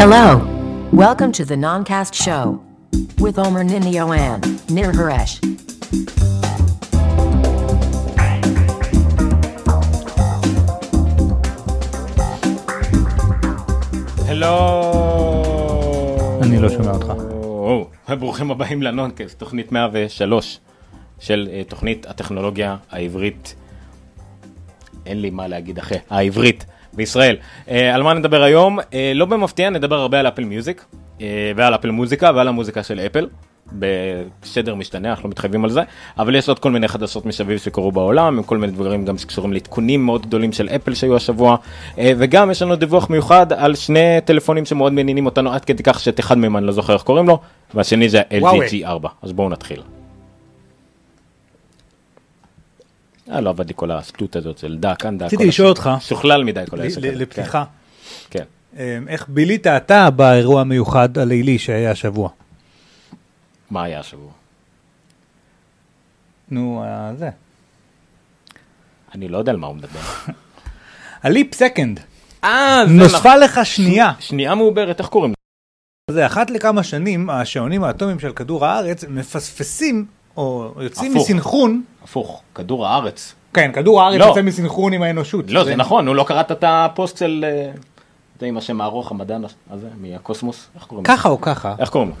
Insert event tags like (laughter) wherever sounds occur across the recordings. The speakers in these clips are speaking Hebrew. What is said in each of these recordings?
Hello. Welcome to the Noncast Show with Omer Ninio and Nir Haresh. הלו. אני לא שומע אותך. או, ברוכים הבאים לנונקאסט, תוכנית 103 של אה, תוכנית הטכנולוגיה העברית. אין לי מה להגיד אחרי, העברית בישראל. אה, על מה נדבר היום? אה, לא במפתיע, נדבר הרבה על אפל מיוזיק, אה, ועל אפל מוזיקה ועל המוזיקה של אפל. בשדר משתנה, אנחנו לא מתחייבים על זה, אבל יש עוד כל מיני חדשות מסביב שקרו בעולם, עם כל מיני דברים גם שקשורים לעדכונים מאוד גדולים של אפל שהיו השבוע, אה, וגם יש לנו דיווח מיוחד על שני טלפונים שמאוד מעניינים אותנו עד כדי כך שאת אחד מהם אני לא זוכר איך קוראים לו, והשני זה וואוי. LG G4, אז בואו נתחיל. אה, לא עבד לי כל השטות הזאת של דק, כאן דק. רציתי לשאול. אותך, שוכלל מדי כל העסק. לפתיחה, כן. כן. אמ, איך בילית אתה באירוע המיוחד הלילי שהיה השבוע? מה היה השבוע? נו, אה, זה. אני לא יודע על מה הוא מדבר. (laughs) הליפ סקנד, אה, זה נוספה לך שנייה. שנייה מעוברת, איך קוראים לה? זה אחת לכמה שנים השעונים האטומיים של כדור הארץ מפספסים או יוצאים הפוך. מסנכרון. הפוך, כדור הארץ. כן, כדור הארץ לא. יוצא מסנכרון עם האנושות. לא, זה נכון, הוא לא קראת את הפוסט של... אה, זה עם השם הארוך, המדען הזה, מהקוסמוס? איך קוראים לו? ככה או ככה, איך קוראים לו?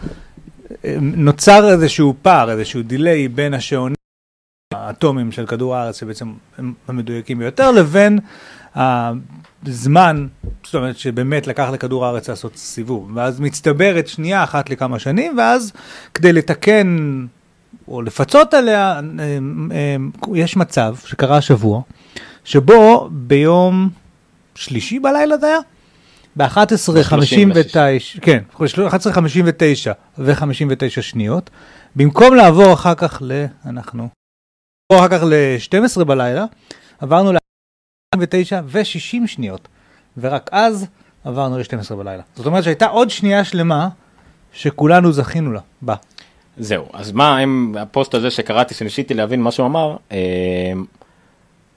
אמ, נוצר איזשהו פער, איזשהו דיליי בין השעונים האטומיים של כדור הארץ, שבעצם הם המדויקים ביותר, לבין הזמן, זאת אומרת שבאמת לקח לכדור הארץ לעשות סיבוב, ואז מצטברת שנייה אחת לכמה שנים, ואז כדי לתקן או לפצות עליה, אמ, אמ, יש מצב שקרה השבוע, שבו ביום שלישי בלילה זה היה? ב-11.59, כן, 11.59 ו-59 שניות, במקום לעבור אחר כך ל... אנחנו... אחר כך ל-12 בלילה, עברנו ל-29 ו-60 שניות, ורק אז עברנו ל-12 בלילה. זאת אומרת שהייתה עוד שנייה שלמה שכולנו זכינו לה, בה. זהו, אז מה עם הפוסט הזה שקראתי, שניסיתי להבין מה שהוא אמר, אה,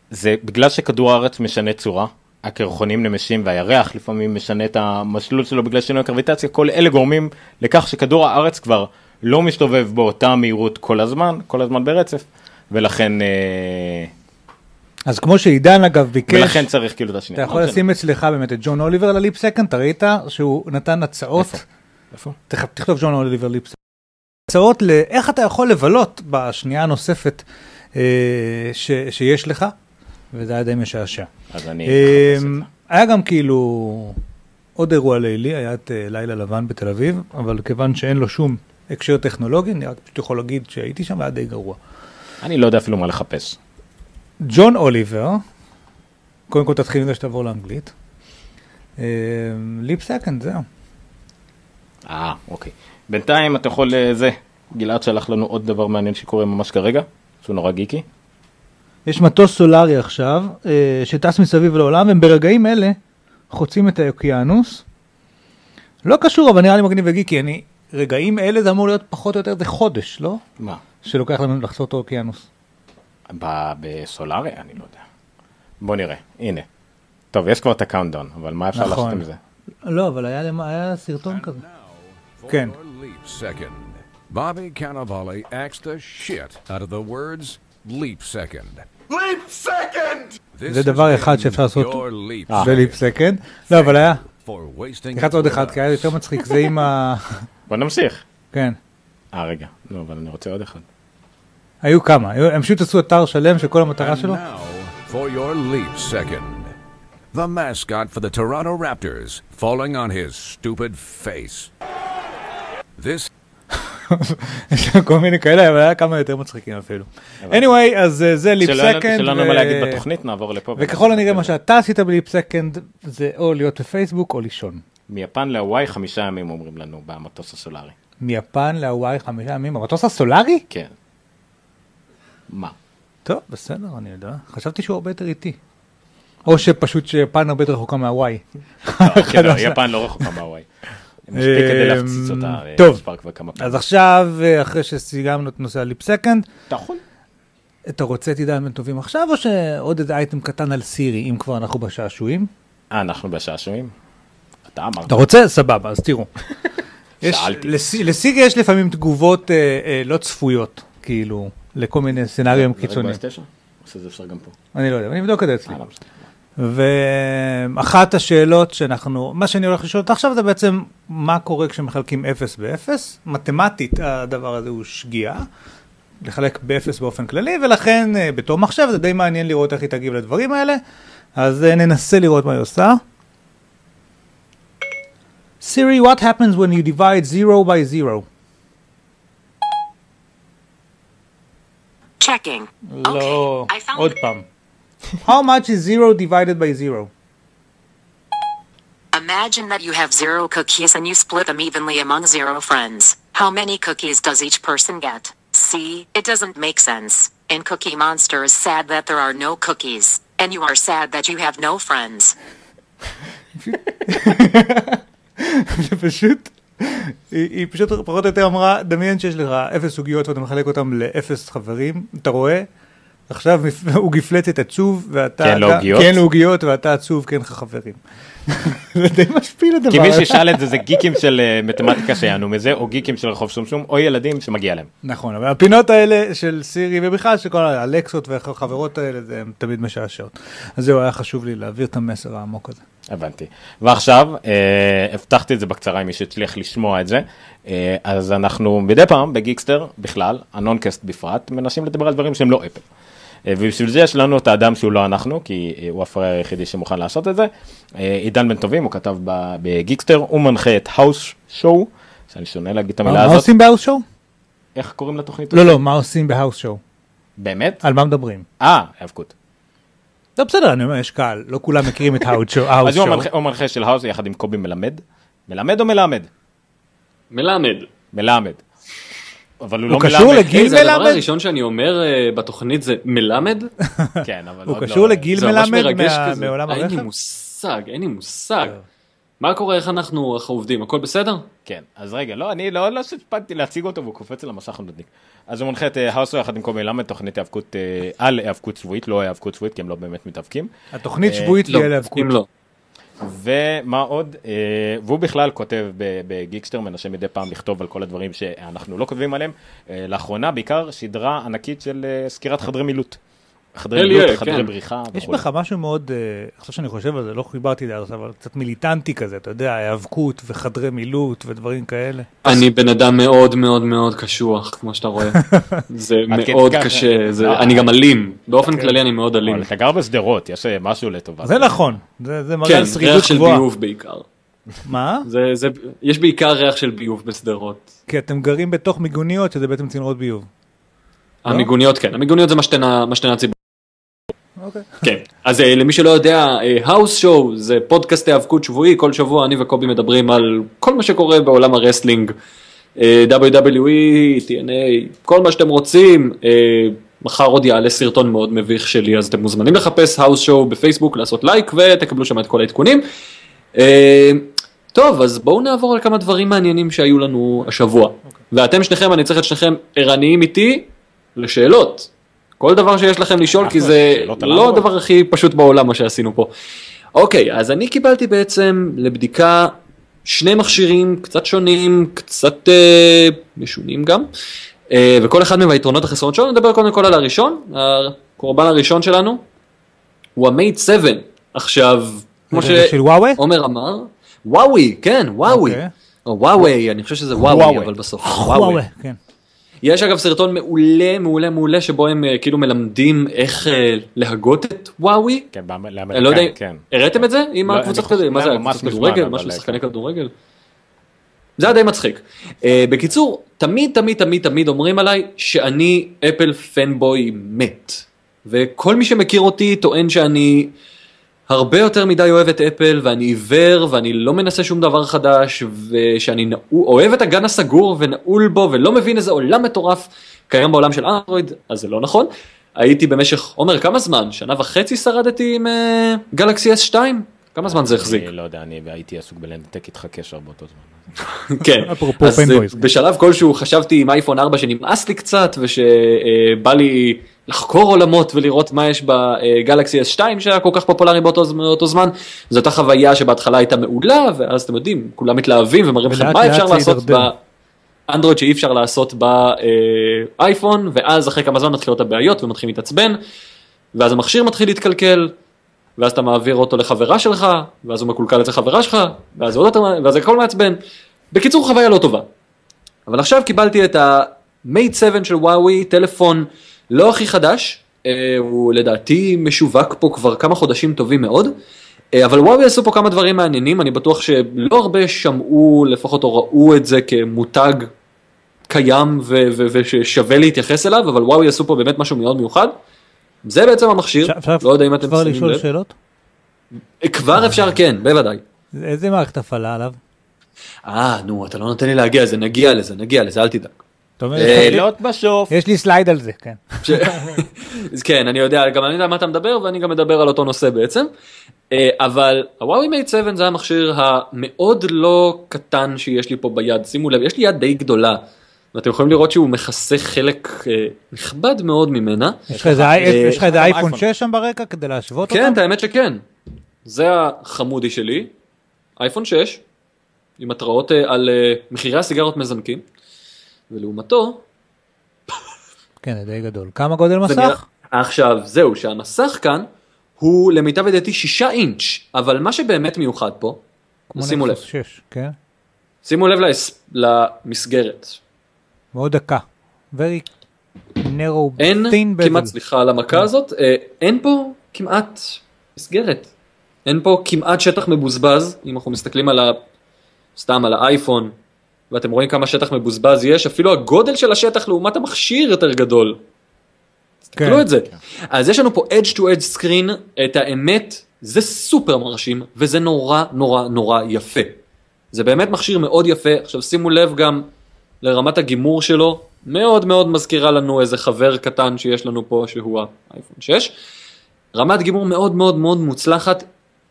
זה בגלל שכדור הארץ משנה צורה, הקרחונים נמשים והירח לפעמים משנה את המסלול שלו בגלל שינוי הקרביטציה, כל אלה גורמים לכך שכדור הארץ כבר לא מסתובב באותה מהירות כל הזמן, כל הזמן ברצף, ולכן, אה, אז כמו שעידן אגב ביקש, ולכן צריך כאילו את השנייה. אתה יכול לא, לשים אצלך באמת את ג'ון אוליבר לליפ סקנד, אתה ראית שהוא נתן הצעות, איפה? איפה? תכתוב ג'ון אוליבר ליפ הצעות לאיך אתה יכול לבלות בשנייה הנוספת אה, שיש לך, וזה היה די משעשע. אז אני... אה. היה גם כאילו עוד אירוע לילי, היה את אה, לילה לבן בתל אביב, אבל כיוון שאין לו שום הקשר טכנולוגי, אני רק פשוט יכול להגיד שהייתי שם והיה די גרוע. אני לא יודע אפילו מה לחפש. ג'ון אוליבר, קודם כל תתחיל עם זה שתעבור לאנגלית. ליפ סקנד, זהו. אה, אוקיי. בינתיים אתה יכול אה, זה, גלעד שלח לנו עוד דבר מעניין שקורה ממש כרגע, שהוא נורא גיקי. יש מטוס סולארי עכשיו, אה, שטס מסביב לעולם, הם ברגעים אלה חוצים את האוקיינוס. לא קשור, אבל נראה לי מגניב וגיקי. אני, רגעים אלה זה אמור להיות פחות או יותר, זה חודש, לא? מה? שלוקח לנו לחצות את האוקיינוס. ב- בסולארי? אני לא יודע. בוא נראה, הנה. טוב, יש כבר את ה countdown, אבל מה אפשר נכון. לעשות עם זה? לא, אבל היה, היה סרטון כזה. Second. Bobby Cannavale acts the shit out of the words leap second. Leap second! This זה דבר אחד שאפשר לעשות your leap אה. בליפ second סקנד. לא, אבל היה, it עוד אחד. כי היה יותר מצחיק, זה עם ה... בוא נמשיך. כן. אה, רגע. לא, אבל אני רוצה עוד אחד. היו כמה, הם פשוט עשו אתר שלם שכל המטרה שלו. now for your leap second. The mascot for the Toronto Raptors falling on his stupid face. This יש (laughs) לו כל מיני כאלה, אבל היה כמה יותר מצחיקים אפילו. anyway, אז אה, זה leap לנו- second. שלא לנו מה להגיד בתוכנית, נעבור לפה. וככל הנראה מה שאתה עשית ב leap second זה או להיות בפייסבוק או לישון. מיפן להוואי חמישה ימים אומרים לנו במטוס הסולארי. מיפן להוואי חמישה ימים, המטוס הסולארי? כן. מה? טוב, בסדר, אני יודע. חשבתי שהוא הרבה יותר איטי. או שפשוט שיפן הרבה יותר רחוקה מהוואי. כן, לא, (laughs) יפן לא רחוקה מהוואי. מספיק כדי להפציץ אותה. אה, אמ, טוב. אז עכשיו, אה, אחרי שסיימנו את נושא הליפ סקנד, אתה יכול. אתה רוצה את עידן בן טובים עכשיו, או שעוד איזה אייטם קטן על סירי, אם כבר אנחנו בשעשועים? אה, אנחנו בשעשועים? אתה אמרת. אתה רוצה? סבבה, אז תראו. (laughs) שאלתי. לס- לסיגה יש לפעמים תגובות אה, לא צפויות, כאילו, לכל מיני סצנריונים זה רק קיצוניים. ב-S9? או שזה אפשר גם פה? אני לא יודע, אני אבדוק את זה אצלי. ואחת השאלות שאנחנו, מה שאני הולך לשאול אותך עכשיו זה בעצם מה קורה כשמחלקים 0 ב-0. מתמטית הדבר הזה הוא שגיאה, לחלק ב-0 באופן כללי, ולכן אה, בתור מחשב זה די מעניין לראות איך היא תגיב לדברים האלה. אז אה, ננסה לראות מה היא עושה. Siri, what happens when you divide 0 by 0? Checking. לא, found עוד. פעם. How much is 0 divided by 0? Imagine that you have zero cookies and you split them evenly among zero friends. How many cookies does each person get? See, it doesn't make sense. And Cookie Monster is sad that there are no cookies. And you are sad that you have no friends. (laughs) זה (laughs) פשוט, היא, היא פשוט פחות או יותר אמרה, דמיין שיש לך אפס עוגיות ואתה מחלק אותם לאפס חברים, אתה רואה, עכשיו (laughs) הוא גפלצת עצוב, ואתה... כן, לא אתה- עוגיות? כן לעוגיות, ואתה עצוב, כן לך חברים. (laughs) זה די משפיל הדבר כי מי. ששאל את זה זה גיקים של אה, מתמטיקה שיענו מזה, או גיקים של רחוב שום או ילדים שמגיע להם. נכון, אבל הפינות האלה של סירי ובכלל של כל האלקסות והחברות האלה, זה תמיד משעשעות. אז זהו, היה חשוב לי להעביר את המסר העמוק הזה. הבנתי. ועכשיו, אה, הבטחתי את זה בקצרה אם מישהו הצליח לשמוע את זה, אה, אז אנחנו מדי פעם בגיקסטר בכלל, הנונקאסט בפרט, מנסים לדבר על דברים שהם לא אפל. אה, ובשביל זה יש לנו את האדם שהוא לא אנחנו, כי אה, הוא הפראייר היחידי שמוכן לעשות את זה. אה, עידן בן טובים, הוא כתב ב- בגיקסטר, הוא מנחה את האוס שואו, שאני שונא להגיד את מה המילה מה הזאת. עושים בהאוס שואו? איך קוראים לתוכנית? לא? לא, מה עושים בהאוס שואו? באמת? על מה מדברים? אה, האבקות. לא, בסדר, אני אומר, יש קהל, לא כולם מכירים את האוס שואו. אז הוא מנחה של האוס יחד עם קובי מלמד. מלמד או מלמד? מלמד. מלמד. אבל הוא הוא לא קשור מלמד. לגיל היי, זה הדבר מלמד? הראשון שאני אומר אה, בתוכנית זה מלמד? (laughs) כן, אבל הוא עוד קשור לא- לגיל זה ממש מלמד. מעולם אין לי הרכב? מושג, אין לי מושג. מה קורה, איך אנחנו איך עובדים, הכל בסדר? כן, אז רגע, לא, אני לא, לא הספקתי להציג אותו והוא קופץ על המסך הנודניק. אז הוא מנחה את אה, האוסו יחד עם קובי מלמד, תוכנית היאבקות אה, על היאבקות שבועית, לא היאבקות שבועית, כי הם לא באמת מתאבקים. התוכנית אה, שבועית לא, תהיה להיאבקות. אם לא. ומה עוד? אה, והוא בכלל כותב בגיקסטר, מנסה מדי פעם לכתוב על כל הדברים שאנחנו לא כותבים עליהם. אה, לאחרונה בעיקר סדרה ענקית של אה, סקירת חדרי מילוט. חדרי מילוט, יהיה, חדרי כן. בריחה יש. בך משהו מאוד, אה, עכשיו שאני חושב על זה, לא חיברתי את זה עד עכשיו, אבל קצת מיליטנטי כזה, אתה יודע, היאבקות וחדרי מילוט ודברים כאלה. אני בן אדם מאוד מאוד מאוד קשוח, כמו שאתה רואה. (laughs) זה כדי מאוד כך. קשה, זה- אה. אני גם אלים. באופן כללי אני מאוד אלים. אבל אתה גר בשדרות, יש אה, משהו לטובה. זה נכון, זה זה מראה כן, על שרידות ריח של גבוהה. ביוב בעיקר. מה? זה- זה- יש בעיקר ריח של ביוב בשדרות. כי אתם גרים בתוך מיגוניות, שזה בעצם צינורות ביוב. המיגוניות כן, המיגוניות זה משתנה משתנה ציבור. אוקיי. כן, אז אה, למי שלא יודע, האוס שואו זה פודקאסט היאבקות שבועי, כל שבוע אני וקובי מדברים על כל מה שקורה בעולם ה wrestling, אה, WWE, TNA, כל מה שאתם רוצים, אה, מחר עוד יעלה סרטון מאוד מביך שלי, אז אתם מוזמנים לחפש האוס שואו בפייסבוק, לעשות לייק ותקבלו שם את כל העדכונים. אה, טוב, אז בואו נעבור על כמה דברים מעניינים שהיו לנו השבוע. ואתם שניכם, אני צריך את שניכם ערניים איתי לשאלות. כל דבר שיש לכם לשאול, כי אנחנו, זה לא. הדבר הכי פשוט בעולם מה שעשינו פה. אוקיי, אז אני קיבלתי בעצם לבדיקה שני מכשירים קצת שונים, קצת אה, משונים גם, אה, וכל אחד מהם היתרונות החסרונות שלו, נדבר קודם כל על הראשון, הקורבן הראשון שלנו, הוא המייט 7. עכשיו, כמו? שעומר אמר, וואוי, כן, וואוי. אוקיי. או וואווי, אני חושב שזה וואוי, וואוי. אבל בסוף. (laughs) וואווה, כן. יש אגב סרטון מעולה, מעולה, מעולה, שבו הם אה, כאילו מלמדים איך אה, להגות את וואוי. כן, באמ- אני לא יודע, לאמריקאים, כן. הראיתם את זה? עם לא, הקבוצת כדורגל? מה זה זה, היה קבוצת כדורגל? משהו שחקני כן. כדורגל? זה היה די מצחיק. אה, בקיצור, תמיד תמיד תמיד תמיד אומרים עליי שאני אפל פנבוי מת. וכל מי שמכיר אותי טוען שאני הרבה יותר מדי אוהב את אפל ואני עיוור ואני לא מנסה שום דבר חדש ושאני נעול, אוהב את הגן הסגור ונעול בו ולא מבין איזה עולם מטורף קיים בעולם של אנדרואיד, אז זה לא נכון. הייתי במשך, עומר, כמה זמן? שנה וחצי שרדתי עם אה, גלקסי S2? כמה זמן זה החזיק? אני לא יודע, אני הייתי עסוק בלנתק איתך קשר באותו זמן. (laughs) כן. אז אה, כן. בשלב כלשהו חשבתי עם אייפון 4 שנמאס לי קצת ושבא לי לחקור עולמות ולראות מה יש בגלקסי S2 שהיה כל כך פופולרי באותו, באותו זמן. זו אותה חוויה שבהתחלה הייתה מעולה, ואז אתם יודעים, כולם מתלהבים ומראים לכם מה אפשר זה לעשות. באנדרואיד שאי אפשר לעשות באייפון, ואז אחרי כמה זמן מתחילות הבעיות ומתחילים להתעצבן, ואז המכשיר מתחיל להתקלקל, ואז אתה מעביר אותו לחברה שלך, ואז הוא מקולקל אצל חברה שלך, ואז עוד ואז הכל מעצבן. בקיצור, חוויה לא טובה. אבל עכשיו קיבלתי את ה-Mate 7 של וואוי, טלפון לא הכי חדש, אה, הוא לדעתי משווק פה כבר כמה חודשים טובים מאוד, אה, אבל וואוי עשו פה כמה דברים מעניינים, אני בטוח שלא הרבה שמעו לפחות או ראו את זה כמותג קיים ו- ו- וששווה להתייחס אליו, אבל וואוי עשו פה באמת משהו מאוד מיוחד. זה בעצם המכשיר, אפשר- לא יודע אם אתם כבר שמים לשאול לב. שאלות? כבר אפשר כן, בוודאי. איזה מערכת הפעלה עליו? אה, נו, אתה לא נותן לי להגיע לזה, נגיע לזה, נגיע לזה, אל תדאג. אתה אומר, אה, יש לי- שאלות בסוף. יש לי slide על זה, כן. כן, אני יודע, גם אני יודע מה אתה מדבר, ואני גם מדבר על אותו נושא בעצם. אה, אבל ה Huawei Mate 7 זה המכשיר המאוד לא קטן שיש לי פה ביד, שימו לב, יש לי יד די גדולה, ואתם יכולים לראות שהוא מכסה חלק אה, נכבד מאוד ממנה. יש לך איזה אייפון אייפון. 6 שם ברקע כדי להשוות כן, אותם? את האמת שכן. זה החמודי שלי, אייפון 6, עם התראות אה, על אה, מחירי הסיגרות מזנקים, ולעומתו, כן, זה די גדול. כמה גודל זה נראה- מסך? עכשיו, זהו, שהמסך כאן הוא למיטב ידיעתי שישה אינץ', אבל מה שבאמת מיוחד פה, שימו לב, 6, כן? שימו לב להס- למסגרת. מאוד דקה. very narrow, אין thin כמעט. סליחה על המכה הזאת, אה, אין פה כמעט מסגרת. אין פה כמעט שטח מבוזבז, אם אנחנו מסתכלים על ה... סתם על האייפון, ואתם רואים כמה שטח מבוזבז יש, אפילו הגודל של השטח לעומת המכשיר יותר גדול. תסתכלו כן. את זה. אז יש לנו פה edge to edge screen, את האמת, זה סופר מרשים, וזה נורא נורא נורא יפה. זה באמת מכשיר מאוד יפה, עכשיו שימו לב גם לרמת הגימור שלו, מאוד מאוד מזכירה לנו איזה חבר קטן שיש לנו פה שהוא האייפון 6. רמת גימור מאוד מאוד מאוד מוצלחת,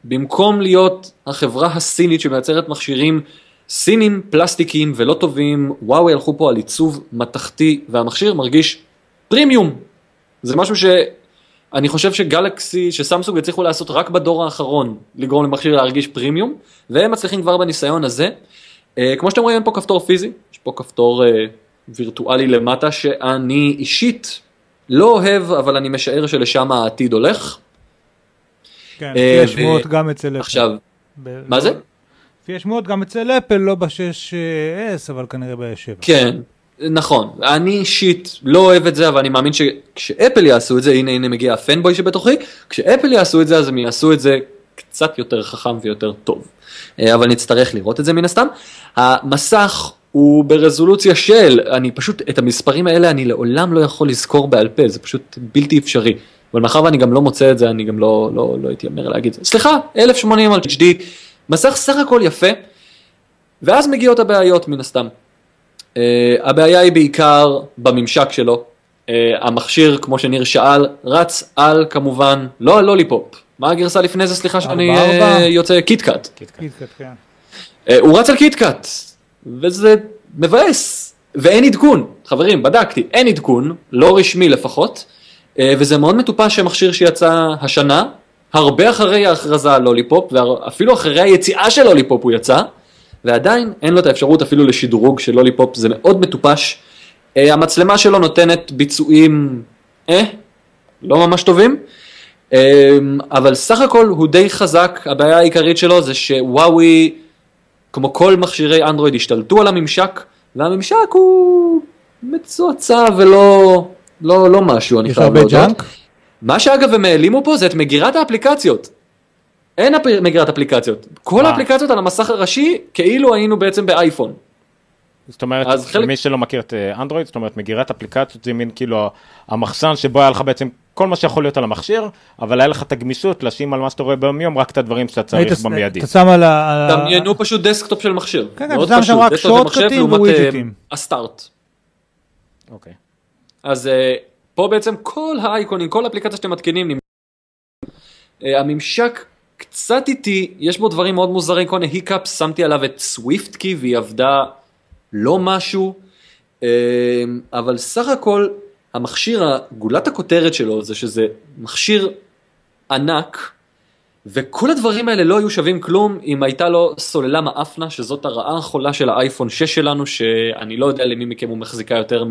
במקום להיות החברה הסינית שמייצרת מכשירים סינים פלסטיקיים ולא טובים, וואוי הלכו פה על עיצוב מתכתי והמכשיר מרגיש פרימיום. זה משהו שאני חושב שגלקסי, שסמסונג הצליחו לעשות רק בדור האחרון, לגרום למכשיר להרגיש פרימיום, והם מצליחים כבר בניסיון הזה. אה, כמו שאתם רואים אין פה כפתור פיזי, יש פה כפתור אה, וירטואלי למטה שאני אישית לא אוהב, אבל אני משער שלשם העתיד הולך. כן, אה, לפי השמועות ו- גם אצל. עכשיו, מה זה? לפי השמועות גם אצל אפל, לא ב-6S, אבל כנראה ב-7. כן, נכון. אני אישית לא אוהב את זה, אבל אני מאמין שכשאפל יעשו את זה, הנה הנה מגיע הפנבוי שבתוכי, כשאפל יעשו את זה, אז הם יעשו את זה קצת יותר חכם ויותר טוב. אה, אבל נצטרך לראות את זה מן הסתם. המסך הוא ברזולוציה של, אני פשוט, את המספרים האלה אני לעולם לא יכול לזכור בעל פה, זה פשוט בלתי אפשרי. אבל מאחר ואני גם לא מוצא את זה, אני גם לא, לא, לא אתיימר להגיד את זה. סליחה, 1080 Full HD, מסך סך הכל יפה, ואז מגיעות הבעיות מן הסתם. אה, הבעיה היא בעיקר בממשק שלו. אה, המכשיר, כמו שניר שאל, רץ על כמובן, לא על לוליפופ. מה הגרסה לפני זה? סליחה שאני אה, יוצא קיטקאט. קיטקאט, כן. אה, הוא רץ על קיטקאט, וזה מבאס. ואין עדכון, חברים, בדקתי, אין עדכון, לא רשמי לפחות, אה, וזה מאוד מטופש שמכשיר שיצא השנה, הרבה אחרי ההכרזה על לוליפופ, ואפילו אחרי היציאה של לוליפופ הוא יצא, ועדיין אין לו את האפשרות אפילו לשדרוג של לוליפופ, זה מאוד מטופש. אה, המצלמה שלו נותנת ביצועים, אה, לא ממש טובים, אה, אבל סך הכל הוא די חזק, הבעיה העיקרית שלו זה שוואוי, כמו כל מכשירי אנדרואיד, השתלטו על הממשק, והממשק הוא מצועצע ולא לא, לא משהו, אני יש חייב הרבה להודות. junk? מה שאגב הם העלימו פה זה את מגירת האפליקציות. אין אפ... מגירת אפליקציות. כל מה? האפליקציות על המסך הראשי כאילו היינו בעצם באייפון. זאת אומרת, חלק- למי שלא מכיר את אה, אנדרואיד, זאת אומרת, מגירת אפליקציות זה מין כאילו המחסן שבו היה לך בעצם כל מה שיכול להיות על המכשיר, אבל היה לך את הגמישות לשים על מה שאתה רואה ביום יום רק את הדברים שאתה היית- צריך במיידי. אתה שם על ה... דמיינו פשוט desktop של מכשיר. כן, כן, אתה שם שם רק שורטקטים ווידג'טים. ה start. אוקיי. אז אה, פה בעצם כל האייקונים, כל האפליקציה שאתם מתקינים. אה, הממשק קצת איטי, יש בו דברים מאוד מוזרים, כל מיני hiccups, שמתי עליו את סוויפט קי והיא עבדה לא משהו, אה, אבל סך הכל המכשיר, גולת הכותרת שלו זה שזה מכשיר ענק, וכל הדברים האלה לא היו שווים כלום אם הייתה לו סוללה מאפנה, שזאת הרעה החולה של האייפון 6 שלנו, שאני לא יודע למי מכם הוא מחזיקה יותר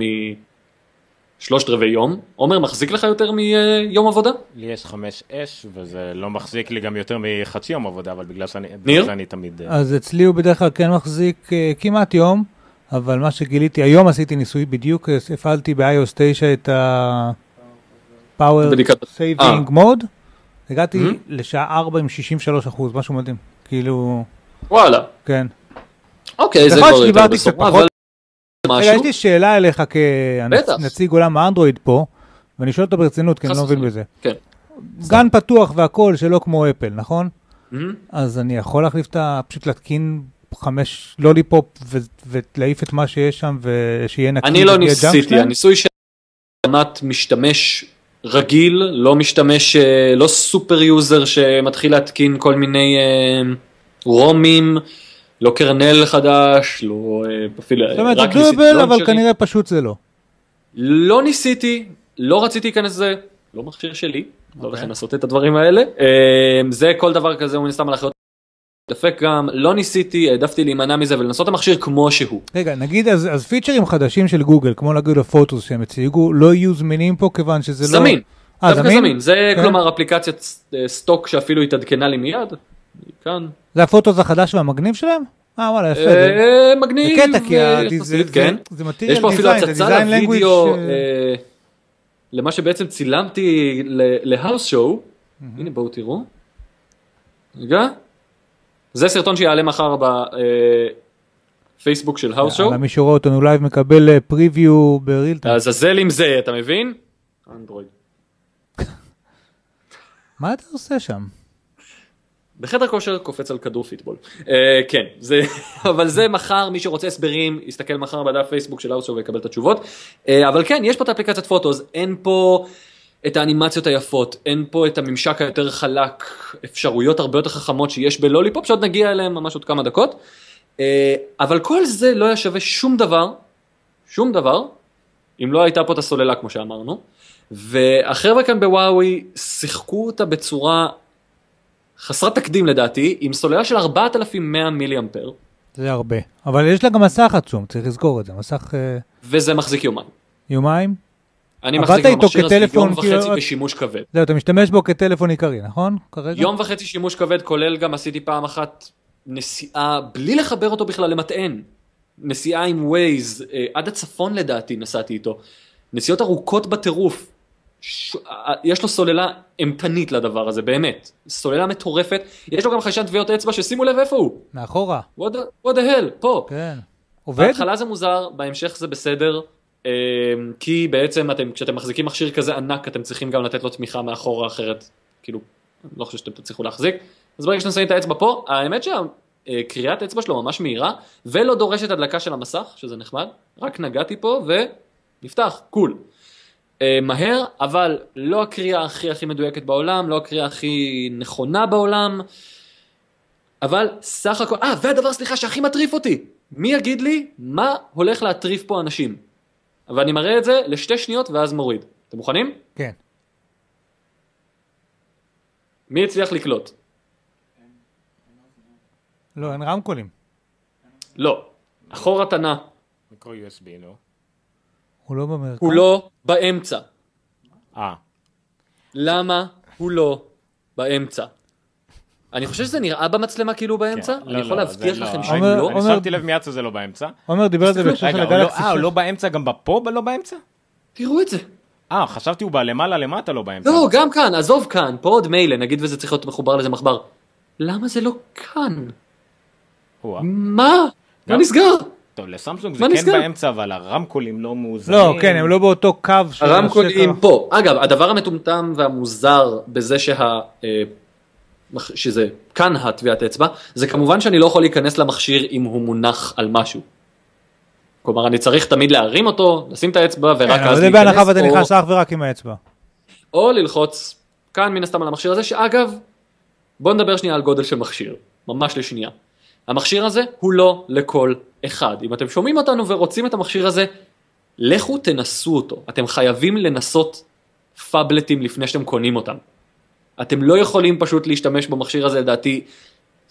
משלושת רבעי יום. עומר, מחזיק לך יותר מיום עבודה? לי יש חמש אש, וזה לא מחזיק לי גם יותר מחצי יום עבודה, אבל בגלל שאני, ניר? בגלל שאני תמיד... אה, אז אצלי הוא בדרך כלל כן מחזיק אה, כמעט יום, אבל מה שגיליתי, היום עשיתי ניסוי בדיוק, אה, הפעלתי ב-iOS 9 את ה-Power Saving Mode, הגעתי לשעה 4 עם 63 אחוז, משהו מדהים, כאילו, וואלה. כן. אוקיי, זה כבר יותר שדיברתי רגע, יש משהו. לי שאלה אליך. כנציג עולם האנדרואיד פה, ואני שואל אותו ברצינות, כי אני לא מבין. בזה. כן. גן פתוח והכל, שלא כמו אפל, נכון? מהמם. אז אני יכול להחליף את ה... פשוט להתקין חמש לוליפופ ו- ולהעיף את מה שיש שם ושיהיה נקי. אני לא ניסיתי? הניסוי של ברמת משתמש רגיל, לא משתמש, אה, לא super user שמתחיל להתקין כל מיני אה, רומים, לא kernel חדש, לא אה, אפילו, זאת אומרת, זה doable, אבל לונצ'רים. כנראה פשוט זה לא. לא ניסיתי, לא רציתי להיכנס לזה, לא מכשיר שלי, לא אוקיי. הולך לנסות את הדברים האלה. אה, זה כל דבר כזה, הוא מן הסתם על אחריות. דפק גם, לא ניסיתי, העדפתי להימנע מזה ולנסות את המכשיר כמו שהוא. רגע, נגיד, אז, אז פיצ'רים חדשים של גוגל, כמו נגיד הפוטוס שהם הציגו, לא יהיו זמינים פה כיוון שזה לא... זמין, אה, דווקא זמין, זה כן. כלומר אפליקציית אה, סטוק שאפילו התעדכנה לי מיד, כאן, זה הפוטוס החדש והמגניב שלהם? אה, וואלה, יפה. זה- אה, מגניב, זה קטע, כי אה, זה- זה- כן, יש פה אפילו הצצה לוידאו, אה, אה, למה שבעצם צילמתי להאוס שואו, הנה בואו תראו, רגע, זה סרטון שיעלה מחר בפייסבוק של האוס שואו, מי שרואה אותנו live מקבל preview ב real time. לעזאזל עם זה, אתה מבין? אנדרואיד. (laughs) מה אתה עושה שם? בחדר כושר קופץ על כדור פיטבול. אה, כן, זה, (laughs) אבל זה מחר, מי שרוצה הסברים, יסתכל מחר בדף פייסבוק של האוס שואו ויקבל את התשובות. אה, אבל כן, יש פה את האפליקציית פוטוס, אין פה את האנימציות היפות, אין פה את הממשק היותר חלק, אפשרויות הרבה יותר חכמות שיש בלוליפופ, שעוד נגיע אליהם ממש עוד כמה דקות. אה, אבל כל זה לא היה שווה שום דבר, שום דבר, אם לא הייתה פה את הסוללה כמו שאמרנו. והחבר'ה כאן בוואוי שיחקו אותה בצורה חסרת תקדים לדעתי, עם סוללה של 4100 מילי אמפר, זה הרבה. אבל יש לה גם מסך עצום, צריך לזכור את זה. מסך אה, וזה מחזיק יומיים. יומיים. אני מחזיק במכשיר הזה יום כאילו- וחצי בשימוש כבד. זהו, אתה משתמש בו כטלפון עיקרי, נכון? כרגע? יום וחצי שימוש כבד, כולל גם עשיתי פעם אחת נסיעה, בלי לחבר אותו בכלל למטען. נסיעה עם ווייז, אה, עד הצפון לדעתי נסעתי איתו. נסיעות ארוכות בטירוף. ש... אה, יש לו סוללה אימתנית לדבר הזה, באמת. סוללה מטורפת. יש לו גם חיישן טביעות אצבע, ששימו לב איפה הוא. מאחורה. what the, what the hell, פה. כן. עובד? בהתחלה זה מוזר, בהמשך זה בסדר, אה, כי בעצם אתם, כשאתם מחזיקים מכשיר כזה ענק, אתם צריכים גם לתת לו תמיכה מאחורה, אחרת, כאילו, לא חושב שאתם תצליחו להחזיק. אז ברגע שאתם שמים את האצבע פה, האמת שהקריאת האצבע שלו ממש מהירה, ולא דורשת הדלקה של המסך, שזה נחמד, רק נגעתי פה ונפתח, קול. אה, מהר, אבל לא הקריאה הכי הכי מדויקת בעולם, לא הקריאה הכי נכונה בעולם, אבל סך הכל, אה, והדבר, סליחה, שהכי מטריף אותי, מי יגיד לי מה הולך להטריף פה אנשים? ואני מראה את זה לשתי שניות ואז מוריד. אתם מוכנים? כן. מי הצליח לקלוט? לא, אין רמקולים. לא. החור התנא, מיקרו USB, נו. הוא לא במרכז. הוא לא באמצע. אה, למה הוא לא באמצע? אני חושב שזה נראה במצלמה כאילו הוא באמצע, כן. אני לא, יכול לא, להבטיח לא. לכם שהוא עומר- לא. אני שמתי לב מיד שזה לא באמצע. עומר דיבר על זה בהקשר של הגלקסי. אה, הוא לא באמצע גם בפה לא באמצע? תראו את זה. אה, חשבתי הוא בלמעלה למטה לא באמצע. לא, גם כאן, עזוב כאן, פה עוד מילא, נגיד וזה צריך להיות מחובר לאיזה מחבר. למה זה לא כאן? מה? מה נסגר? טוב, לסמסונג מה זה כן? באמצע, אבל הרמקולים לא מאוזנים. לא, כן, הם לא באותו קו של הרמקולים. פה. אגב, הדבר המטומטם והמוזר בזה שה... אה, שזה כאן הטביעת אצבע, זה כמובן שאני לא יכול להיכנס למכשיר אם הוא מונח על משהו. כלומר, אני צריך תמיד להרים אותו, לשים את האצבע ורק כן, אבל אז זה בהנחה ואתה להיכנס, נכנס אך ורק עם האצבע. או, או ללחוץ כאן מן הסתם על המכשיר הזה, שאגב, בוא נדבר שנייה על גודל של מכשיר, ממש לשנייה. המכשיר הזה הוא לא לכל אחד. אם אתם שומעים אותנו ורוצים את המכשיר הזה, לכו תנסו אותו, אתם חייבים לנסות פאבלטים לפני שאתם קונים אותם. אתם לא יכולים פשוט להשתמש במכשיר הזה לדעתי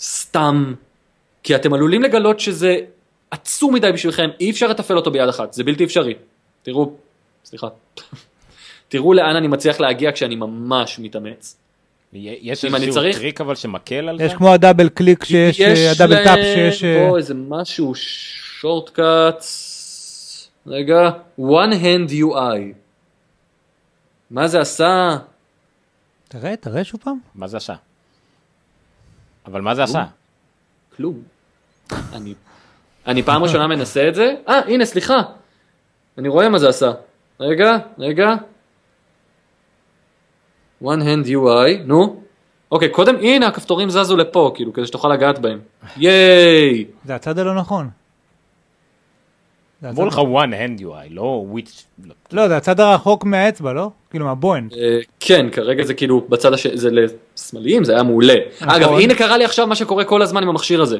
סתם, כי אתם עלולים לגלות שזה עצום מדי בשבילכם, אי אפשר לתפעל אותו ביד אחת, זה בלתי אפשרי. תראו, סליחה, (laughs) תראו לאן אני מצליח להגיע כשאני ממש מתאמץ. יש איזשהו צריך- טריק אבל שמקל על זה? יש כמו ה double click שיש, אה, ה double tap שיש... אה, פה איזה משהו, shortcuts, רגע, one hand UI. מה זה עשה? תראה, תראה שוב פעם. מה זה עשה? אבל מה זה עשה? כלום. אני, אני פעם ראשונה מנסה את זה, אה הנה סליחה, אני רואה מה זה עשה. רגע, רגע. One hand UI, נו. אוקיי, קודם, הנה הכפתורים זזו לפה, כאילו, כדי שתוכל לגעת בהם. ייי! זה הצד הלא נכון. זה אמרו לך one hand UI, לא which... לא. לא, זה הצד הרחוק מהאצבע, לא? כאילו מהבוינד. אה, כן, כרגע זה כאילו בצד הש... זה לשמאליים, זה היה מעולה. אגב, הנה קרה לי עכשיו מה שקורה כל הזמן עם המכשיר הזה.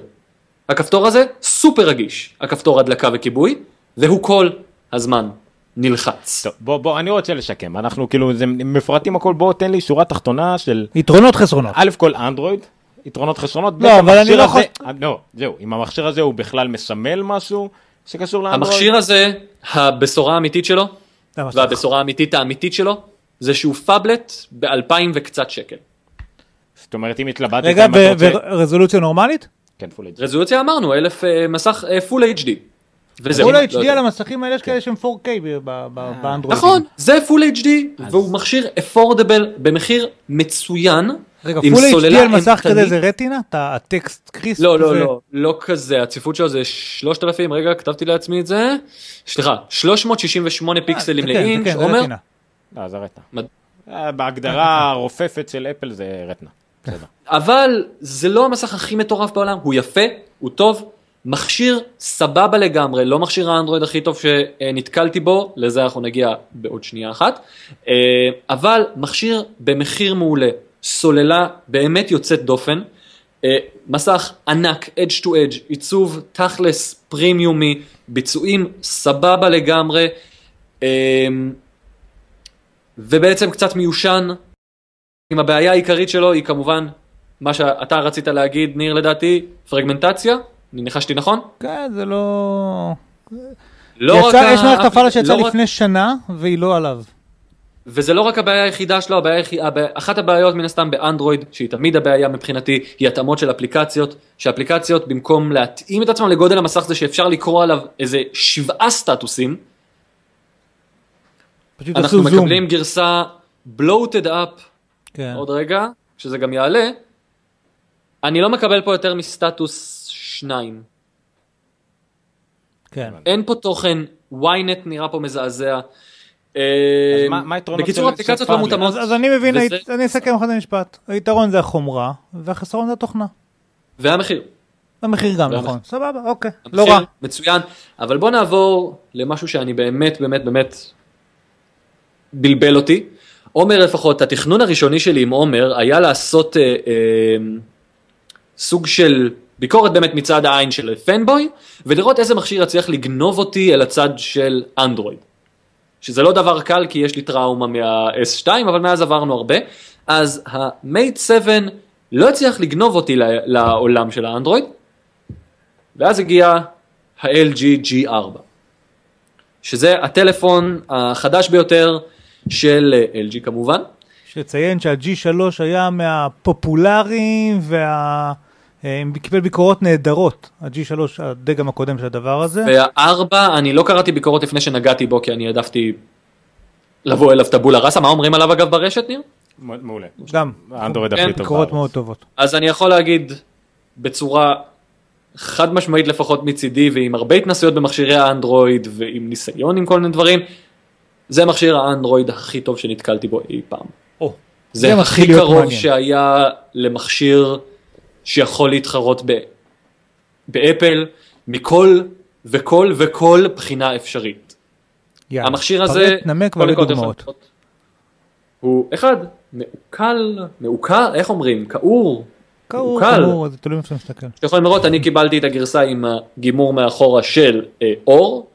הכפתור הזה סופר רגיש, הכפתור הדלקה וכיבוי, והוא כל הזמן נלחץ. טוב, בוא, בוא, אני רוצה לשקם, אנחנו כאילו, זה מפרטים הכל, בוא תן לי שורה תחתונה של יתרונות חסרונות. א' כל אנדרואיד, יתרונות חסרונות, לא, אבל אני לא הזה- יכול- אה, לא, זהו, אם המכשיר הזה הוא בכלל מסמל משהו שקשור לאנדרואיד, המכשיר הזה, הבשורה האמיתית שלו. והבשורה האמיתית האמיתית שלו, זה שהוא phablet באלפיים וקצת שקל. זאת אומרת אם התלבטת, רגע, ורזולוציה נורמלית? כן, Full H. רזולוציה אמרנו, אלף אה, מסך Full HD. וזה Full לא HD יודע. על המסכים האלה יש כאלה שהם 4K ב- ב- ב- באנדרואיד. נכון, זה Full HD, והוא מכשיר affordable במחיר מצוין. רגע, Full HD על מסך. כזה זה retina? אתה- הטקסט crisp? לא, לא, לא, לא כזה, הצפיפות שלו זה 3,000, רגע, כתבתי לעצמי את זה, סליחה, 368 פיקסלים זה כן, לאינץ', כן, עומר, רטינה. לא, זה אה, בהגדרה הרופפת של אפל זה. בסדר. אבל זה לא המסך הכי מטורף בעולם, הוא יפה, הוא טוב, מכשיר סבבה לגמרי, לא מכשיר האנדרואיד הכי טוב שנתקלתי בו, לזה אנחנו נגיע בעוד שנייה אחת, אה, אבל מכשיר במחיר מעולה, סוללה באמת יוצאת דופן, אה, מסך ענק, edge to edge, עיצוב תכלס פרימיומי, ביצועים סבבה לגמרי, אה, ובעצם קצת מיושן, אם הבעיה העיקרית שלו היא כמובן מה שאתה רצית להגיד, ניר לדעתי, פרגמנטציה, אני ניחשתי נכון? כן, זה לא... לא יצא- רק יש מערכת הפעלה שיצאה לא רק- לפני שנה והיא לא עליו. וזה לא רק הבעיה היחידה שלו, הבעיה, היחיד- הבעיה, אחת הבעיות מן הסתם באנדרואיד, שהיא תמיד הבעיה מבחינתי, היא התאמות של אפליקציות, שאפליקציות במקום להתאים את עצמם לגודל המסך זה שאפשר לקרוא עליו איזה שבעה סטטוסים, אנחנו עשו זום. מקבלים גרסה bloated up כן. עוד רגע, שזה גם יעלה, אני לא מקבל פה יותר מסטטוס שניים. כן. אין פה תוכן, ynet נראה פה מזעזע. אה, מה- מה היתרונות בקיצור, אפליקציות לא? מותאמות. אז אני מבין, אני אסכם את המשפט. היתרון זה החומרה, והחסרון זה התוכנה. והמחיר. המחיר גם. נכון. סבבה, אוקיי. לא רע. מצוין, אבל בוא נעבור למשהו שאני באמת באמת באמת בלבל אותי. עומר לפחות, התכנון הראשוני שלי עם עומר היה לעשות אה, אה, סוג של ביקורת באמת מצד העין של פנבוי, ולראות איזה מכשיר יצליח לגנוב אותי אל הצד של אנדרואיד. שזה לא דבר קל כי יש לי טראומה מה-S2, אבל מאז עברנו הרבה. אז ה-Mate 7 לא הצליח לגנוב אותי לעולם של האנדרואיד, ואז הגיע ה-LG G4, שזה הטלפון החדש ביותר של LG כמובן, יש לציין שה-G3 היה מהפופולריים וה... אה, קיבל ביקורות נהדרות, ה-G3, הדגם הקודם של הדבר הזה. והארבע, אני לא קראתי ביקורות לפני שנגעתי בו, כי אני העדפתי לבוא אליו טבולה ראסה, מה אומרים עליו אגב ברשת ניר? מעולה. גם, האנדרואיד כן, הכי טוב. ביקורות. מאוד טובות. אז אני יכול להגיד בצורה חד משמעית לפחות מצידי, ועם הרבה התנסויות במכשירי האנדרואיד, ועם ניסיון עם כל מיני דברים, זה מכשיר האנדרואיד הכי טוב שנתקלתי בו אי פעם. זה, הכי קרוב. שהיה למכשיר שיכול להתחרות ב, באפל מכל וכל וכל בחינה אפשרית. יאללה. המכשיר הזה, נמק כל והביא נקודות דוגמאות. לפחות, הוא אחד, מעוקל, מעוקר, איך אומרים? כעור, מעוקל. כאור, זה תלוי איפה אתה מסתכל. אתם יכולים לראות, אני קיבלתי את הגרסה עם הגימור מאחורה של אה, אור,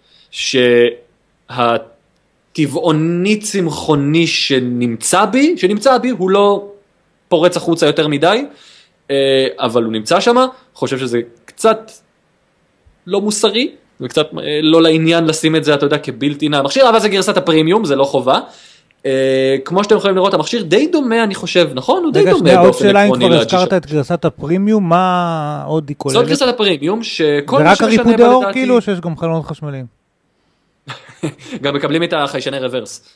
הטבעוני צמחוני שנמצא בי, שנמצא בי, הוא לא פורץ החוצה יותר מדי, אבל הוא נמצא שם, חושב שזה קצת לא מוסרי, וקצת אה, לא לעניין לשים את זה, אתה יודע, כבלתי נע המכשיר, אבל זה גרסת הפרימיום, זה לא חובה. אה, כמו שאתם יכולים לראות, המכשיר די דומה, אני חושב, נכון? הוא די רגע, דומה שנייה, עוד באופן שאלה אם עקרוני כבר הזכרת את גרסת הפרימיום, מה עוד היא זאת כוללת? גרסת הפרימיום, שכל זה מה רק שמשנה בה אור לדעתי, כאילו, או שיש גם חלונות חשמליים? (laughs) גם מקבלים את החיישני רוורס.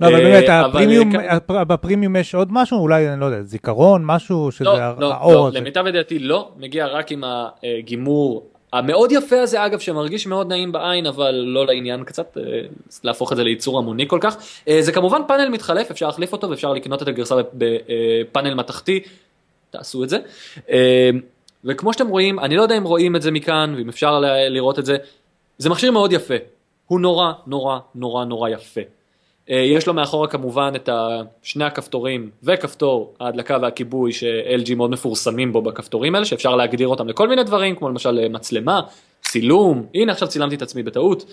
לא, אבל באמת, הפרימיום, אה, בפרימיום יש עוד משהו? אולי, אני לא יודע, זיכרון, משהו, שזה לא, ה- לא, האור לא, הזה. למיטב ידיעתי לא, מגיע רק עם הגימור המאוד יפה הזה אגב, שמרגיש מאוד נעים בעין, אבל לא לעניין קצת, אה, להפוך את זה לייצור המוני כל כך. אה, זה כמובן פאנל מתחלף, אפשר להחליף אותו ואפשר לקנות את הגרסה בפאנל מתכתי, תעשו את זה. וכמו שאתם רואים, אני לא יודע אם רואים את זה מכאן, ואם אפשר לראות את זה, זה מכשיר מאוד יפה, הוא נורא נורא נורא נורא יפה. אה, יש לו מאחורה כמובן את שני הכפתורים וכפתור ההדלקה והכיבוי ש-LG מאוד מפורסמים בו בכפתורים האלה שאפשר להגדיר אותם לכל מיני דברים כמו למשל אה, מצלמה, צילום, הנה עכשיו צילמתי את עצמי בטעות.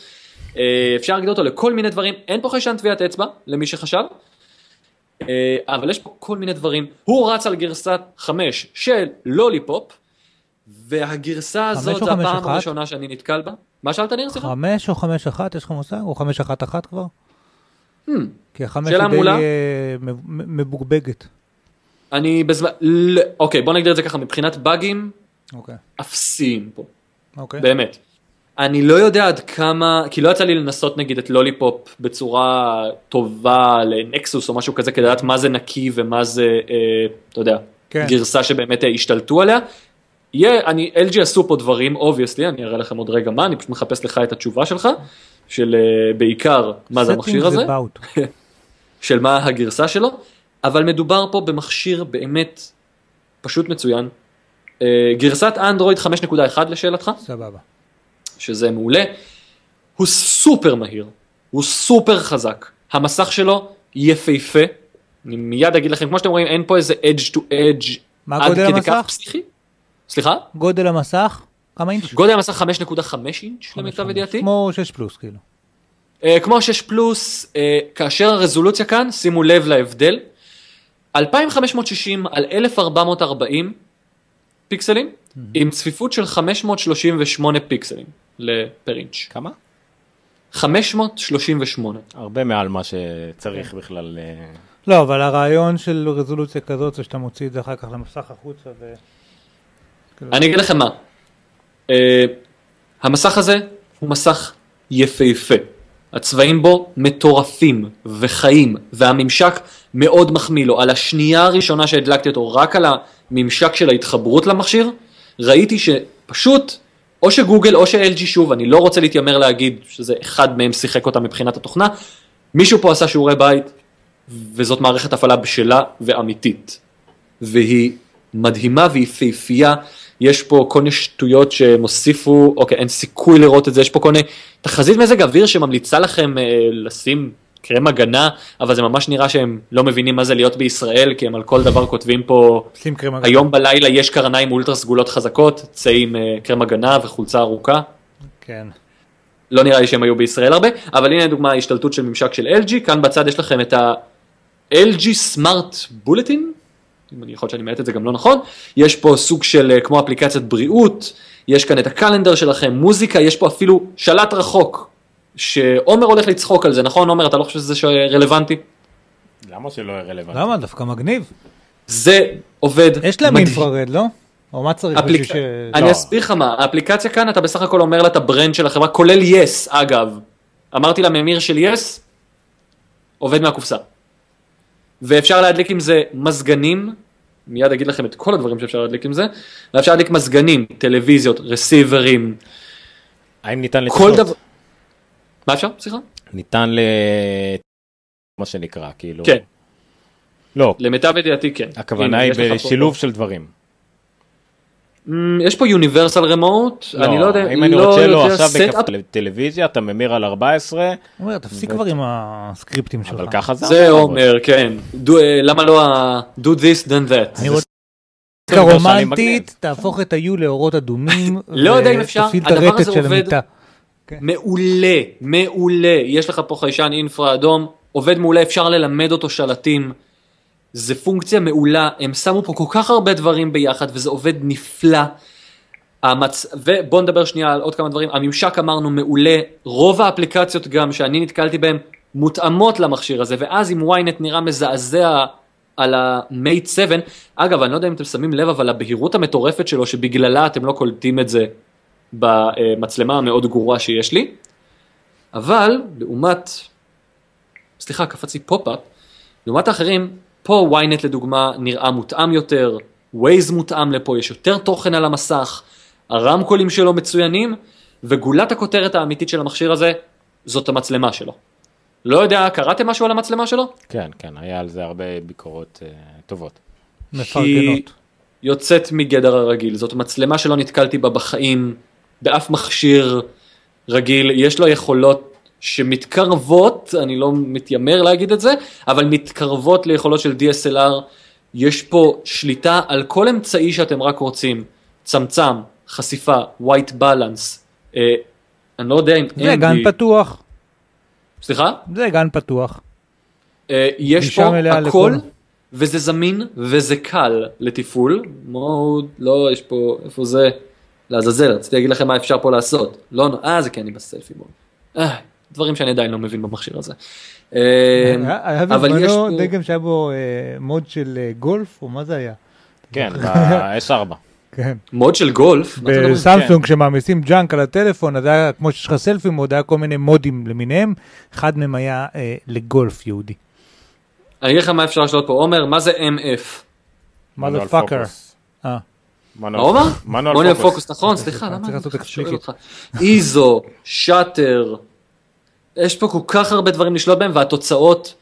אה, אפשר להגדיר אותו לכל מיני דברים, אין פה חיישן טביעת אצבע למי שחשב. אבל יש פה כל מיני דברים, הוא רץ על גרסת 5 של לוליפופ והגרסה הזאת זו הפעם? הראשונה שאני נתקל בה. מה שאלת ניר? סליחה? חמש או חמש אחת, יש לך מושג? או חמש אחת אחת כבר? כי החמש היא די. אה, מבאגבגת. אני בזמן, אוקיי בוא נגדיר את זה ככה מבחינת באגים אוקיי, אפסיים פה, אוקיי. באמת. אני לא יודע עד כמה, כי לא יצא לי לנסות נגיד את לוליפופ בצורה טובה לנקסוס או משהו כזה כדי לדעת מה זה נקי ומה זה, אה, אתה יודע, כן. גרסה שבאמת אה, השתלטו עליה. יהיה, אני, LG עשו פה דברים, obviously, אני אראה לכם עוד רגע מה, אני פשוט מחפש לך את התשובה שלך, של אה, בעיקר מה זה המכשיר הזה. (laughs) של מה הגרסה שלו, אבל מדובר פה במכשיר באמת פשוט מצוין. אה, גרסת אנדרואיד 5.1 לשאלתך, סבבה. שזה מעולה. הוא סופר מהיר, הוא סופר חזק. המסך שלו יפהפה. אני מיד אגיד לכם, כמו שאתם רואים, אין פה איזה to edge מה עד כדי כך המסך? פסיכי. סליחה? גודל המסך? כמה אינץ'? גודל המסך 5.5 אינץ' למיטב ידיעתי. כמו 6 פלוס כאילו. אה, כמו 6 פלוס, אה, כאשר הרזולוציה כאן, שימו לב להבדל, 2560 על 1440 פיקסלים, עם צפיפות של 538 פיקסלים לפר אינץ'. כמה? 538. הרבה מעל מה שצריך בכלל. אה, לא, אבל הרעיון של רזולוציה כזאת זה שאתה מוציא את זה אחר כך למסך החוצה ו... אני אגיד לכם מה, אה, המסך הזה הוא מסך יפהפה. הצבעים בו מטורפים וחיים, והממשק מאוד מחמיא לו. על השנייה הראשונה שהדלקתי אותו, רק על הממשק של ההתחברות למכשיר, ראיתי שפשוט, או שגוגל או ש-LG שוב, אני לא רוצה להתיימר להגיד שזה אחד מהם שיחק אותה מבחינת התוכנה, מישהו פה עשה שיעורי בית, וזאת מערכת הפעלה בשלה ואמיתית. והיא מדהימה ויפהפייה, יש פה כל מיני שטויות שהם הוסיפו, אוקיי, אין סיכוי לראות את זה, יש פה כל מיני תחזית מזג אוויר שממליצה לכם אה, לשים קרם הגנה, אבל זה ממש נראה שהם לא מבינים מה זה להיות בישראל, כי הם על כל דבר כותבים פה. היום בלילה יש קרניים אולטרה סגולות חזקות, צא עם אה, קרם הגנה וחולצה ארוכה. כן. לא נראה לי שהם היו בישראל הרבה, אבל הנה דוגמה השתלטות של ממשק של LG, כאן בצד יש לכם את ה-LG Smart Bulletin, יכול להיות שאני מבטא את זה גם לא נכון, יש פה סוג של אה, כמו אפליקציית בריאות, יש כאן את ה calendar שלכם, מוזיקה, יש פה אפילו שלט רחוק, שעומר הולך לצחוק על זה, נכון עומר, אתה לא חושב שזה רלוונטי? למה שלא יהיה רלוונטי? למה? דווקא מגניב. זה עובד יש להם מדהים. infrared, לא? או מה צריך אפליק... בשביל ש... אני לא. אסביר לך מה, האפליקציה כאן אתה בסך הכל אומר לה את ה brand של החברה, כולל יס, אגב. אמרתי לה ממיר של יס, עובד מהקופסה. ואפשר להדליק עם זה מזגנים, מיד אגיד לכם את כל הדברים שאפשר להדליק עם זה, ואפשר להדליק מזגנים, טלוויזיות, רסיברים, האם ניתן לתכנות? דבר. מה אפשר? סליחה? ניתן ל... מה שנקרא, כאילו... כן. לא, למיטב ידיעתי כן. הכוונה היא לך פה- בשילוב של דברים. אמ, יש פה יוניברסל רמוט, אני לא יודע, אם אני לא רוצה לו עכשיו בטלוויזיה, אתה ממיר על 14, אומר, תפסיק כבר עם הסקריפטים שלך. אבל ככה זה... זה אומר, כן. Do- אה, למה לא ה- do this then that. אני רוצה רומנטית, תהפוך את היו לאורות אדומים. (laughs) לא יודע אם אפשר, הדבר הזה עובד. (laughs) מעולה, מעולה. יש לך פה חיישן אינפרה אדום, עובד מעולה, אפשר ללמד אותו שלטים. זה פונקציה מעולה, הם שמו פה כל כך הרבה דברים ביחד וזה עובד נפלא. המצ... ובוא נדבר שנייה על עוד כמה דברים, הממשק אמרנו מעולה, רוב האפליקציות גם שאני נתקלתי בהן מותאמות למכשיר הזה, ואז האם ynet נראה מזעזע על ה-Mate 7, אגב אני לא יודע אם אתם שמים לב אבל הבהירות המטורפת שלו שבגללה אתם לא קולטים את זה במצלמה המאוד גרועה שיש לי, אבל לעומת, סליחה קפץ לי פופ-אפ, לעומת האחרים, פה ynet לדוגמה נראה מותאם יותר, Waze מותאם לפה, יש יותר תוכן על המסך, הרמקולים שלו מצוינים, וגולת הכותרת האמיתית של המכשיר הזה, זאת המצלמה שלו. לא יודע, קראתם משהו על המצלמה שלו? כן, כן, היה על זה הרבה ביקורות אה, טובות. מפרגנות. יוצאת מגדר הרגיל, זאת מצלמה שלא נתקלתי בה בחיים, באף מכשיר רגיל, יש לו יכולות שמתקרבות, אני לא מתיימר להגיד את זה, אבל מתקרבות ליכולות של DSLR, יש פה שליטה על כל אמצעי שאתם רק רוצים, צמצם, חשיפה, white balance, אה, אני לא יודע אם זה גן לי- פתוח, סליחה? זה גן פתוח. אה, יש פה הכל, לכל. וזה זמין וזה קל לתפעול. מוד, לא, יש פה, איפה זה? לעזאזל, רציתי להגיד לכם מה אפשר פה לעשות. לא, אה, זה כי אני בסלפי מוד. אה, דברים שאני עדיין לא מבין במכשיר הזה. אה, היה היה אבל יש בזמנו פה... דגם שהיה בו אה, מוד של אה, גולף, או מה זה היה? כן, (laughs) ב-S4. כן. מוד של גולף? בסמסונג כשמעמיסים ג'אנק על הטלפון, אז היה, כמו שיש לך סלפי מוד, היה כל מיני מודים למיניהם, אחד מהם היה אה, לגולף יהודי. אני אגיד לך מה אפשר לשאול פה. עומר, מה זה MF? מה זה manual fucker? פוקוס. אה, מה הוא אמר? manual, manual focus. נכון, סליחה, למה אני שואל. אותך? איזו, שאטר, יש פה כל כך הרבה דברים לשלוט בהם והתוצאות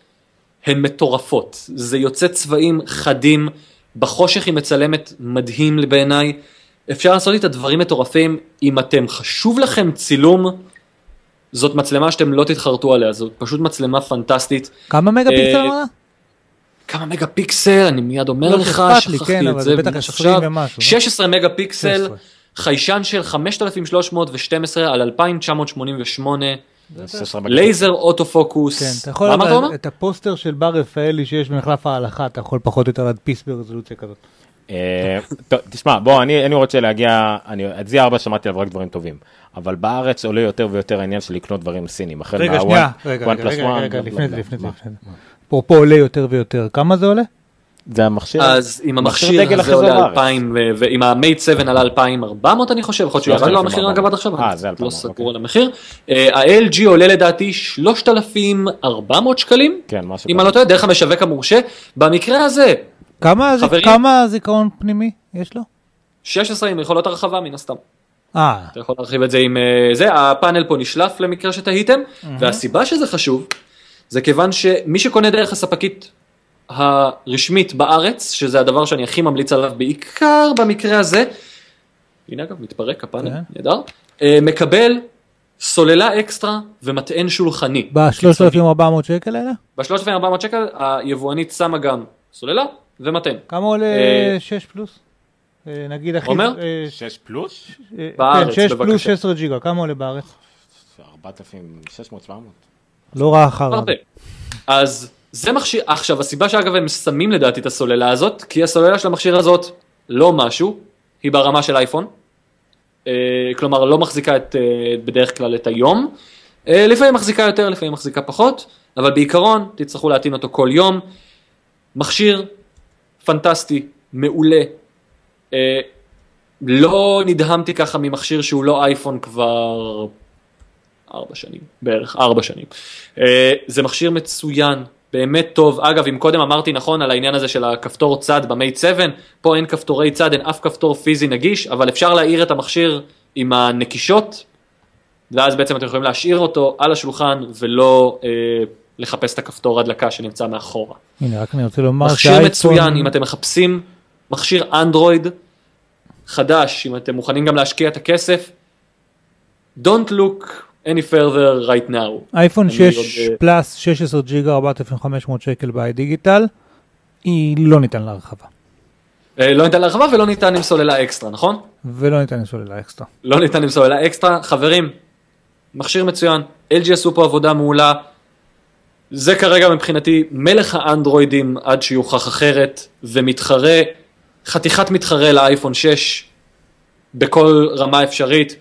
הן מטורפות. זה יוצא צבעים חדים, בחושך היא מצלמת מדהים בעיניי. אפשר לעשות איתה דברים מטורפים, אם אתם חשוב לכם צילום, זאת מצלמה שאתם לא תתחרטו עליה, זאת פשוט מצלמה פנטסטית. כמה מגה פיקסל אה, אמרת? כמה מגה פיקסל, אני מיד אומר לא, לך, שכחתי כן, את זה בטח ממש 20 עכשיו. ומשהו, לא? 16 מגה פיקסל, 16. חיישן של 5312 על 2988, 16 מגה. laser auto focus. כן, אתה יכול מה אתה אבל אומר? את הפוסטר של בר רפאלי שיש במחלף ההלכה, אתה יכול פחות או יותר להדפיס ברזולוציה כזאת. אה, טוב, תשמע, בוא, אני אני רוצה להגיע, אני- את Z4 שמעתי עליו רק דברים טובים, אבל בארץ עולה יותר ויותר העניין של לקנות דברים סינים. החל רגע, שנייה, רגע, רגע, לפני זה, זה? לפני זה. אפרופו עולה יותר ויותר, כמה זה עולה? זה המכשיר, אז עם מכשיר המכשיר הזה עולה בארץ. 2,000, ו- ועם המייט 7 עלה 2,400 אני חושב, יכול להיות שירד לו המחיר 3,400. אגב עד עכשיו, אה, זה לא 2,400, סגור אוקיי. על המחיר. אה, ה-LG עולה לדעתי 3,400 שקלים, כן, משהו אם. אני לא טועה, דרך המשווק המורשה. במקרה הזה, כמה זה- חברים? כמה זיכרון פנימי יש לו? 16 עם יכולות הרחבה מן הסתם. אה, אתה יכול להרחיב את זה עם אה, זה, הפאנל פה נשלף למקרה שתהיתם, והסיבה שזה חשוב, זה כיוון שמי שקונה דרך הספקית הרשמית בארץ, שזה הדבר שאני הכי ממליץ עליו בעיקר במקרה הזה, הנה אגב מתפרק הפאנל, כן. נהדר, אה, מקבל סוללה אקסטרה ומטען שולחני. ב-3,400 שקל האלה? ב-3,400 שקל היבואנית שמה גם סוללה ומטען. כמה עולה אה, 6 פלוס? אה, נגיד הכי... עומר? אה, 6 פלוס? אה, בארץ, כן, 6 פלוס בבקשה. 16 ג'יגה, כמה עולה בארץ? 4,600, 700. לא רע אחריו. הרבה. אז זה מכשיר, עכשיו הסיבה שאגב הם שמים לדעתי את הסוללה הזאת, כי הסוללה של המכשיר הזאת לא משהו, היא ברמה של אייפון, אה, כלומר לא מחזיקה את, אה, בדרך כלל את היום, אה, לפעמים מחזיקה יותר, לפעמים מחזיקה פחות, אבל בעיקרון תצטרכו להטעין אותו כל יום. מכשיר פנטסטי, מעולה. לא נדהמתי ככה ממכשיר שהוא לא אייפון כבר ארבע שנים, בערך ארבע שנים. זה מכשיר מצוין, באמת טוב. אגב, אם קודם אמרתי נכון על העניין הזה של הכפתור צד במייט 7, פה אין כפתורי צד, אין אף כפתור פיזי נגיש, אבל אפשר להאיר את המכשיר עם הנקישות, ואז בעצם אתם יכולים להשאיר אותו על השולחן ולא אה, לחפש את הכפתור הדלקה שנמצא מאחורה. הנה, רק אני רוצה לומר מכשיר שהאייפון- מצוין, אם אתם מחפשים מכשיר אנדרואיד חדש, אם אתם מוכנים גם להשקיע את הכסף, Don't look any further right now. אייפון אני 6 עוד, אה, פלאס 16 ג'יגה 4,500 שקל באי דיגיטל, היא לא ניתן להרחבה. אה, לא ניתן להרחבה ולא ניתן עם סוללה אקסטרה, נכון? ולא ניתן לסוללה אקסטרה. לא ניתן עם סוללה אקסטרה. חברים, מכשיר מצוין, LG עשו פה עבודה מעולה. זה כרגע מבחינתי מלך האנדרואידים עד שיוכח אחרת, ומתחרה, חתיכת מתחרה לאייפון 6 בכל רמה אפשרית.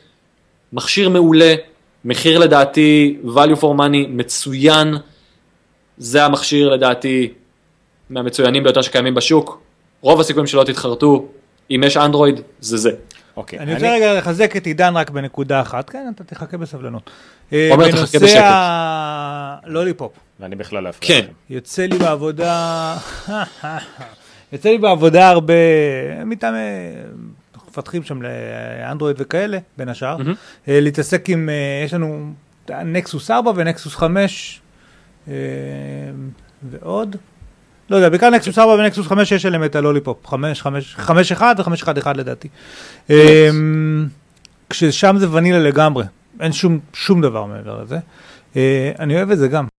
מכשיר מעולה, מחיר לדעתי value for money מצוין, זה המכשיר לדעתי מהמצוינים ביותר שקיימים בשוק. רוב הסיכויים שלא תתחרטו, אם יש אנדרואיד, זה זה. אוקיי. אני רוצה רגע לחזק את עידן רק בנקודה אחת, כן, אתה תחכה בסבלנות. אה, עומר, תחכה בנושא בשקט. הלוליפופ, ואני בכלל לא אפריע כן. יוצא לי בעבודה, (laughs) יוצא לי בעבודה הרבה, מטעמי, מפתחים שם לאנדרואיד וכאלה, בין השאר, אה, להתעסק עם, אה, יש לנו נקסוס 4 ונקסוס 5 אה, ועוד. לא יודע, בעיקר נקסוס 4 ונקסוס 5 יש עליהם את הלוליפופ, 5, 5, 5, 1 ו-5, 1, 1 לדעתי. אמ, כששם זה ונילה לגמרי, אין שום, שום דבר מעבר לזה. אני אוהב את זה גם.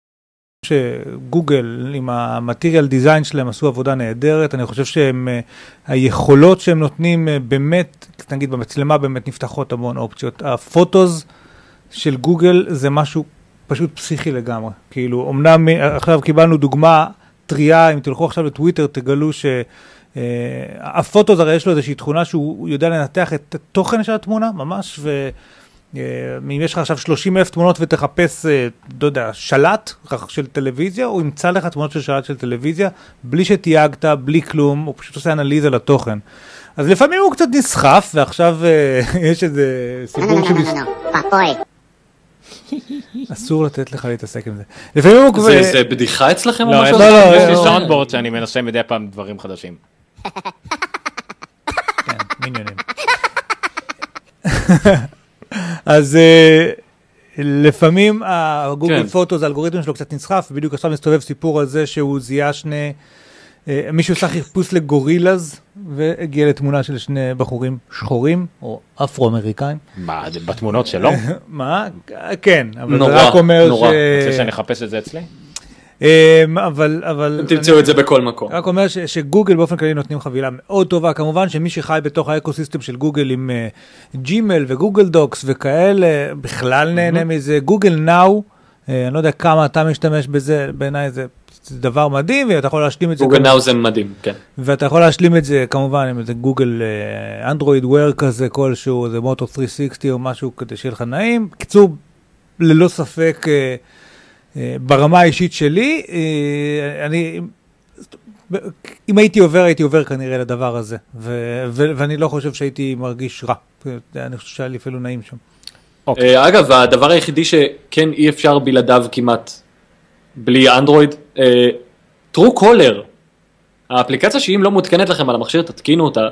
שגוגל עם המטריאל דיזיין שלהם עשו עבודה נהדרת, אני חושב שהם, אה, היכולות שהם נותנים אה, באמת, נגיד במצלמה באמת נפתחות המון אופציות. הפוטוז של גוגל זה משהו פשוט פסיכי לגמרי. כאילו, אמנם אה, עכשיו קיבלנו דוגמה טריה, אם תלכו עכשיו לטוויטר תגלו ש... אה, הפוטוז הרי יש לו איזושהי תכונה שהוא יודע לנתח את התוכן של התמונה ממש, ואם יש לך עכשיו 30 אלף תמונות ותחפש, אה, לא יודע, שלט של טלוויזיה, הוא ימצא לך תמונות של שלט של טלוויזיה, בלי שתייגת, בלי כלום, הוא פשוט עושה אנליזה לתוכן. אז לפעמים הוא קצת נסחף, ועכשיו אה, (laughs) יש איזה סיפור שמס... (laughs) אסור לתת לך להתעסק עם זה. לפעמים הוא כבר... זה, בדיחה אצלכם או לא, משהו? יש לי- לא, יש לא, לי לא. סאונדבורד שאני מנסה מדי פעם דברים חדשים. (laughs) כן, מיניונים. אז אה, לפעמים הגוגל כן. פוטו, זה האלגוריתם שלו קצת נסחף, בדיוק עכשיו מסתובב סיפור על זה שהוא זיהה שני, אה, מישהו עשה חיפוש לגורילאז, והגיע לתמונה של שני בחורים שחורים, או אפרו-אמריקאים. מה, זה בתמונות שלו? (laughs) מה? כן, אבל נורא, זה רק אומר נורא. ש... רוצה שאני אחפש את זה אצלי? אה, אבל, אבל... אתם תמצאו את זה בכל מקום. רק אומר ש, שגוגל באופן כללי נותנים חבילה מאוד טובה, כמובן שמי שחי בתוך האקוסיסטם של גוגל עם ג'ימל ו Google Docs וכאלה, בכלל נהנה מזה. Google Now, אני לא יודע כמה אתה משתמש בזה, בעיניי זה, זה דבר מדהים, ואתה יכול להשלים את זה. Google Now זה מדהים, כן. ואתה יכול להשלים את זה כמובן עם איזה Google Android Wear כזה כלשהו, איזה מוטו 360 או משהו כדי שיהיה לך נעים. בקיצור, ללא ספק אה, אה, ברמה האישית שלי, אה, אני, אם הייתי עובר, הייתי עובר כנראה לדבר הזה, ו, ו, ואני לא חושב שהייתי מרגיש רע, אני חושב שהיה לי אפילו נעים שם. אה, אגב, הדבר היחידי שכן אי אפשר בלעדיו כמעט, בלי אנדרואיד, אה, טרו קולר, האפליקציה שאם לא מותקנת לכם על המכשיר, תתקינו אותה.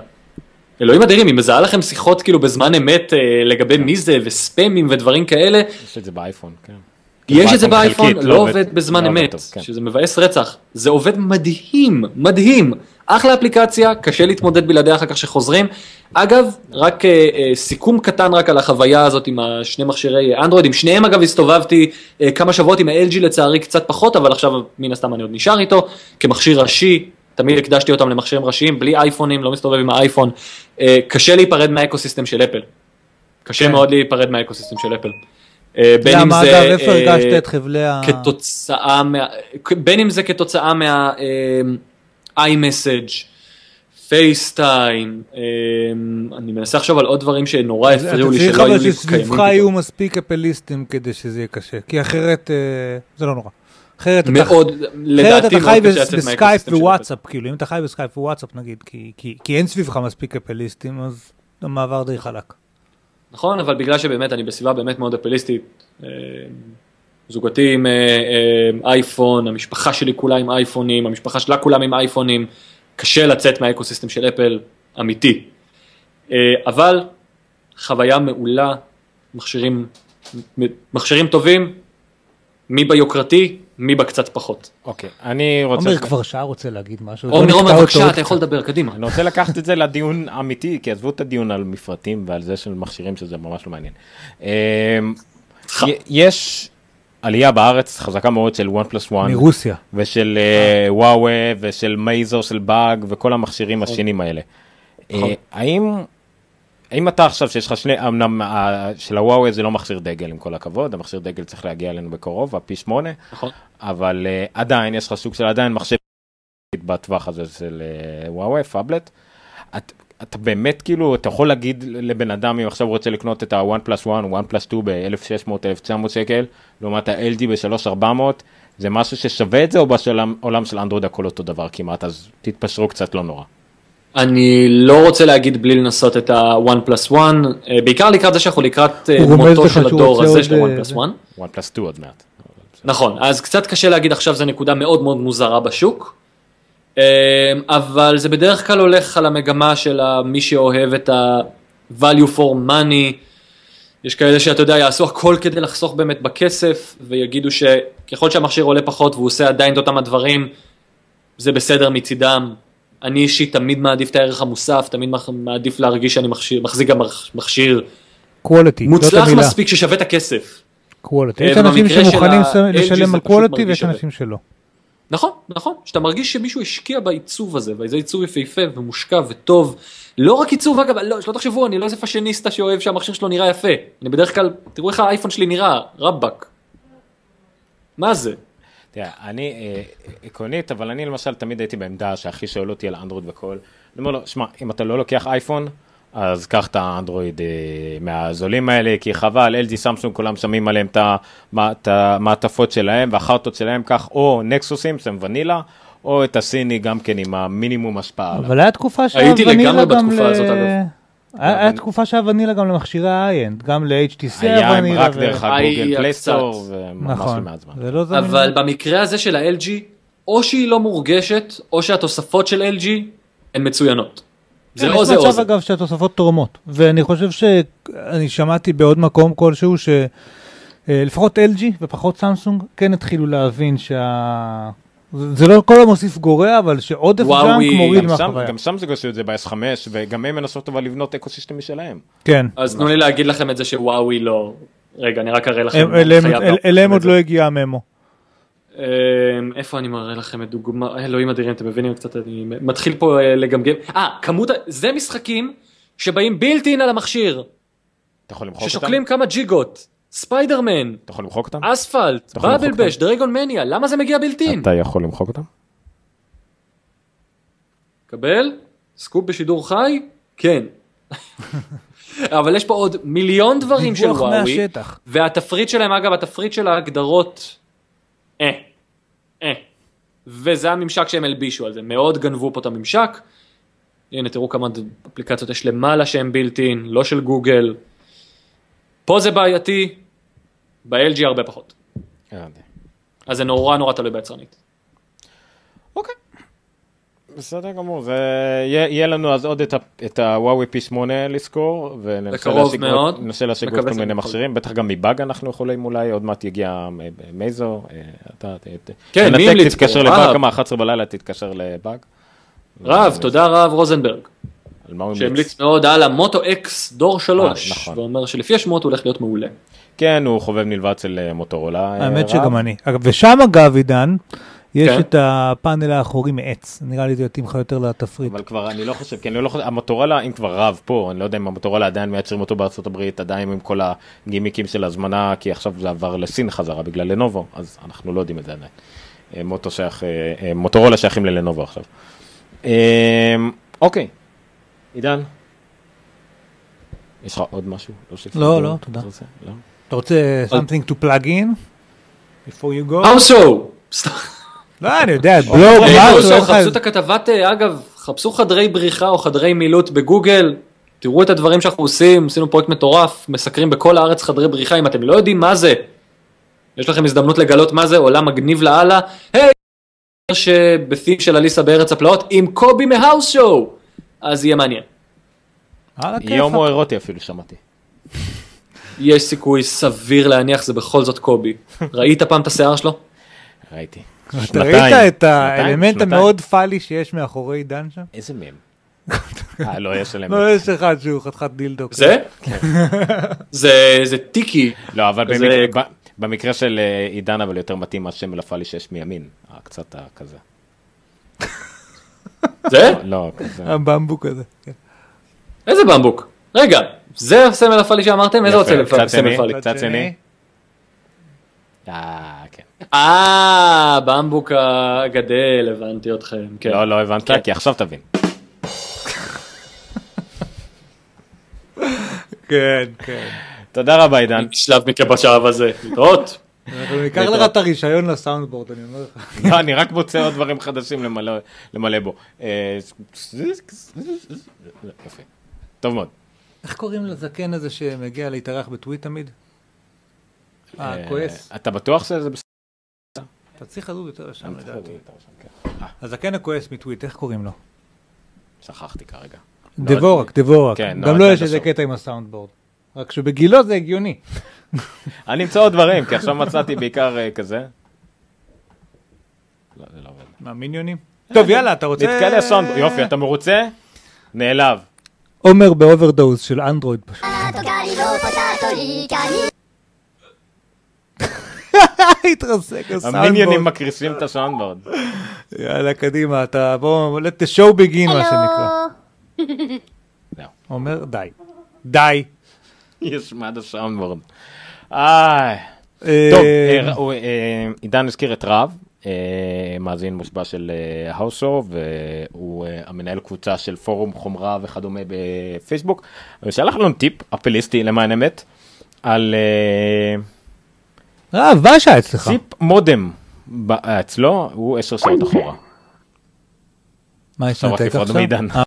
אלוהים אדירים, היא מזהה לכם שיחות כאילו בזמן אמת אה, לגבי מי זה וספאמים ודברים כאלה. יש את זה באייפון, כן. יש את זה באייפון חלקית, לא לא עובד בזמן לא אמת, טוב, כן. שזה מבאס רצח. זה עובד מדהים, מדהים. אחלה אפליקציה, קשה להתמודד בלעדיה אחר כך שחוזרים. אגב, רק אה, אה, סיכום קטן רק על החוויה הזאת עם השני מכשירי אנדרואיד, עם שניהם אגב הסתובבתי אה, כמה שבועות עם ה-LG לצערי קצת פחות, אבל עכשיו מן הסתם אני עוד נשאר איתו, כמכשיר ראשי, תמיד הקדשתי אותם למכשירים ראשיים, בלי אייפונים, לא מסתובב עם האייפון. אה, קשה להיפרד מהאקוסיסטם של אפל. קשה כן. מאוד להיפרד מהאקוסיסטם של אפל. אה, בין אם למה זה... אגב, איפה אה, הרגשת את חבלי ה... כתוצאה מה... בין אם זה כתוצאה מה... אה, iMessage, FaceTime, אני מנסה לחשוב על עוד דברים שנורא הפריעו לי אתה שלא היו לי קיימים יהיו פתאום. מספיק אפליסטים כדי שזה יהיה קשה, כי אחרת זה לא נורא. אחרת אתה מאוד, אחרת לדעתי אתה מאוד חי בסקייפ ווואטסאפ, כאילו, אם אתה חי בסקייפ ווואטסאפ נגיד, כי- כי- כי אין סביבך מספיק אפליסטים, אז המעבר די חלק. נכון, אבל בגלל שבאמת אני בסביבה באמת מאוד אפליסטית, אה, זוגתי עם אה, אה, אייפון, המשפחה שלי כולה עם אייפונים, המשפחה שלה כולם עם אייפונים, קשה לצאת מהאקוסיסטם של אפל, אמיתי. אבל חוויה מעולה, מכשירים, מכשירים טובים, מי ביוקרתי, מי בקצת פחות. אוקיי, אני רוצה... עומר כבר שעה רוצה להגיד משהו. עומר, עומר, בבקשה, אתה יכול קצת. לדבר, קדימה. אני רוצה לקחת את זה לדיון אמיתי, כי עזבו את הדיון על מפרטים ועל זה של מכשירים, שזה ממש לא מעניין. אמ, יש עלייה בארץ חזקה מאוד של OnePlus One, מרוסיה. ושל Huawei, ושל מייזו של באג, וכל המכשירים הסינים האלה. נכון. אה, האם אם אתה עכשיו שיש לך שני, אמנם ה- של ה-Huawei זה לא מכשיר דגל עם כל הכבוד, המכשיר דגל צריך להגיע אלינו בקרוב, הפי שמונה, נכון. אבל uh, עדיין יש לך סוג של עדיין מחשב בטווח הזה של uh, וואוי, פאבלט. את, אתה באמת כאילו, אתה יכול להגיד לבן אדם אם עכשיו הוא רוצה לקנות את ה-one plus one, one plus 2 ב-1600-1900 שקל, לעומת ה-LG ב-3400, זה משהו ששווה את זה או בעולם של אנדרואיד הכל אותו דבר כמעט, אז תתפשרו קצת לא נורא. אני לא רוצה להגיד בלי לנסות את ה-one plus one, אה, בעיקר לקראת זה שאנחנו לקראת אה, מותו של הדור הזה של ה-one אה, plus זה. one. one plus 2 עוד מעט. נכון, אז קצת קשה להגיד עכשיו זו נקודה מאוד מאוד מוזרה בשוק, אבל זה בדרך כלל הולך על המגמה של מי שאוהב את ה-value for money, יש כאלה שאתה יודע יעשו הכל כדי לחסוך באמת בכסף, ויגידו שככל שהמכשיר עולה פחות והוא עושה עדיין את אותם הדברים, זה בסדר מצידם. אני אישית תמיד מעדיף את הערך המוסף, תמיד מעדיף להרגיש שאני מחזיק גם מכשיר quality, מוצלח. מספיק ששווה את הכסף. quality. אה, יש אנשים שמוכנים לשלם על quality מרגיש ויש. אנשים שלא. נכון, נכון, שאתה מרגיש שמישהו השקיע בעיצוב הזה, וזה עיצוב יפהפה ומושקע וטוב. לא רק עיצוב, אגב, לא, שלא תחשבו, אני לא איזה פאשיניסטה שאוהב שהמכשיר שלו נראה יפה. אני בדרך כלל, תראו איך האייפון שלי נראה, רבאק. מה זה? תראה, אני אה, עקרונית, אבל אני למשל תמיד הייתי בעמדה שהכי שואל אותי על אנדרואיד וכל. אני אומר לו, שמע, אם אתה לא לוקח אייפון, אז קח את האנדרואיד אה, מהזולים האלה, כי חבל, LG סמסונג כולם שמים עליהם את המע- את המעטפות שלהם והחרטות שלהם, קח או נקסוסים שהם ונילה, או את הסיני גם כן עם המינימום השפעה. אבל היה תקופה שהיה הייתי ונילה לגמרי גם בתקופה ל... הזאת, אגב. היה היה תקופה שהיה ונילה גם למכשירי ה-high-end, גם ל-HTC היה היה ונילה. רק ו- דרך היה ה-Google. Play Store, וממש נכון, מעט זמן. אבל במקרה הזה של ה-LG, או שהיא לא מורגשת, או שהתוספות של LG הן מצוינות. זה או זה יש או מצב זה. אגב שהתוספות תורמות, ואני חושב שאני שמעתי בעוד מקום כלשהו שלפחות LG ופחות סמסונג כן התחילו להבין שה... זה זה לא כל המוסיף גורע, אבל שעודף ג'אנק מוריד גם שם- מהחוויה. גם סמסונג עשו את זה ב-S5, וגם הם מנסות אבל לבנות אקוסיסטם משלהם. כן. אז תנו לי להגיד לכם את זה שוואוי לא... רגע, אני רק אראה לכם. הם- אליהם- אל- אליהם לכם עוד זה. לא הגיע המ-memo. אמ, איפה אני מראה לכם את דוגמה, אלוהים אדירים, אתם מבינים קצת, אני מתחיל פה אה, לגמגם. אה, כמות, זה משחקים שבאים built-in על המכשיר, אתה יכול למחוק אותם? ששוקלים כמה ג'יגות. ספיידרמן, אתה יכול למחוק אותם? Asphalt, Bubble Bash, Dragon Mania, למה זה מגיע in? אתה יכול למחוק אותם? קבל? סקופ בשידור חי? כן. (laughs) אבל יש פה עוד מיליון דברים של דיווח וואוי, מהשטח. והתפריט שלהם, אגב, התפריט של ההגדרות, אה, אה. וזה הממשק שהם הלבישו על זה, מאוד גנבו פה את הממשק. הנה, תראו כמה אפליקציות יש למעלה שהם בילטין, לא של גוגל. פה זה בעייתי, ב-LG הרבה פחות. אז זה נורא נורא תלוי ביצרנית. אוקיי. בסדר גמור, זה יהיה יהיה לנו אז עוד את ה- את הוואוי פי 8 לזכור, וננסה להשיג עוד- מאוד. כל מיני. מכשירים, בטח גם מבאג אנחנו יכולים אולי, עוד מעט יגיע אה, מייזו, אה, אתה, כן, תנתק, תתקשר? לבאג. כמה 11 בלילה תתקשר לבאג. רב, תודה רב רוזנברג. שהמליץ מאוד על המוטו אקס דור שלוש, נכון. ואומר שלפי השמועות הוא הולך להיות מעולה. כן, הוא חובב נלווה אצל אה, מוטורולה. אה, האמת. שגם אני. ושם אגב, עידן, יש כן. את הפאנל האחורי מעץ. נראה לי זה יתאים לך יותר לתפריט. אבל כבר אני לא חושב, כי אני לא חושב, המוטורולה, אם כבר רב פה, אני לא יודע אם המוטורולה עדיין מייצרים אותו בארצות הברית, עדיין עם כל הגימיקים של הזמנה, כי עכשיו זה עבר לסין חזרה בגלל לנובו, אז אנחנו לא יודעים את זה עדיין. אה, מוטו שייך, מוטורולה שייכים ללנובו עכשיו. אוקיי, עידן, יש לך עוד משהו? להוסיף? לא, לא, תודה. לא? אתה רוצה something to plug in? before you go? האוסו! לא, אני יודע, (laughs) בלוג, אה, משהו. חפשו את הכתבת, אה, אגב, חפשו חדרי בריחה או חדרי מילוט בגוגל, תראו את הדברים שאנחנו עושים, עשינו פרויקט מטורף, מסקרים בכל הארץ חדרי בריחה, אם אתם לא יודעים מה זה, יש לכם הזדמנות לגלות מה זה, עולם מגניב לאללה, היי, שבתים של אליסה בארץ הפלאות, עם קובי מהאוס שואו, אז יהיה מעניין. הכיפאק. יהיה הומואירוטי אפילו שמעתי. יש סיכוי סביר להניח זה בכל זאת קובי. (laughs) ראית פעם את השיער שלו? ראיתי. אתה ראית את האלמנט. המאוד פאלי שיש מאחורי עידן שם? איזה מהם? (laughs) אה, לא, יש עליהם. לא, יש אחד שהוא חתיכת דילדו. זה? (laughs) זה זה טיקי. לא, אבל במקרה, של אה, עידן, אבל יותר מתאים השם לפאלי שיש מימין, קצת כזה. זה? לא, כזה. הבמבוק הזה. כן. איזה במבוק? רגע, זה הסמל הפאלי שאמרתם? איזה עוד סמל- סמל. פאלי? צד שני. אה, כן. אה, במבוק הגדל, הבנתי אתכם. כן. לא, לא הבנת, כן. כי עכשיו תבין. כן, כן. תודה רבה, עידן. שלב מכם בשלב הזה. להתראות. אנחנו ניקח לך את הרישיון לסאונדבורד, אני אומר לך. (laughs) לא, אני רק מוצא עוד דברים חדשים למלא- בו. אה, יפה. טוב מאוד. איך קוראים לזקן הזה שמגיע להתארח בטוויט תמיד? אה, אה, כועס. אתה בטוח שזה בסדר? אתה צריך לזוז יותר לשם לדעתי. כן. אה, הזקן הכועס מטוויט, איך קוראים לו? שכחתי כרגע. דבורק, דבורק. כן, גם לא, לו זה יש איזה. קטע עם הסאונדבורד. רק שבגילו זה הגיוני. (laughs) אני אמצא עוד דברים, כי עכשיו מצאתי בעיקר אה, כזה. לא, זה לא עובד. מה, מיניונים? טוב, יאללה, אתה רוצה... נתקע לי הסאונד, יופי, אתה מרוצה? נעלב. עומר ב-overdose של אנדרואיד פשוט. (laughs) התרסק ה-soundboard. המיניונים מקריסים את ה-soundboard. יאללה, קדימה, אתה בוא, let the show begin, מה שנקרא. זהו. אומר, די. די. יש מד הסאונדבורד. איי. אה, טוב, אה, הוא, אה, עידן הזכיר את רב, אה, מאזין מושבע של האוסו, והוא אה, המנהל קבוצה של פורום חומרה וכדומה בפייסבוק. הוא שלח לנו טיפ אפליסטי למען אמת, על אה, רב, באשה אצלך. ציפ מודם אה, אצלו, הוא עשר שעות אחורה. מה יש נפרד עכשיו?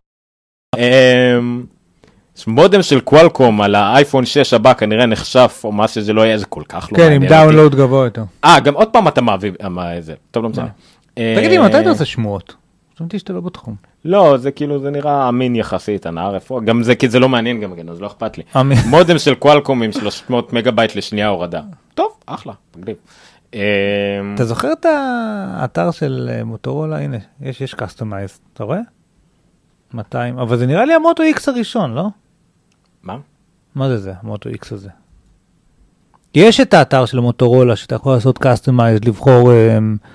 אה, אמ, מודם של Qualcomm על האייפון 6 הבא כנראה נחשף או מה שזה לא יהיה זה כל כך לא כן, עם מעניין. download גבוה יותר. אה גם עוד פעם אתה מעביר מה זה טוב לא משנה. תגיד לי, אה, מתי אתה עושה שמועות? חשבתי שאתה לא בתחום. לא זה כאילו זה נראה אמין יחסית הנער איפה גם זה כי זה לא מעניין גם כן אז לא אכפת לי. (laughs) מודם של Qualcomm עם 300 megabyte לשנייה הורדה. טוב אחלה מגניב. אתה זוכר את האתר של אה, מוטורולה? הנה, יש, יש customize, אתה רואה? 200, אבל זה נראה לי המוטו איקס הראשון, לא? מה? מה זה זה, המוטו איקס הזה? יש את האתר של המוטורולה שאתה יכול לעשות customize, לבחור אממ,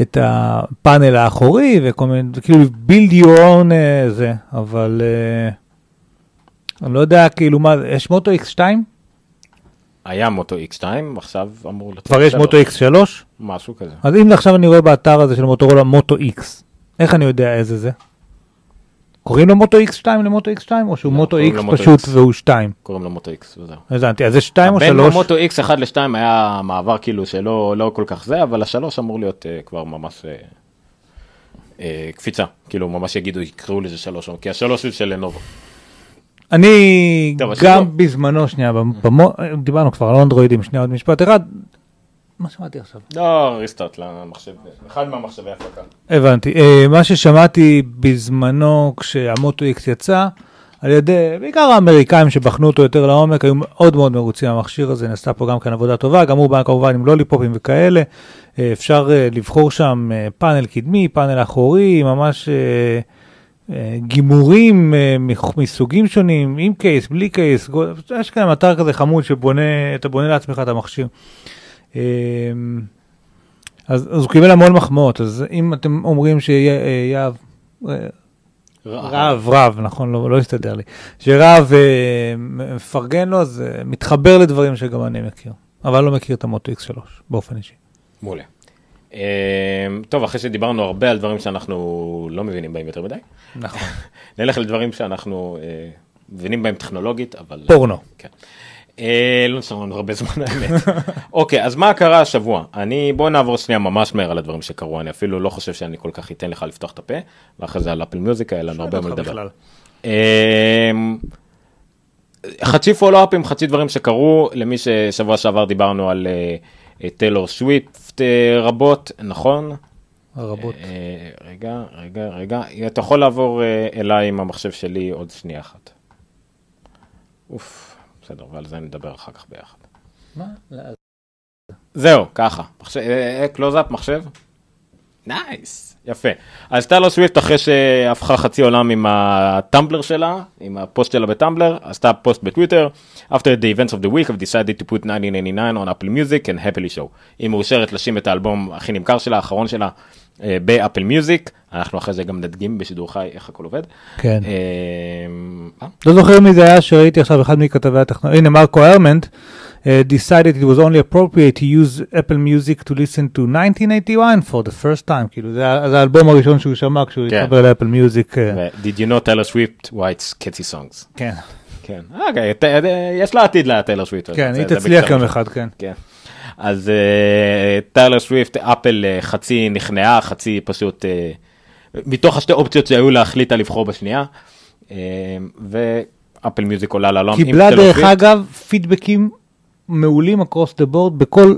את הפאנל האחורי וכל מיני, כאילו build your own אה, זה, אבל אה, אני לא יודע כאילו מה, יש מוטו איקס 2? היה מוטו X2 עכשיו אמור לצאת כבר יש. מוטו איקס 3? משהו כזה. אז אם עכשיו אני רואה באתר הזה של מוטורולה מוטו איקס, איך אני יודע איזה זה? קוראים לו מוטו איקס 2 למוטו איקס 2 או שהוא לא, מוטו איקס מוטו פשוט X. והוא 2? קוראים לו מוטו X וזהו. הבנתי, אז זה 2 או בין 3? המוטו X 1 ל-2 היה מעבר כאילו שלא לא כל כך זה, אבל השלוש אמור להיות אה, כבר ממש אה, אה, קפיצה, כאילו ממש יגידו, יקראו לזה שלוש, כי השלוש הוא של לנובו. אני טוב, גם. בזמנו, שנייה, במו- דיברנו כבר על אנדרואידים, שנייה עוד משפט אחד. מה שמעתי עכשיו? לא, ריסטארט למחשב, אחד מהמחשבי הפקה. הבנתי. אה, מה ששמעתי בזמנו כשהמוטו איקס יצא, על ידי בעיקר האמריקאים שבחנו אותו יותר לעומק, היו מאוד מאוד מרוצים מהמכשיר הזה, נעשתה פה גם כאן עבודה טובה, גם הוא בא כמובן עם לוליפופים וכאלה. אה, אפשר אה, לבחור שם פאנל קדמי, פאנל אחורי, ממש גימורים מסוגים שונים, עם קייס, בלי קייס, יש כאן אתר כזה חמוד שבונה, אתה בונה לעצמך את המכשיר. אה, אז, אז הוא קיבל המון מחמאות, אז אם אתם אומרים שיהב, רב, רב, נכון, לא, לא הסתדר לי, שרב אה, מפרגן לו, אז אה, מתחבר לדברים שגם אני מכיר, אבל לא מכיר את המוטו X3 באופן אישי. מעולה. אה, טוב, אחרי שדיברנו הרבה על דברים שאנחנו לא מבינים בהם יותר מדי, נכון. (laughs) נלך לדברים שאנחנו אה, מבינים בהם טכנולוגית, אבל... פורנו. כן. אה, לא נשאר לנו הרבה זמן האמת. אוקיי, אז מה קרה השבוע? אני, בוא נעבור שנייה ממש מהר על הדברים שקרו, אני אפילו לא חושב שאני כל כך אתן לך לפתוח את הפה, ואחרי זה על אפל מיוזיק, היה לנו הרבה מה לדבר. אמ, חצי פולו-אפים, חצי דברים שקרו, למי ששבוע שעבר דיברנו על טיילור סוויפט אה, רבות, נכון? רבות. אה, רגע, רגע, רגע, אתה יכול לעבור אה, אליי עם המחשב שלי עוד שנייה אחת. אוף, בסדר, ועל זה נדבר אחר כך ביחד. מה? זהו, ככה. אה, קלוזאפ, מחשב? nice, יפה. אז טיילור סוויפט אחרי שהפכה חצי עולם עם הטמבלר שלה, עם הפוסט שלה בטמבלר, עשתה פוסט בטוויטר, After the events of the week I've decided to put 1999 on Apple Music and happily show. היא מאושרת לשים את האלבום הכי נמכר שלה, האחרון שלה, אה, באפל מיוזיק, אנחנו אחרי זה גם נדגים בשידור חי איך הכל עובד. כן. אה, אה, לא זוכר מי זה היה שראיתי עכשיו אחד מכתבי הטכנולוגיה, הנה מרקו הרמנט, uh, decided it was only appropriate to use Apple Music to listen to 1981 for the first time, כאילו זה, האלבום הראשון שהוא שמע כשהוא כן. התחבר לאפל מיוזיק. אה, Did you know Taylor Swift writes catchy songs? כן, כן, אוקיי, אה, יש לה עתיד לטיילר סוויפט. כן, היא תצליח. יום אחד, כן. אז אה, טיילר סוויפט, אפל אה, חצי נכנעה, חצי פשוט, אה, מתוך השתי אופציות שהיו לה, החליטה לבחור בשנייה. ואפל מיוזיק עולה לעולם. עם קיבלה דרך אגב פידבקים מעולים across the board בכל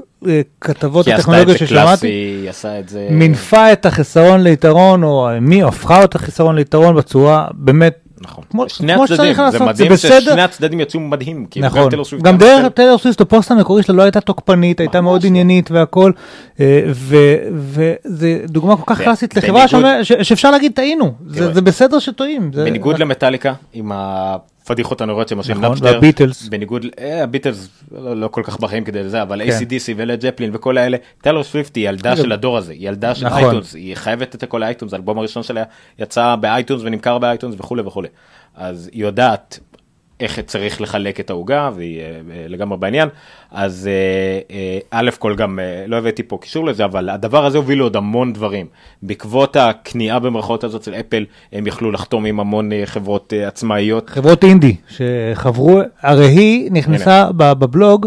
כתבות כי היא עשתה את הטכנולוגיה זה ששמעתי. קלאסי, עשה את זה... מינפה את החיסרון ליתרון, או מי הפכה את החיסרון ליתרון בצורה באמת, נכון. כמו- שני כמו הצדדים, שצריך זה לעשות, זה מדהים בסדר. ששני הצדדים יצאו מדהים. כאילו, נכון, גם דרך. טיילור סוויפט, הפוסט המקורי שלה לא הייתה תוקפנית, הייתה מאוד לא. עניינית והכל, אה, ו- וזה דוגמה כל כך קלאסית לחברה בניגוד- שאומר- ש- שאפשר להגיד טעינו, זה. זה בסדר שטועים. זה- בניגוד למטאליקה, עם הפדיחות הנוראיות שהם עושים נכון, נפטר, והביטלס. בניגוד, אה, הביטלס לא, לא כל כך בחיים כדי זה, אבל כן. ACDC ולד ג'פלין וכל האלה, טיילור סוויפט היא ילדה של הדור הזה, היא ילדה של נכון. אייטונס, היא חייבת את הכל לאייטונס, האלבום הראשון שלה יצא באייטונס ונמכר באייטונס וכולי וכולי, אז היא יודעת איך צריך לחלק את העוגה והיא אה, אה, לגמרי בעניין, אז אה, א' כל גם, לא הבאתי פה קישור לזה, אבל הדבר הזה הוביל לעוד המון דברים. בעקבות הכניעה במרכאות הזאת של אפל, הם יכלו לחתום עם המון חברות עצמאיות. חברות אינדי שחברו, הרי היא נכנסה ב- בבלוג,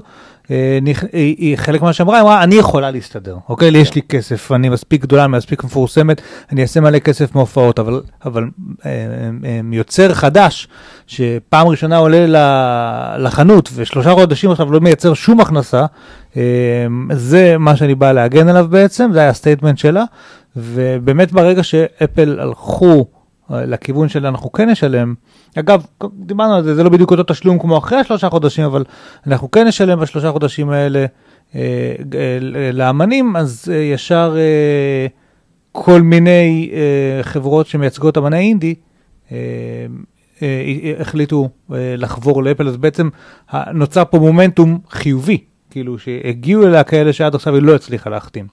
היא היא חלק ממה שאמרה, היא אמרה, אני יכולה להסתדר, אוקיי? לי יש לי כסף, אני מספיק גדולה, אני מספיק מפורסמת, אני אעשה מלא כסף מהופעות, אבל, אבל אה, אה, יוצר חדש, שפעם ראשונה עולה לחנות, ושלושה חודשים עכשיו לא מייצר שום הכנסה, אה, זה מה שאני בא להגן עליו בעצם, זה היה ה statement שלה, ובאמת ברגע שאפל הלכו אה, לכיוון של אנחנו כן נשלם. אגב, דיברנו על זה, זה לא בדיוק אותו תשלום כמו אחרי השלושה חודשים, אבל אנחנו כן נשלם בשלושה חודשים האלה אה, אה, לאמנים, אז אה, ישר אה, כל מיני אה, חברות שמייצגות אמני אינדי אה, אה, החליטו אה, לחבור לאפל, אז בעצם נוצר פה מומנטום חיובי, כאילו שהגיעו אליה כאלה שעד עכשיו היא לא הצליחה להחתים.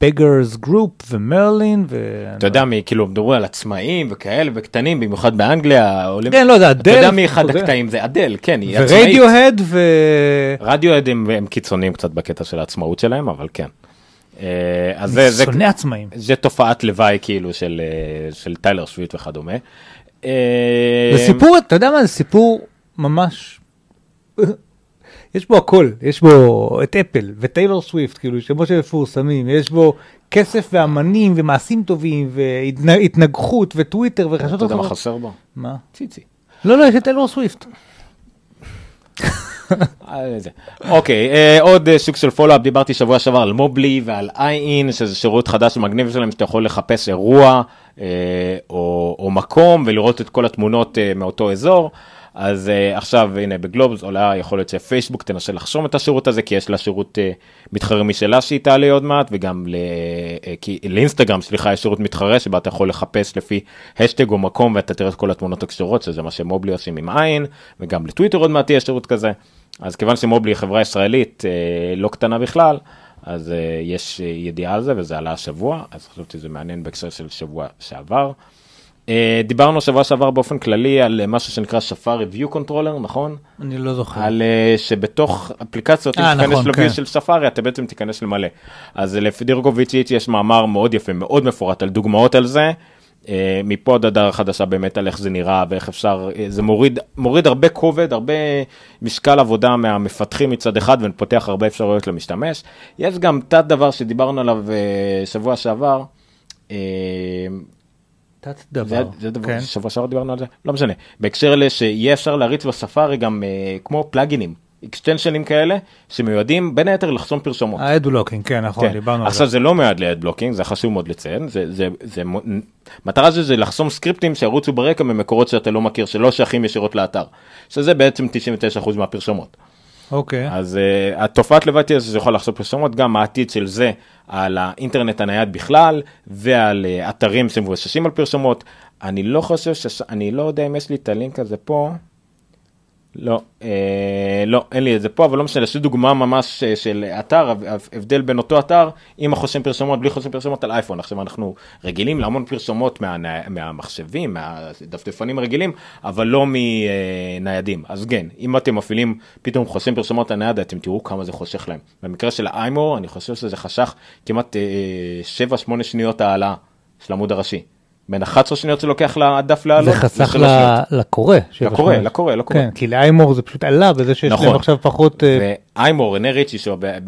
בגרס group ומרלין ו... אתה יודע מי, כאילו, מדברו על עצמאים וכאלה וקטנים, במיוחד באנגליה, עולים... כן, לא יודע, אתה יודע אדל, מי אחד. הקטעים, זה אדל, כן, היא עצמאית. ורדיוהד ו... רדיואד הם, הם קיצוניים קצת בקטע של העצמאות שלהם, אבל כן. אה, אז זה, זה, שונא עצמאים. זה תופעת לוואי כאילו של, אה, של טיילר שוויט וכדומה. אה, זה סיפור, אתה יודע מה, זה סיפור ממש... יש בו הכל, יש בו את אפל וטיילור סוויפט, כאילו שמות שמפורסמים, יש בו כסף ואמנים ומעשים טובים והתנגחות וטוויטר אתה וחדשות יודע מה. חסר בו? מה? ציצי. לא, לא, יש את טיילור סוויפט. אה. אוקיי, אה, עוד אה, סוג של פולו-אפ, דיברתי שבוע שעבר על מובלי ועל איי-אין, שזה שירות חדש ומגניב שלהם, שאתה יכול לחפש אירוע אה, או, מקום ולראות את כל התמונות אה, מאותו אזור. אז uh, עכשיו הנה בגלובס עולה יכול להיות שפייסבוק תנסה לחשום את השירות הזה כי יש לה שירות uh, מתחרה משלה שהיא תעלה עוד מעט וגם ל, uh, כי, לאינסטגרם סליחה יש שירות מתחרה שבה אתה יכול לחפש לפי השטג או מקום ואתה תראה את כל התמונות הקשורות שזה מה שמובלי עושים עם עין וגם לטוויטר עוד מעט יהיה שירות כזה. אז כיוון שמובלי היא חברה ישראלית uh, לא קטנה בכלל אז uh, יש uh, ידיעה על זה וזה עלה השבוע אז חשבתי שזה מעניין בהקשר של שבוע שעבר. Uh, דיברנו שבוע שעבר באופן כללי על uh, משהו שנקרא שפארי view controller נכון? אני לא זוכר. על uh, שבתוך אפליקציות אם אה, תיכנס נכון, לוויו כן. של ספארי אתה בעצם תיכנס למלא. אז לפי דירגוביץ' יש מאמר מאוד יפה מאוד מפורט על דוגמאות על זה. מפה עד הדרה חדשה באמת על איך זה נראה ואיך אפשר זה מוריד מוריד הרבה כובד הרבה משקל עבודה מהמפתחים מצד אחד ופותח הרבה אפשרויות למשתמש. יש גם תת דבר שדיברנו עליו שבוע שעבר. תת זה, דבר. זה דבר, כן. שבוע שעבר דיברנו על זה? לא משנה. בהקשר לשיהיה אפשר להריץ בספארי גם אה, כמו פלאגינים, אקסטנשנים כאלה, שמיועדים בין היתר לחסום פרשומות. האדבלוקינג, כן, נכון, כן. דיברנו על עכשיו זה. זה לא מיועד ל ad blocking, זה חשוב מאוד לציין, זה, זה, זה, מטרה של זה לחסום סקריפטים שירוצו ברקע ממקורות שאתה לא מכיר, שלא שייכים ישירות לאתר, שזה בעצם 99% מהפרסומות. אוקיי. אז אה, התופעת לוואי תהיה שזה יכול לחסום פרסומות, גם העתיד של זה על האינטרנט הנייד בכלל, ועל אה, אתרים שמבוססים על פרסומות. אני לא חושב, שש... אני לא יודע אם יש לי את הלינק הזה פה. לא, אה, לא, אין לי את זה פה, אבל לא משנה, יש לי דוגמה ממש אה, של אתר, הב- הב- הבדל בין אותו אתר עם החוסם פרסומות, בלי חוסם פרסומות על אייפון. עכשיו אנחנו רגילים להמון פרסומות מה, מהמחשבים, מהדפדפנים הרגילים, אבל לא מניידים. אז כן, אם אתם מפעילים פתאום חוסם פרסומות על נייד, אתם תראו כמה זה חושך להם. במקרה של האיימור, אני חושב שזה חשך כמעט 7-8 שניות העלאה של העמוד הראשי. בין 11 שניות זה לוקח לדף לעלות. זה חסך ל-. לקורא. לקורא. לקורא, לקורא. כן, כי לאיימור זה פשוט עלה בזה שיש נכון. להם עכשיו פחות... אה, ואיימור, רנה ריצ'י,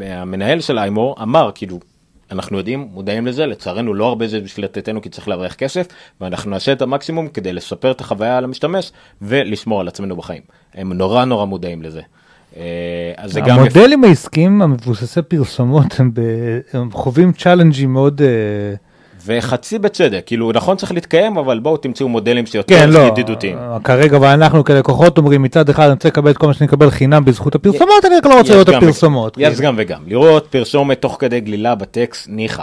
המנהל של איימור, אמר כאילו, אנחנו יודעים, מודעים לזה, לצערנו לא הרבה זה בשביל לתתנו כי צריך להרוויח כסף, ואנחנו נעשה את המקסימום כדי לשפר את החוויה על המשתמש ולשמור על עצמנו בחיים. הם נורא נורא מודעים לזה. אה, אז זה גם. המודלים העסקיים המבוססי פרסומות הם, ב... הם חווים צ'אלנג'ים מאוד... אה, וחצי בצדק, כאילו נכון צריך להתקיים, אבל בואו תמצאו מודלים שיותר כן, לא, ידידותיים. אה, כרגע ואנחנו כלקוחות אומרים מצד אחד אני רוצה לקבל את כל מה שאני מקבל חינם בזכות הפרסומות, אני רק לא רוצה לראות את הפרסומות. יש כאילו. גם וגם. לראות פרסומת תוך כדי גלילה בטקסט, ניחא.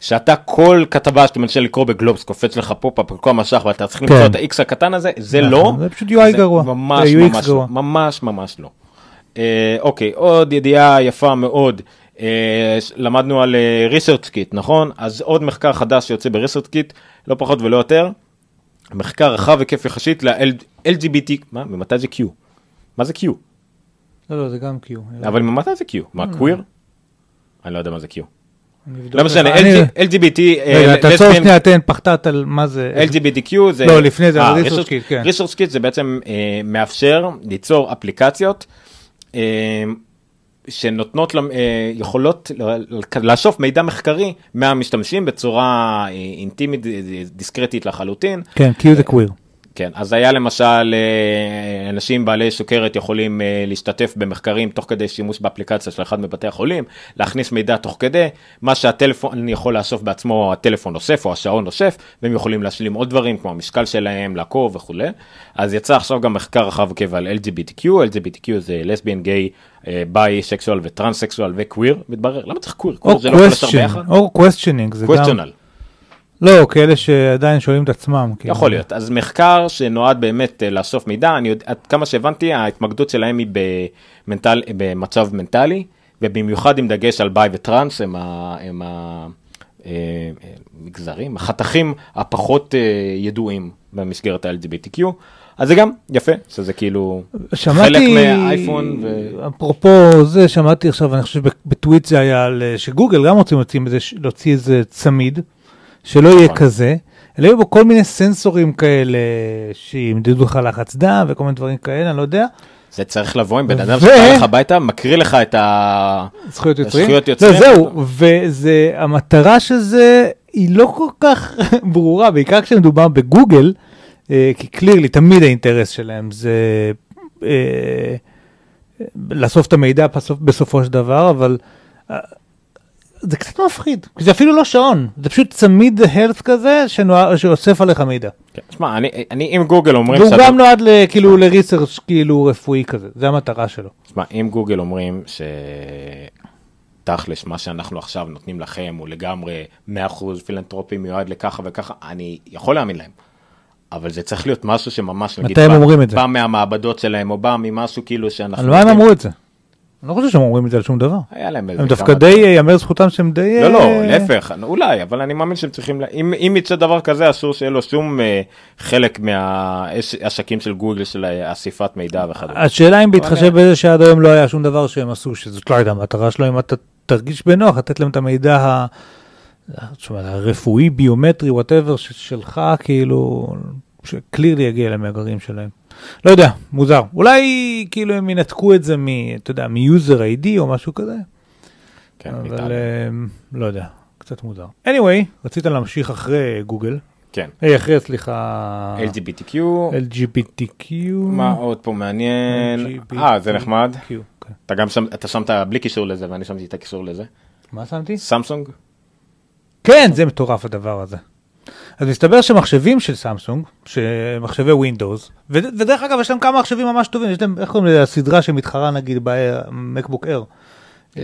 שאתה כל כתבה שאתה מנסה לקרוא בגלובס קופץ לך פופ-אפ על כל המשך ואתה צריך למצוא כן. את ה-X הקטן הזה, זה נכון, לא. זה פשוט UI גרוע. ממש ממש. לא. ממש ממש לא. אה, אוקיי, עוד ידיעה יפה מאוד. אה, למדנו על אה, research kit, נכון? אז עוד מחקר חדש שיוצא ב-research kit, לא פחות ולא יותר. מחקר רחב היקף יחסית ל-LGBT, מה? ממתי זה Q? מה זה Q? לא, לא, זה גם Q. אבל ממתי זה Q? מה, קוויר? אני לא יודע מה זה Q. לא משנה, LGBT, אה, רגע, תעצור שנייה, תן פחתת על מה זה. LGBTQ זה... לא, לפני זה, kit, כן. kit זה בעצם מאפשר ליצור אפליקציות שנותנות, אה, יכולות לאסוף מידע מחקרי מהמשתמשים בצורה אה, אינטימית, אה, דיסקרטית לחלוטין. כן, Q זה קוויר. כן, אז היה למשל אה, אנשים בעלי סוכרת יכולים אה, להשתתף במחקרים תוך כדי שימוש באפליקציה של אחד מבתי החולים, להכניס מידע תוך כדי, מה שהטלפון יכול לאסוף בעצמו, הטלפון אוסף או השעון אוסף, והם יכולים להשלים עוד דברים כמו המשקל שלהם, לעקוב וכולי. אז יצא עכשיו גם מחקר רחב היקף על LGBTQ, LGBTQ זה לסביאן, גיי, ביי, סקסואל וטרנסקסואל וקוויר, מתברר, למה צריך קוויר? או קוויר זה לא יכול לשבת ביחד? או questioning, זה גם... לא, כאלה שעדיין שואלים את עצמם. כאילו. יכול להיות. אז מחקר שנועד באמת אה, לאסוף מידע, אני יודע, עד כמה שהבנתי, ההתמקדות שלהם היא במנטל, במצב מנטלי, ובמיוחד עם דגש על ביי וטראנס, הם ה- הם המגזרים, החתכים הפחות אה, ידועים במסגרת ה-LGBTQ. אז זה גם יפה, שזה כאילו שמעתי, חלק מהאייפון. ו... אפרופו זה, שמעתי עכשיו, אני חושב בטוויט זה היה, אה, שגוגל גם רוצים להוציא איזה צמיד, שלא יהיה נכון. כזה, אלא יהיו בו כל מיני סנסורים כאלה, שימדדו לך לחץ דם וכל מיני דברים כאלה, אני לא יודע, זה צריך לבוא עם בן אדם שבא לך הביתה, מקריא לך את ה... זכויות יוצרים. זכויות יוצרים. לא, זהו, וזה, המטרה של זה היא לא כל כך (laughs) ברורה, בעיקר כשמדובר בגוגל, אה, כי קלירלי תמיד האינטרס שלהם זה אה, לאסוף את המידע בסופ, בסופו של דבר, אבל אה, זה קצת מפחיד, זה אפילו לא שעון, זה פשוט צמיד הלף כזה שנוע, שאוסף עליך מידע. כן, שמע, אני, אני, אם גוגל אומרים... והוא גם נועד ל- כאילו לריסרצ' כאילו רפואי כזה, זה המטרה שלו. תשמע, אם גוגל אומרים שתכלס, מה שאנחנו עכשיו נותנים לכם הוא לגמרי 100% פילנטרופי מיועד לככה וככה, אני יכול להאמין להם. אבל זה צריך להיות משהו שממש, נגיד, מתי הם בא- אומרים את זה? בא מהמעבדות שלהם, או בא ממשהו כאילו שאנחנו... על מה הם אמרו את זה? אני לא חושב שהם אומרים את זה על שום דבר. היה להם איזה הם דווקא די. ייאמר זכותם שהם די... לא, לא, אה, להפך, אולי, אבל אני מאמין שהם צריכים, אם, אם יצא דבר כזה, אסור שיהיה לו שום אה, חלק מהעסקים של גוגל של אסיפת מידע וכדומה. השאלה אם בהתחשב בזה שעד היום לא היה שום דבר שהם עשו, שזאת לא הייתה המטרה שלו, אם אתה תרגיש בנוח, לתת להם את המידע ה... תשמע, הרפואי, ביומטרי, whatever, שלך, כאילו, ש clearly יגיע למאגרים שלהם. לא יודע, מוזר. אולי כאילו הם ינתקו את זה מ... אתה יודע, מ-user ID או משהו כזה, כן, אבל ניתן. אה, לא יודע, קצת מוזר. anyway, רצית להמשיך אחרי גוגל, כן, היי, אחרי, סליחה, LGBTQ, LGBTQ. מה עוד פה מעניין? אה, זה נחמד. כן. אתה גם שם, אתה שמת בלי קישור לזה ואני שמתי את הקישור לזה. מה שמתי? סמסונג? כן, זה מטורף הדבר הזה. אז מסתבר שמחשבים של סמסונג, שמחשבי ווינדוס, ודרך אגב יש להם כמה מחשבים ממש טובים, יש להם, איך קוראים לזה, הסדרה שמתחרה נגיד במקבוק אייר.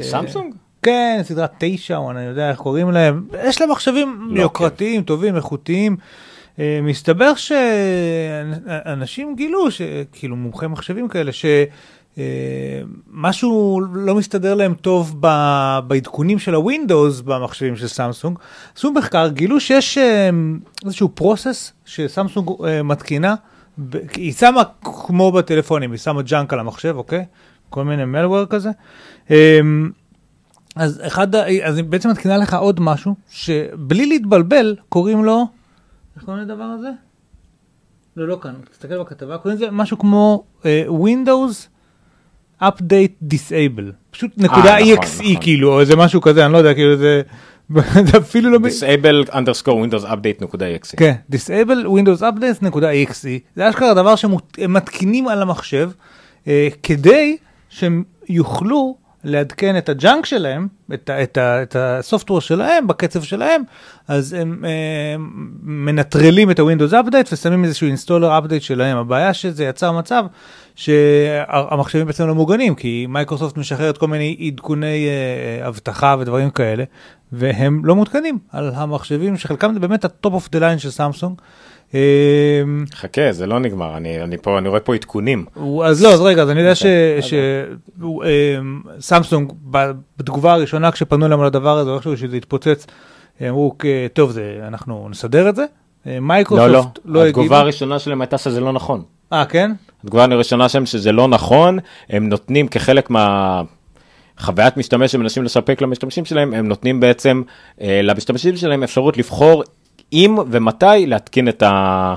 סמסונג? כן, סדרת תשע, או אני יודע איך קוראים להם, יש להם מחשבים לא, יוקרתיים, טובים, איכותיים. אה, מסתבר שאנשים גילו, ש- כאילו מומחי מחשבים כאלה, שמשהו לא מסתדר להם טוב בעדכונים של הווינדוס במחשבים של סמסונג. עשו מחקר, גילו שיש אה, איזשהו process שסמסונג אה, מתקינה, היא שמה כמו בטלפונים, היא שמה junk על המחשב, אוקיי? כל מיני malware כזה. אה, אז אחד, אז היא בעצם מתקינה לך עוד משהו, שבלי להתבלבל, קוראים לו, איך קוראים לדבר הזה? לא, לא כאן, תסתכל בכתבה, קוראים לזה משהו כמו uh, Windows Update Disable. פשוט נקודה נכון, exe נכון. כאילו, או איזה משהו כזה, אני לא יודע, כאילו זה, (laughs) זה אפילו לא... disable underscore windows update נקודה exe. כן, disable windows updates נקודה exe, זה אשכרה דבר שהם מתקינים על המחשב, אה, כדי שהם יוכלו לעדכן את הג'אנק שלהם, את, ה- את, את הסופטוור שלהם, בקצב שלהם, אז הם אה, מנטרלים את ה-Windows Update ושמים איזשהו installer update שלהם. הבעיה שזה יצר מצב שהמחשבים בעצם לא מוגנים, כי מייקרוסופט משחררת כל מיני עדכוני אה, אבטחה ודברים כאלה, והם לא מותקנים על המחשבים שחלקם זה באמת ה-top of the line של סמסונג. אה, חכה, זה לא נגמר, אני אני פה, אני רואה פה עדכונים. אז לא, אז רגע, אז אני יודע אוקיי, שסמסונג, בתגובה הראשונה כשפנו אליהם על הדבר הזה, איכשהו שזה התפוצץ, אמרו, "כ- טוב, זה- אנחנו נסדר את זה. אה, לא, מייקרוסופט לא, לא. התגובה הראשונה שלהם הייתה שזה לא נכון. אה, כן? התגובה הראשונה שלהם שזה לא נכון, הם נותנים כחלק מה... חוויית משתמש שהם מנסים לספק למשתמשים שלהם, הם נותנים בעצם אה, למשתמשים שלהם אפשרות לבחור אם ומתי להתקין את, ה,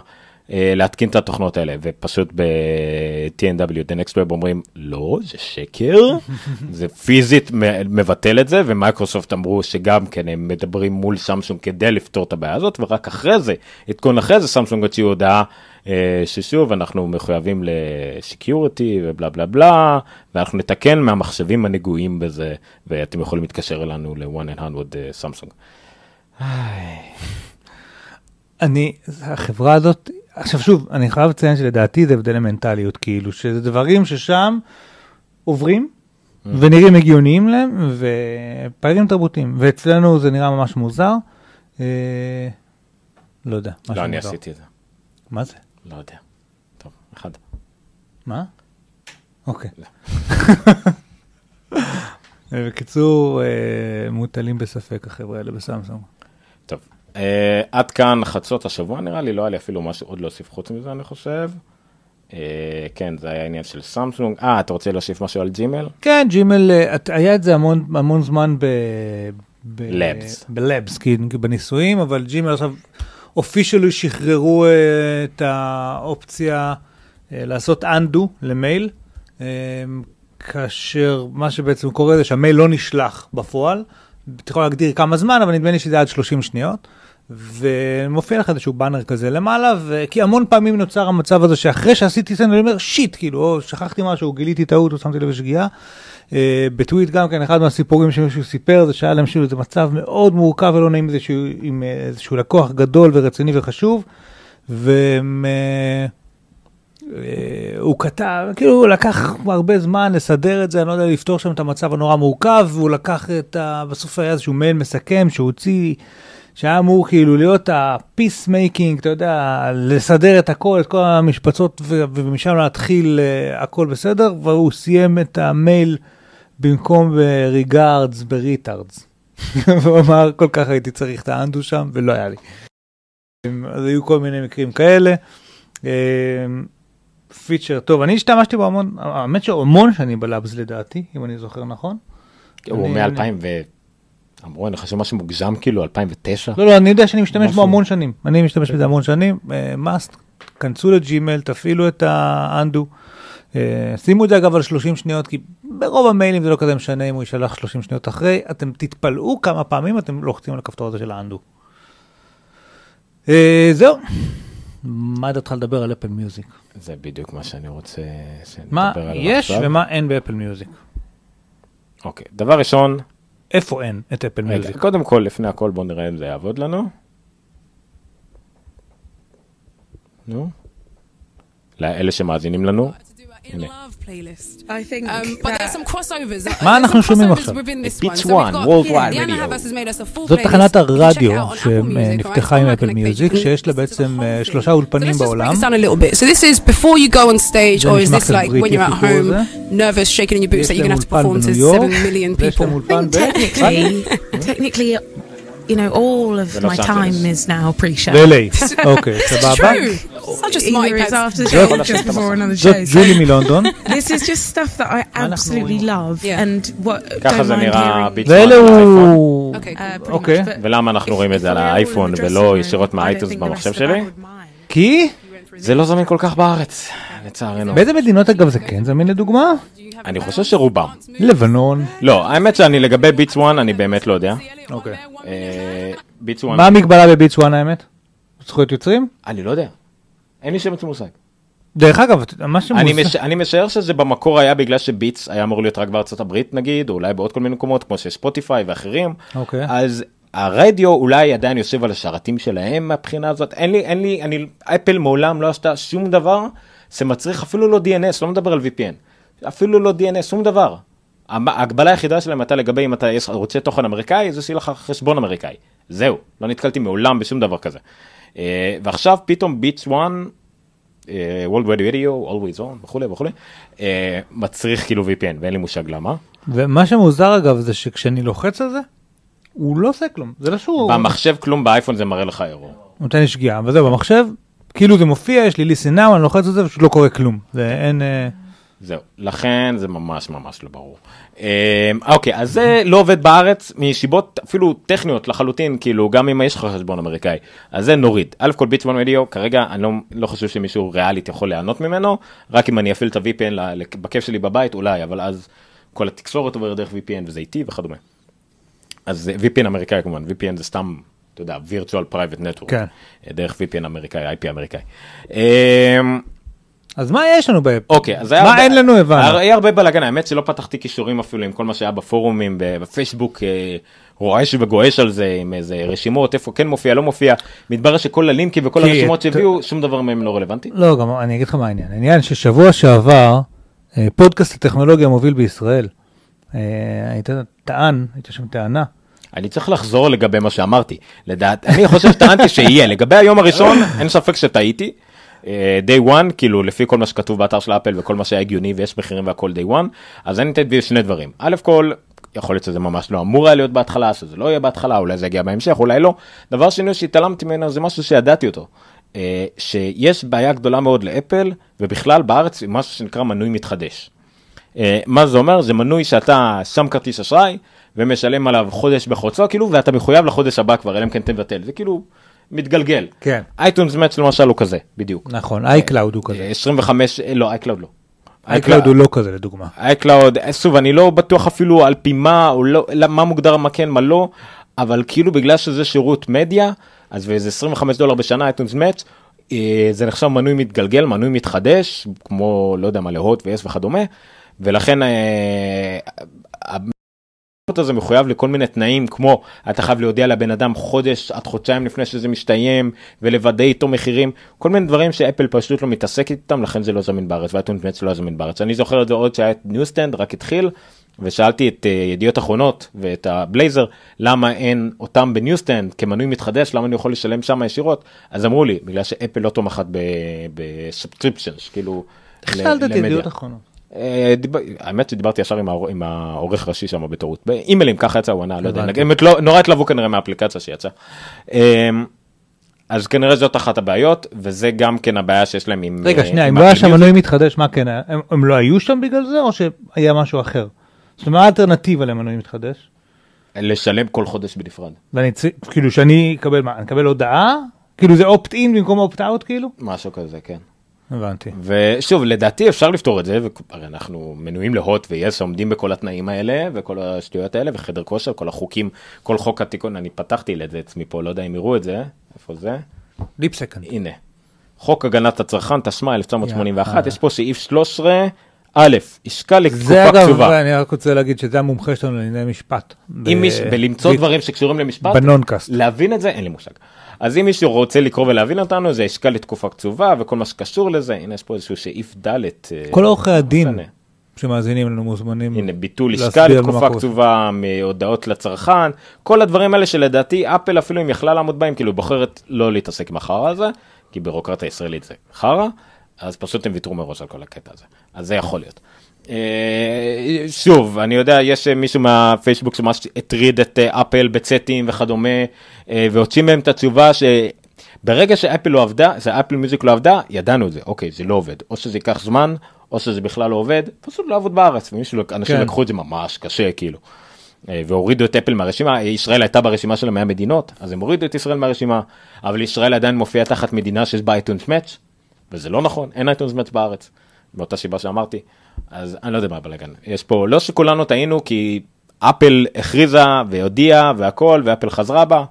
אה, להתקין את התוכנות האלה, ופשוט ב-TNW, The Next Web אומרים, לא, זה שקר, (laughs) זה פיזית מבטל את זה, ומייקרוסופט אמרו שגם כן הם מדברים מול סמסונג כדי לפתור את הבעיה הזאת, ורק אחרי זה, עדכון אחרי זה, סמסונג הוציאו הודעה אה, ששוב אנחנו מחויבים ל security ובלה בלה בלה, ואנחנו נתקן מהמחשבים הנגועים בזה, ואתם יכולים להתקשר אלינו ל-1-800 סמסונג. (laughs) אני, החברה הזאת, עכשיו שוב, אני חייב לציין שלדעתי זה הבדל מנטליות, כאילו, שזה דברים ששם עוברים ונראים הגיוניים להם, ופערים תרבותיים, ואצלנו זה נראה ממש מוזר. אה, לא יודע. משהו לא, אני מוזר. עשיתי את זה, מה זה? לא יודע. טוב, אחד. מה? אוקיי. (laughs) בקיצור, אה, מוטלים בספק החבר'ה האלה בסמסונג. אה, עד כאן חצות השבוע נראה לי, לא היה לי אפילו משהו עוד להוסיף חוץ מזה אני חושב. אה, כן, זה היה עניין של סמסונג. אה, אתה רוצה להוסיף משהו על ג'ימל? כן, ג'ימל, את- היה את זה המון, המון זמן ב... ב Labs. בלאבס, כאילו, בניסויים, אבל ג'ימל עכשיו אופישלי שחררו אה, את האופציה אה, לעשות undo למייל, אה, כאשר מה שבעצם קורה זה שהמייל לא נשלח בפועל. אתה יכול להגדיר כמה זמן, אבל נדמה לי שזה עד 30 שניות. ומופיע לך איזשהו באנר כזה למעלה. כי המון פעמים נוצר המצב הזה שאחרי שעשיתי סנד, אני אומר שיט, כאילו, או שכחתי משהו, גיליתי טעות או שמתי לב לשגיאה. Uh, בטוויט גם כן, אחד מהסיפורים שמישהו סיפר, זה שהיה להם שוב איזה מצב מאוד מורכב ולא נעים איזשהו, עם אה, איזשהו לקוח גדול ורציני וחשוב, והם... אה, אה, הוא כתב, כאילו לקח הרבה זמן לסדר את זה, אני לא יודע, לפתור שם את המצב הנורא מורכב, והוא לקח את ה... בסוף היה איזשהו מייל מסכם שהוא הוציא, שהיה אמור כאילו להיות ה-peace making, אתה יודע, לסדר את הכל, את כל המשפצות, ומשם להתחיל uh, הכל בסדר, והוא סיים את המייל במקום ב-regards, ב-retards. (laughs) והוא אמר, כל כך הייתי צריך את האנדו שם, ולא היה לי. אז היו כל מיני מקרים כאלה. אה, פיצ'ר טוב, אני השתמשתי בו המון, האמת שהמון שנים בלאבס לדעתי, אם אני זוכר נכון. הוא אני- מ-2000 ו... אמרו, אני חושב משהו מוגזם כאילו, 2009. לא, לא, אני יודע שאני משתמש משהו. בו המון שנים. אני משתמש בזה המון שנים. מאסט, כנסו לג'ימל, תפעילו את האנדו. אה, שימו את זה אגב על 30 שניות, כי ברוב המיילים זה לא כזה משנה אם הוא יישלח 30 שניות אחרי. אתם תתפלאו כמה פעמים אתם לוחצים על הכפתור הזה של האנדו. אה, זהו. מה דעתך לדבר על אפל מיוזיק? זה בדיוק מה שאני רוצה מה שנדבר עליו יש עכשיו. ומה אין באפל מיוזיק? אוקיי, דבר ראשון, איפה אין את אפל מיוזיק? קודם כל, לפני הכל בוא נראה אם זה יעבוד לנו. נו. לאלה שמאזינים לנו, הנה. I think Um, but that- there's some crossovers. מה אנחנו שומעים עכשיו? One, got- Worldwide Diana Radio. Havas has made us a full זאת. תחנת הרדיו? שנפתחה עם אפל מיוזיק. שיש לה to בעצם אה. שלושה So אולפנים בעולם. this down a little bit. So this is before you go on stage, זה or is נשמע this like when בריטי, you're at home, הזה. nervous, shaking in your boots יש that you're להם gonna have to אולפן perform to בניו יורק, 7 million ויש להם people? אולפן ב... technically, technically, you know, all of my time is now pre-show. ב-LA. אוקיי, It's סבבה. true. Such a smart Either it's after the show or just before another זאת show. So ג'ולי מלונדון. this is just stuff that I absolutely love, Yeah. and what don't mind hearing. ואלה. הוא... Uh, אוקיי. ולמה אנחנו רואים את זה על האייפון ולא ישירות מהאייטונס במחשב שלי? band would mind. כי? זה לא זמין כל כך בארץ, לצערנו. באיזה מדינות אגב זה כן זמין לדוגמה? אני חושב שרובם. לבנון. לא, האמת שאני לגבי Beats 1 אני באמת לא יודע. אוקיי. Beats 1, מה המגבלה ב-Beats One האמת? זכויות יוצרים? אני לא יודע. אין לי שמץ מושג. דרך אגב, מה שמוסר... אני מש- אני משער שזה במקור היה בגלל ש-Beats היה אמור להיות רק בארצות הברית נגיד, או אולי בעוד כל מיני מקומות כמו שיש ספוטיפיי ואחרים. אוקיי. אז הרדיו אולי עדיין יושב על השרתים שלהם מהבחינה הזאת. אין לי, אין לי, אני, אפל מעולם לא עשתה שום דבר שמצריך אפילו לא DNS, לא מדבר על VPN. אפילו לא DNS, שום דבר. ההגבלה היחידה שלהם הייתה לגבי אם אתה רוצה תוכן אמריקאי, זה שיהיה לך חשבון אמריקאי. זהו, לא נתקלתי מעולם בשום דבר כזה. אה, ועכשיו פתאום ביטס 1 אה, World Radio Radio, Always On וכולי וכולי, אה, מצריך כאילו VPN ואין לי מושג למה. ומה שמוזר אגב זה שכשאני לוחץ על זה, הוא לא עושה כלום. זה לא שהוא... במחשב כלום באייפון זה מראה לך אירור. הוא נותן לי שגיאה, אבל זהו, במחשב, כאילו זה מופיע, יש לי listen now, אני לוחץ על זה ופשוט לא קורה כלום. זה אין... אה, זהו, לכן זה ממש ממש לא ברור. אה, אוקיי, אז זה לא עובד בארץ מסיבות אפילו טכניות לחלוטין, כאילו גם אם יש לך חשבון אמריקאי, אז זה נוריד. א' כל ביטס 1 רדיו, כרגע אני לא, לא חושב שמישהו ריאלית יכול ליהנות ממנו, רק אם אני אפעיל את ה-VPN בכיף שלי בבית אולי, אבל אז כל התקשורת עוברת דרך VPN וזה איטי וכדומה. אז VPN אמריקאי כמובן, VPN זה סתם, אתה יודע, virtual private network, כן. דרך VPN אמריקאי, IP אמריקאי. אה, אז מה יש לנו ב... אוקיי, אז היה מה הרבה- אין לנו הבנו? היה הרבה בלאגן, האמת שלא פתחתי קישורים אפילו עם כל מה שהיה בפורומים, בפייסבוק, אה, רועש וגועש על זה, עם איזה רשימות, איפה כן מופיע, לא מופיע. מתברר שכל הלינקים וכל הרשימות שהביאו, שום דבר מהם לא רלוונטי. לא, גם אני אגיד לך מה העניין. העניין ששבוע שעבר, אה, פודקאסט הטכנולוגיה המוביל בישראל, אה, היית טען, הייתה שם טענה, אני צריך לחזור לגבי מה שאמרתי. לדעת, אני חושב שטענתי שיהיה. לגבי היום הראשון, אין ספק שטעיתי. אה, day one, כאילו לפי כל מה שכתוב באתר של אפל וכל מה שהיה הגיוני ויש מחירים והכל day one, אז אני אתן שני דברים. א' כל, יכול להיות שזה ממש לא אמור היה להיות בהתחלה, שזה לא יהיה בהתחלה, אולי זה יגיע בהמשך, אולי לא. דבר שני שהתעלמתי ממנו זה משהו שידעתי אותו. אה, שיש בעיה גדולה מאוד לאפל ובכלל בארץ משהו שנקרא מנוי מתחדש. אה, מה זה אומר? זה מנוי שאתה שם כרטיס אשראי ומשלם עליו חודש בחודשו כאילו ואתה מחויב לחודש הבא כבר אלא אם כן תבטל זה כאילו מתגלגל. כן. אייטונס מאץ' למשל הוא כזה בדיוק. נכון, iCloud הוא כזה. 25 אה, לא iCloud לא. iCloud הוא לא כזה לדוגמה. iCloud אה, שוב אני לא בטוח אפילו על פי מה או לא לא, מה מוגדר מה כן מה לא אבל כאילו בגלל שזה שירות מדיה אז ואיזה 25 דולר בשנה iTunes Match אה, זה נחשב מנוי מתגלגל מנוי מתחדש כמו לא יודע מה להוט ויס וכדומה ולכן אה, השירות הזה מחויב לכל מיני תנאים כמו אתה חייב להודיע לבן אדם חודש עד חודשיים לפני שזה מסתיים ולוודא איתו מחירים כל מיני דברים שאפל פשוט לא מתעסקת איתם לכן זה לא זמין בארץ ו-iTunes Match לא זמין בארץ אני זוכר את זה עוד שהיה את Newsstand רק התחיל ושאלתי את אה, ידיעות אחרונות ואת הבלייזר למה אין אותם ב-Newsstand כמנוי מתחדש למה אני יכול לשלם שם ישירות אז אמרו לי בגלל שאפל לא תומכת ב-subscriptions כאילו. איך ל- שאלת את למדיה. ידיעות אחרונות? אה, דיב- האמת שדיברתי ישר עם העור- עם העורך ראשי שם בטעות באימיילים ככה יצא הוא ענה לא יודע. הם לא- נורא התלהבו כנראה מהאפליקציה שיצאה. אמ, אז כנראה זאת אחת הבעיות וזה גם כן הבעיה שיש להם עם רגע, אה, שנייה, אם לא היה שם. מנוי מתחדש, מה כן היה? הם- הם לא היו שם בגלל זה, או שהיה משהו אחר? זאת אומרת, מה האלטרנטיבה למנוי מתחדש? לשלם כל חודש בנפרד ואני צריך, כאילו שאני אקבל מה, אני אקבל הודעה? כאילו זה opt in במקום opt out כאילו? משהו כזה כן. הבנתי. ושוב לדעתי אפשר לפתור את זה והרי אנחנו מנויים להוט ויס עומדים בכל התנאים האלה וכל השטויות האלה וחדר כושר כל החוקים כל חוק התיקון אני פתחתי את זה עצמי פה לא יודע אם יראו את זה איפה זה ליפ סקנד. הנה חוק הגנת הצרכן תשמ"א 1981 יאללה. יש פה סעיף 13 א' עסקה זה לתקופה אגב, קצובה אני רק רוצה להגיד שזה המומחה שלנו לענייני משפט. אם ב- מיש- ולמצוא ב- דברים שקשורים למשפט בנונקאסט. להבין את זה אין לי מושג. אז אם מישהו רוצה לקרוא ולהבין אותנו, זה עסקה לתקופה קצובה וכל מה שקשור לזה, הנה יש פה איזשהו סעיף ד'. אה, כל עורכי הדין משנה. שמאזינים לנו מוזמנים. הנה, ביטול עסקה לתקופה. קצובה, מהודעות לצרכן, כל הדברים האלה שלדעתי אפל אפילו אם יכלה לעמוד בהם, כאילו בוחרת לא להתעסק עם החרא הזה, כי בירוקרטיה ישראלית זה חרא, אז פשוט הם ויתרו מראש על כל הקטע הזה. אז זה יכול להיות. אה, שוב, אני יודע, יש אה, מישהו מהפייסבוק שממש הטריד את אה, אפל בצטים וכדומה, והוציא מהם את התשובה שברגע שאפל לא עבדה, שאפל מיוזיק לא עבדה, ידענו את זה, אוקיי, זה לא עובד. או שזה ייקח זמן, או שזה בכלל לא עובד, פשוט לא עבוד בארץ, ומישהו, אנשים כן. לקחו את זה ממש קשה, כאילו. והורידו את אפל מהרשימה, ישראל הייתה ברשימה של המאה מדינות, אז הם הורידו את ישראל מהרשימה, אבל ישראל עדיין מופיעה תחת מדינה שיש בה iTunes Match, וזה לא נכון, אין iTunes Match בארץ, מאותה סיבה שאמרתי, אז אני לא יודע מה הבלאגן, יש פה, לא שכולנו טעינו, כי אפל הכריזה והודיעה והכל, ואפל חזרה בה,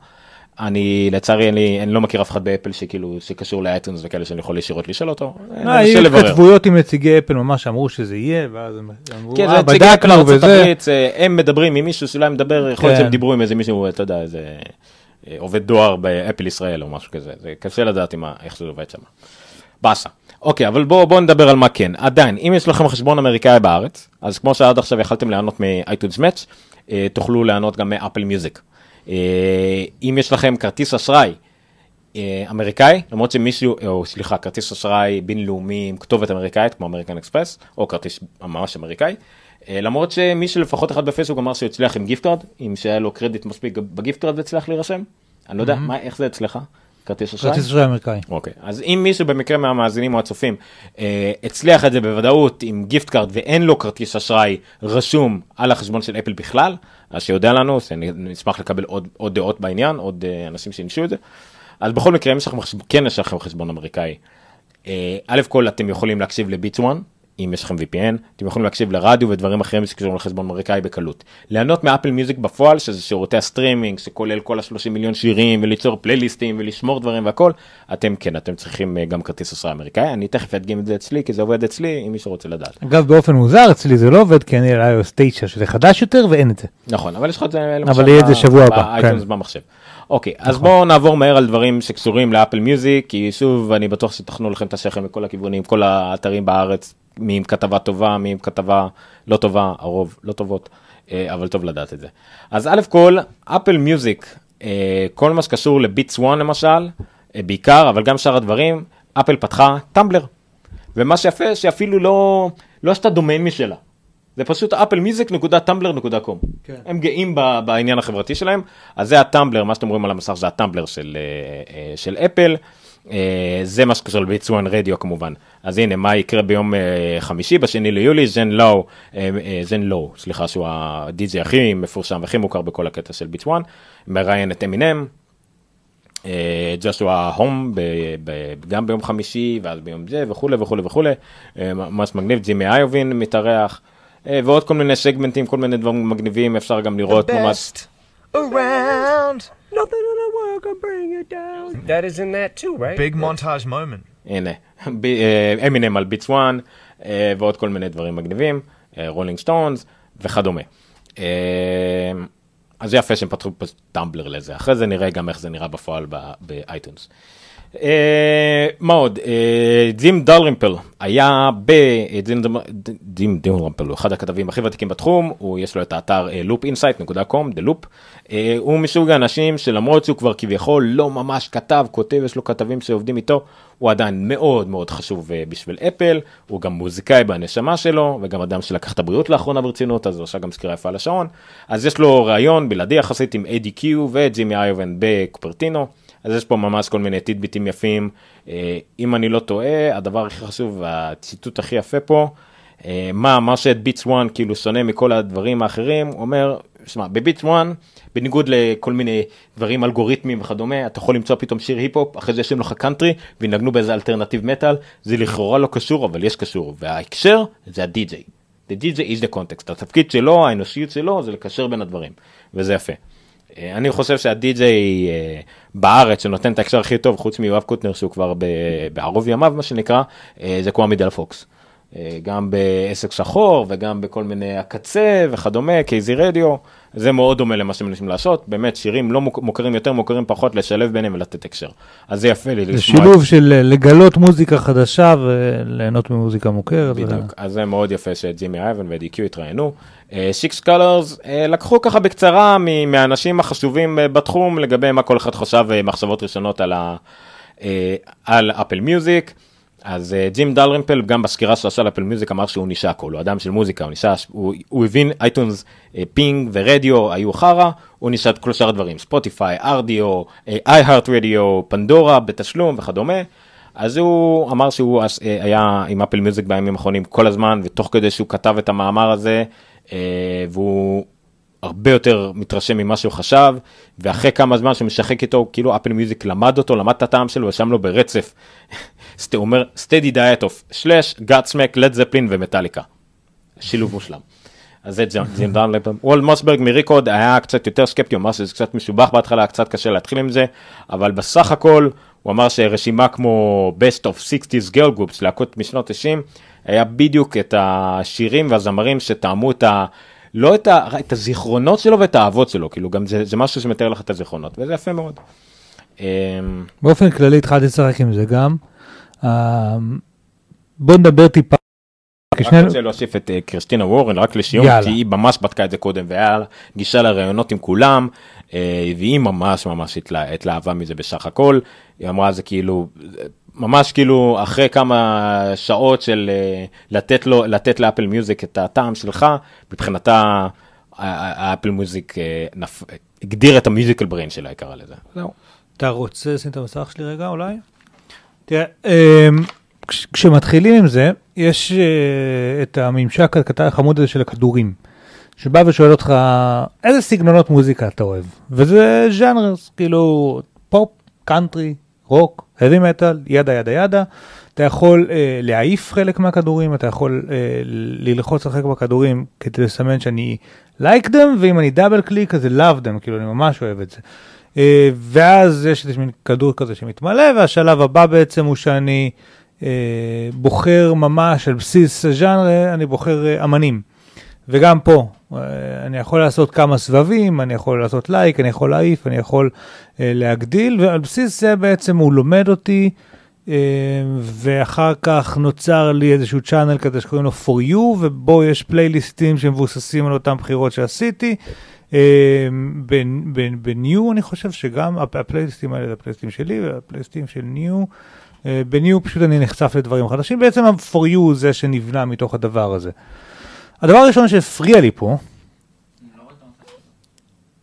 אני לצערי אין לי, אני לא מכיר אף אחד באפל שכאילו, שקשור ל-iTunes וכאלה שאני יכול ישירות לשאול אותו, ננסה היו. התכתבויות עם נציגי אפל ממש אמרו שזה יהיה, ואז הם אמרו, כן, "אה, בדקנו וזה. אה, הם מדברים עם מישהו שאולי מדבר, יכול להיות כן. שהם דיברו עם איזה מישהו, אתה יודע, איזה אה, עובד דואר באפל ישראל או משהו כזה, זה קשה לדעת עם ה- איך זה עובד שם. באסה. אוקיי, אבל בואו בוא נדבר על מה כן. עדיין, אם יש לכם חשבון אמריקאי בארץ, אז כמו שעד עכשיו יכלתם ליהנות מ-iTunes Match, אה, תוכלו ליהנות גם מ-Apple Music. אה, אם יש לכם כרטיס אשראי אה, אמריקאי, למרות שמישהו, או סליחה, כרטיס אשראי בינלאומי עם כתובת אמריקאית, כמו אמריקן אקספרס, או כרטיס ממש אמריקאי, אה, למרות שמישהו לפחות אחד בפייסבוק אמר שהוא הצליח עם gift card, אם שהיה לו קרדיט מספיק ב-gift card והצליח להירשם, אני לא יודע, מה, איך זה אצלך? כרטיס אשראי? כרטיס אשראי אמריקאי. אוקיי, אז אם מישהו במקרה מהמאזינים או הצופים אה, הצליח את זה בוודאות עם gift card ואין לו כרטיס אשראי רשום על החשבון של אפל בכלל, אז שיודע לנו, נשמח לקבל עוד, עוד דעות בעניין, עוד אה, אנשים שימשו את זה. אז בכל מקרה, אם יש לכם חשבון, כן יש לכם חשבון אמריקאי, אה, א' כל אתם יכולים להקשיב ל-Beats 1, אם יש לכם VPN, אתם יכולים להקשיב לרדיו ודברים אחרים שקשורים לחשבון אמריקאי בקלות. ליהנות מ-Apple Music בפועל, שזה שירותי הסטרימינג, שכולל כל ה-30 מיליון שירים, וליצור פלייליסטים, ולשמור דברים והכל, אתם כן, אתם צריכים אה, גם כרטיס אשראי אמריקאי, אני תכף אדגים את זה אצלי, כי זה עובד אצלי, אם מישהו רוצה לדעת. אגב, באופן מוזר, אצלי זה לא עובד, כי אני על iOS 9, שזה חדש יותר, ואין את זה. נכון, אבל יש לך את זה אבל יהיה את זה שבוע הבא, כן. במחשב. אוקיי, אז בואו נעבור מהר על דברים שקשורים ל-Apple Music, כי שוב, אני בטוח שתכנו לכם את השכם מכל הכיוונים, כל האתרים בארץ, מי עם כתבה טובה, מי עם כתבה לא טובה, הרוב לא טובות, אה, אבל טוב לדעת את זה. אז א' כל, Apple Music, אה, כל מה שקשור ל-Beats 1 למשל, אה, בעיקר, אבל גם שאר הדברים, אפל פתחה Tumblr. ומה שיפה, שאפילו לא, לא עשתה דומיין משלה. זה פשוט applemusic.tumblr.com. כן. הם גאים ב- בעניין החברתי שלהם, אז זה ה-Tumblr, מה שאתם רואים על המסך זה ה-Tumblr של, של אפל. זה מה שקשור ל-Beats One רדיו כמובן. אז הנה, מה יקרה ביום אה, חמישי, בשני ליולי, ז'ן לואו, אה, אה, ז'ן לואו, סליחה, שהוא הדי.ג'יי הכי מפורשם והכי מוכר בכל הקטע של ביצוען, מראיין את אמינם, ג'שua הום גם ביום חמישי ואז ביום זה וכולי וכולי וכולי ממש מגניב ג'ימי איובין מתארח ועוד כל מיני סגמנטים כל מיני דברים מגניבים אפשר גם לראות ממש around. Nothing in the world can bring you down. That is in that too, right? Big montage moment. הנה ב- אה, אמינם על Beats One אה, ועוד כל מיני דברים מגניבים Rolling Stones וכדומה. אה, אז יפה שהם פתחו פה Tumblr לזה אחרי זה נראה גם איך זה נראה בפועל ב iTunes. אה, מה עוד? אה, ג'ים דלרימפל היה ב... אה, ג'ים דלרימפל הוא אחד הכתבים הכי ותיקים בתחום, יש לו את האתר אה, loopinsight.com, the loop. אה, הוא מסוג האנשים שלמרות שהוא כבר כביכול לא ממש כתב, כותב, יש לו כתבים שעובדים איתו, הוא עדיין מאוד מאוד חשוב אה, בשביל אפל, הוא גם מוזיקאי בנשמה שלו, וגם אדם שלקח את הבריאות לאחרונה ברצינות, אז הוא עושה גם סקירה יפה על השעון. אז יש לו ראיון בלעדי יחסית עם ADQ וג'ימי איובן בקופרטינו. אז יש פה ממש כל מיני טידביטים יפים. אה, אם אני לא טועה, הדבר הכי חשוב והציטוט הכי יפה פה, אה, מה, מה שאת ביטס 1 כאילו שונה מכל הדברים האחרים, הוא אומר, שמע, בביטס 1, בניגוד לכל מיני דברים אלגוריתמיים וכדומה, אתה יכול למצוא פתאום שיר היפ-הופ, אחרי זה ישים לך קאנטרי, וינגנו באיזה alternative metal, זה לכאורה לא קשור, אבל יש קשור, וההקשר זה הדי-ג'יי. The DJ is the context, התפקיד שלו, האנושיות שלו, זה לקשר בין הדברים, וזה יפה. אה, אני חושב שהדי-ג'יי אה, בארץ שנותן את ההקשר הכי טוב חוץ מיואב קוטנר שהוא כבר בערוב ימיו מה שנקרא אה, זה קוואמי דה לה פוקס. אה, גם בעסק שחור וגם בכל מיני הקצה וכדומה, KZ Radio, זה מאוד דומה למה שהם מנסים לעשות, באמת שירים לא מוכ- מוכרים יותר, מוכרים פחות, לשלב ביניהם ולתת הקשר. אז זה יפה לי זה לשמוע שילוב את- של אה, לגלות מוזיקה חדשה וליהנות ממוזיקה מוכרת. בדיוק, אז זה מאוד יפה שג'ימי אייבן ו-DQ התראיינו. Six Colors לקחו ככה בקצרה מהאנשים החשובים אה, בתחום לגבי מה כל אחד חשב אה, מחשבות ראשונות אה, על Apple Music. אז אה, ג'ים דלרימפל גם בסקירה שלו על Apple Music אמר שהוא ניסה הכל, הוא אדם של מוזיקה, הוא ניסה, הוא, הוא הבין iTunes, אה, Ping ורדיו היו חרא, הוא ניסה את כל שאר הדברים, Spotify, Rdio, iHeartRadio, Pandora בתשלום וכדומה. אז הוא אמר שהוא אה, היה עם Apple Music בימים האחרונים כל הזמן, ותוך כדי שהוא כתב את המאמר הזה, אה, והוא הרבה יותר מתרשם ממה שהוא חשב, ואחרי כמה זמן שהוא משחק איתו, כאילו Apple Music למד אותו, למד את הטעם שלו, ושם לו ברצף, הוא אומר, steady diet of Slash, Godsmack, Led Zeppelin ו Metallica. שילוב מושלם. אז זה ג'ים- דאנלפ. וול מוסברג מריקוד היה קצת יותר סקפטי, הוא אמר שזה קצת משובח בהתחלה, קצת קשה להתחיל עם זה, אבל בסך הכל הוא אמר שרשימה כמו best of 60's girl groups, להקות משנות 90, היה בדיוק את השירים והזמרים שטעמו את ה... לא את, ה, את הזיכרונות שלו ואת האהבות שלו, כאילו גם זה, זה משהו שמתאר לך את הזיכרונות, וזה יפה מאוד. אמ, באופן כללי התחלתי לשחק עם זה גם. אה, בוא נדבר טיפה. רק רוצה להוסיף את אה, קריסטינה וורן רק לשיום, יאללה. כי היא ממש בדקה את זה קודם, והיה גישה לראיונות עם כולם, אה, והיא ממש ממש התלה- התלהבה מזה בסך הכל. היא אמרה זה כאילו, ממש כאילו אחרי כמה שעות של אה, לתת לו, לתת לאפל מיוזיק את הטעם שלך, מבחינתה האפל מיוזיק נפ- הגדיר את המיוזיקל בריין שלה, היא קראה לזה. אתה רוצה לשים את המסך שלי רגע אולי? תראה, אמ, כש- כשמתחילים עם זה, יש אה, את הממשק הקטן החמוד הזה של הכדורים, שבא ושואל אותך, איזה סגנונות מוזיקה אתה אוהב? וזה genres, כאילו פופ, קאנטרי, רוק, heavy metal, yada yada yada. אתה יכול אה, להעיף חלק מהכדורים, אתה יכול אה, ללחוץ על חלק מהכדורים כדי לסמן שאני like them, ואם אני double click אז זה love them, כאילו אני ממש אוהב את זה. אה, ואז יש איזה מין כדור כזה שמתמלא, והשלב הבא בעצם הוא שאני אה, בוחר ממש על בסיס הז'אנר, אני בוחר אה, אמנים. וגם פה, אני יכול לעשות כמה סבבים, אני יכול לעשות לייק, אני יכול להעיף, אני יכול להגדיל, ועל בסיס זה בעצם הוא לומד אותי, ואחר כך נוצר לי איזשהו channel כזה שקוראים לו For You, ובו יש פלייליסטים שמבוססים על אותם בחירות שעשיתי. אה, ב New אני חושב שגם הפ- הפלייליסטים האלה זה הפלייליסטים שלי והפלייליסטים של New. אה, ב New פשוט אני נחשף לדברים חדשים, בעצם ה-for you זה שנבנה מתוך הדבר הזה. הדבר הראשון שהפריע לי פה,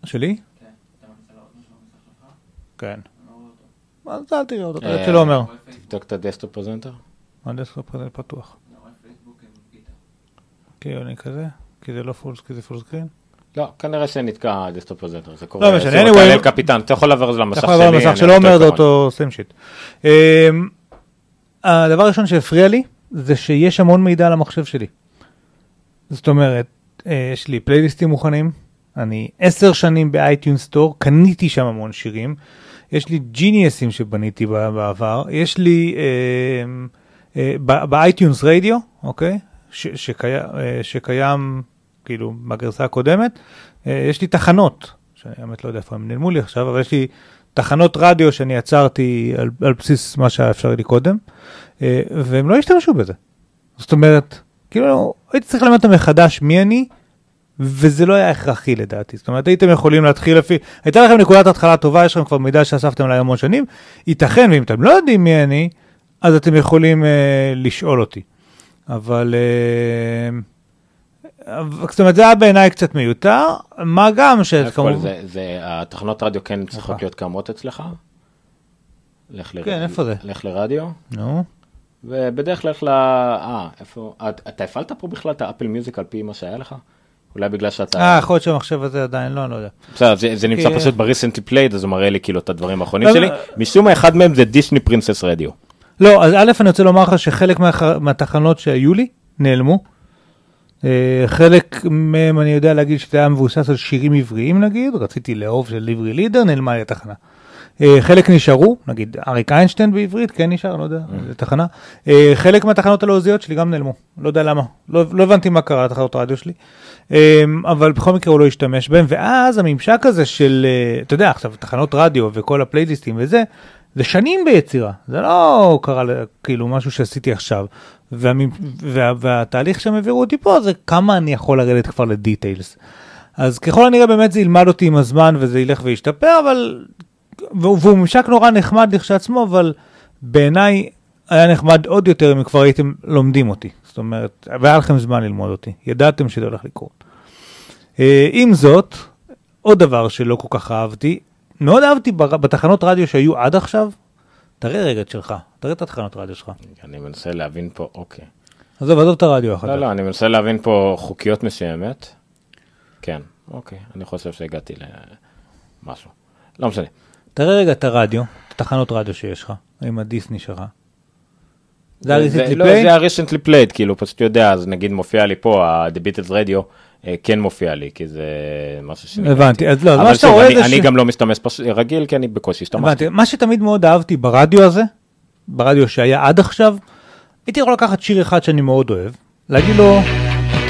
שלי? כן. אז אל תראה אותו, תראה את של עומר. תבדוק את ה Desktop Presenter. הדסקטופ הזה פתוח. כי אני כזה? כי זה לא full, כי זה full screen? לא, כנראה שנתקע ה Desktop Presenter, זה קורה. לא משנה, anyway. El Capitan, אתה יכול לעבור למסך אתה שלי. יכול לעבור למסך של עומר, זה. אותו same shit. הדבר הראשון שהפריע לי, זה שיש המון מידע על המחשב שלי. זאת אומרת, אה, יש לי פלייליסטים מוכנים, אני עשר שנים ב iTunes Store, קניתי שם המון שירים, יש לי ג'יניאסים שבניתי בעבר, יש לי אה, אה, ב iTunes Radio, אוקיי? אה, שקיים כאילו בגרסה הקודמת, אה, יש לי תחנות, שאני באמת לא יודע איפה הם נעלמו לי עכשיו, אבל יש לי תחנות רדיו שאני יצרתי על, על בסיס מה שהיה אפשרי לי קודם, אה, והם לא השתמשו בזה. זאת אומרת, כאילו, הייתי צריך ללמד אותם מחדש מי אני, וזה לא היה הכרחי לדעתי. זאת אומרת, הייתם יכולים להתחיל לפי, הייתה לכם נקודת התחלה טובה, יש לכם כבר מידע שאספתם עליי המון שנים, ייתכן, ואם אתם לא יודעים מי אני, אז אתם יכולים אה, לשאול אותי. אבל, אה, זאת אומרת, זה היה בעיניי קצת מיותר, מה גם ש... כל זה, זה, התחנות רדיו כן צריכות להיות קיימות אצלך? לך. כן, איפה זה? לך לרדיו, נו, ובדרך כלל. אה, איפה... את- אתה הפעלת פה בכלל את האפל מיוזיק על פי מה שהיה לך? אולי בגלל שאתה... אה, יכול להיות שהמחשב הזה עדיין לא, אני לא יודע. בסדר, זה, זה נמצא פשוט ב-recently played, אז הוא מראה לי כאילו את הדברים האחרונים שלי. משום מה, אחד מהם זה דיסני פרינסס רדיו. לא, אז א', אני רוצה לומר לך שחלק. מהתחנות שהיו לי נעלמו. אה, חלק מהם אני יודע להגיד שזה היה מבוסס על שירים עבריים נגיד, רציתי לאהוב של ליברי לידר, נעלמה לי התחנה. אה, חלק נשארו, נגיד אריק איינשטיין בעברית, כן נשאר, לא יודע, זו תחנה. אה, חלק מהתחנות הלועזיות שלי גם נעלמו, לא יודע למה. לא, לא הבנתי מה קרה לתחנות הרדיו שלי. אבל בכל מקרה הוא לא השתמש בהם, ואז הממשק הזה של, אתה יודע, עכשיו תחנות רדיו וכל הפלייליסטים וזה, זה שנים ביצירה, זה לא קרה כאילו משהו שעשיתי עכשיו. והמ... וה... והתהליך שהם העבירו אותי פה זה כמה אני יכול לרדת כבר לדיטיילס. אז ככל הנראה באמת זה ילמד אותי עם הזמן וזה ילך וישתפר, אבל... והוא ממשק נורא נחמד לכשעצמו, אבל בעיניי היה נחמד עוד יותר אם כבר הייתם לומדים אותי. זאת אומרת, והיה לכם זמן ללמוד אותי, ידעתם שזה הולך לקרות. אה, עם זאת, עוד דבר שלא כל כך אהבתי, מאוד אהבתי בר- בתחנות רדיו שהיו עד עכשיו, תראה רגע את שלך, תראה את התחנות רדיו שלך. אני מנסה להבין פה, אוקיי. עזוב, עזוב את הרדיו החדש. לא, לא, אני מנסה להבין פה חוקיות מסוימת. כן, אוקיי, אני חושב שהגעתי למשהו. לא משנה. תראה רגע את הרדיו, את התחנות רדיו שיש לך, עם הדיסני שלך. זה ה-recently לא, played? זה ה-recently played, כאילו, פשוט יודע, אז נגיד מופיע לי פה, ה-The Beatles Radio, כן מופיע לי, כי זה משהו שניגעתי. הבנתי, אז לא, מה שאתה רואה אני- זה אני ש- גם לא משתמש פש- רגיל, כי אני בקושי השתמשתי. הבנתי, מה שתמיד מאוד אהבתי ברדיו הזה, ברדיו שהיה עד עכשיו, הייתי יכול לקחת שיר אחד שאני מאוד אוהב, להגיד לו,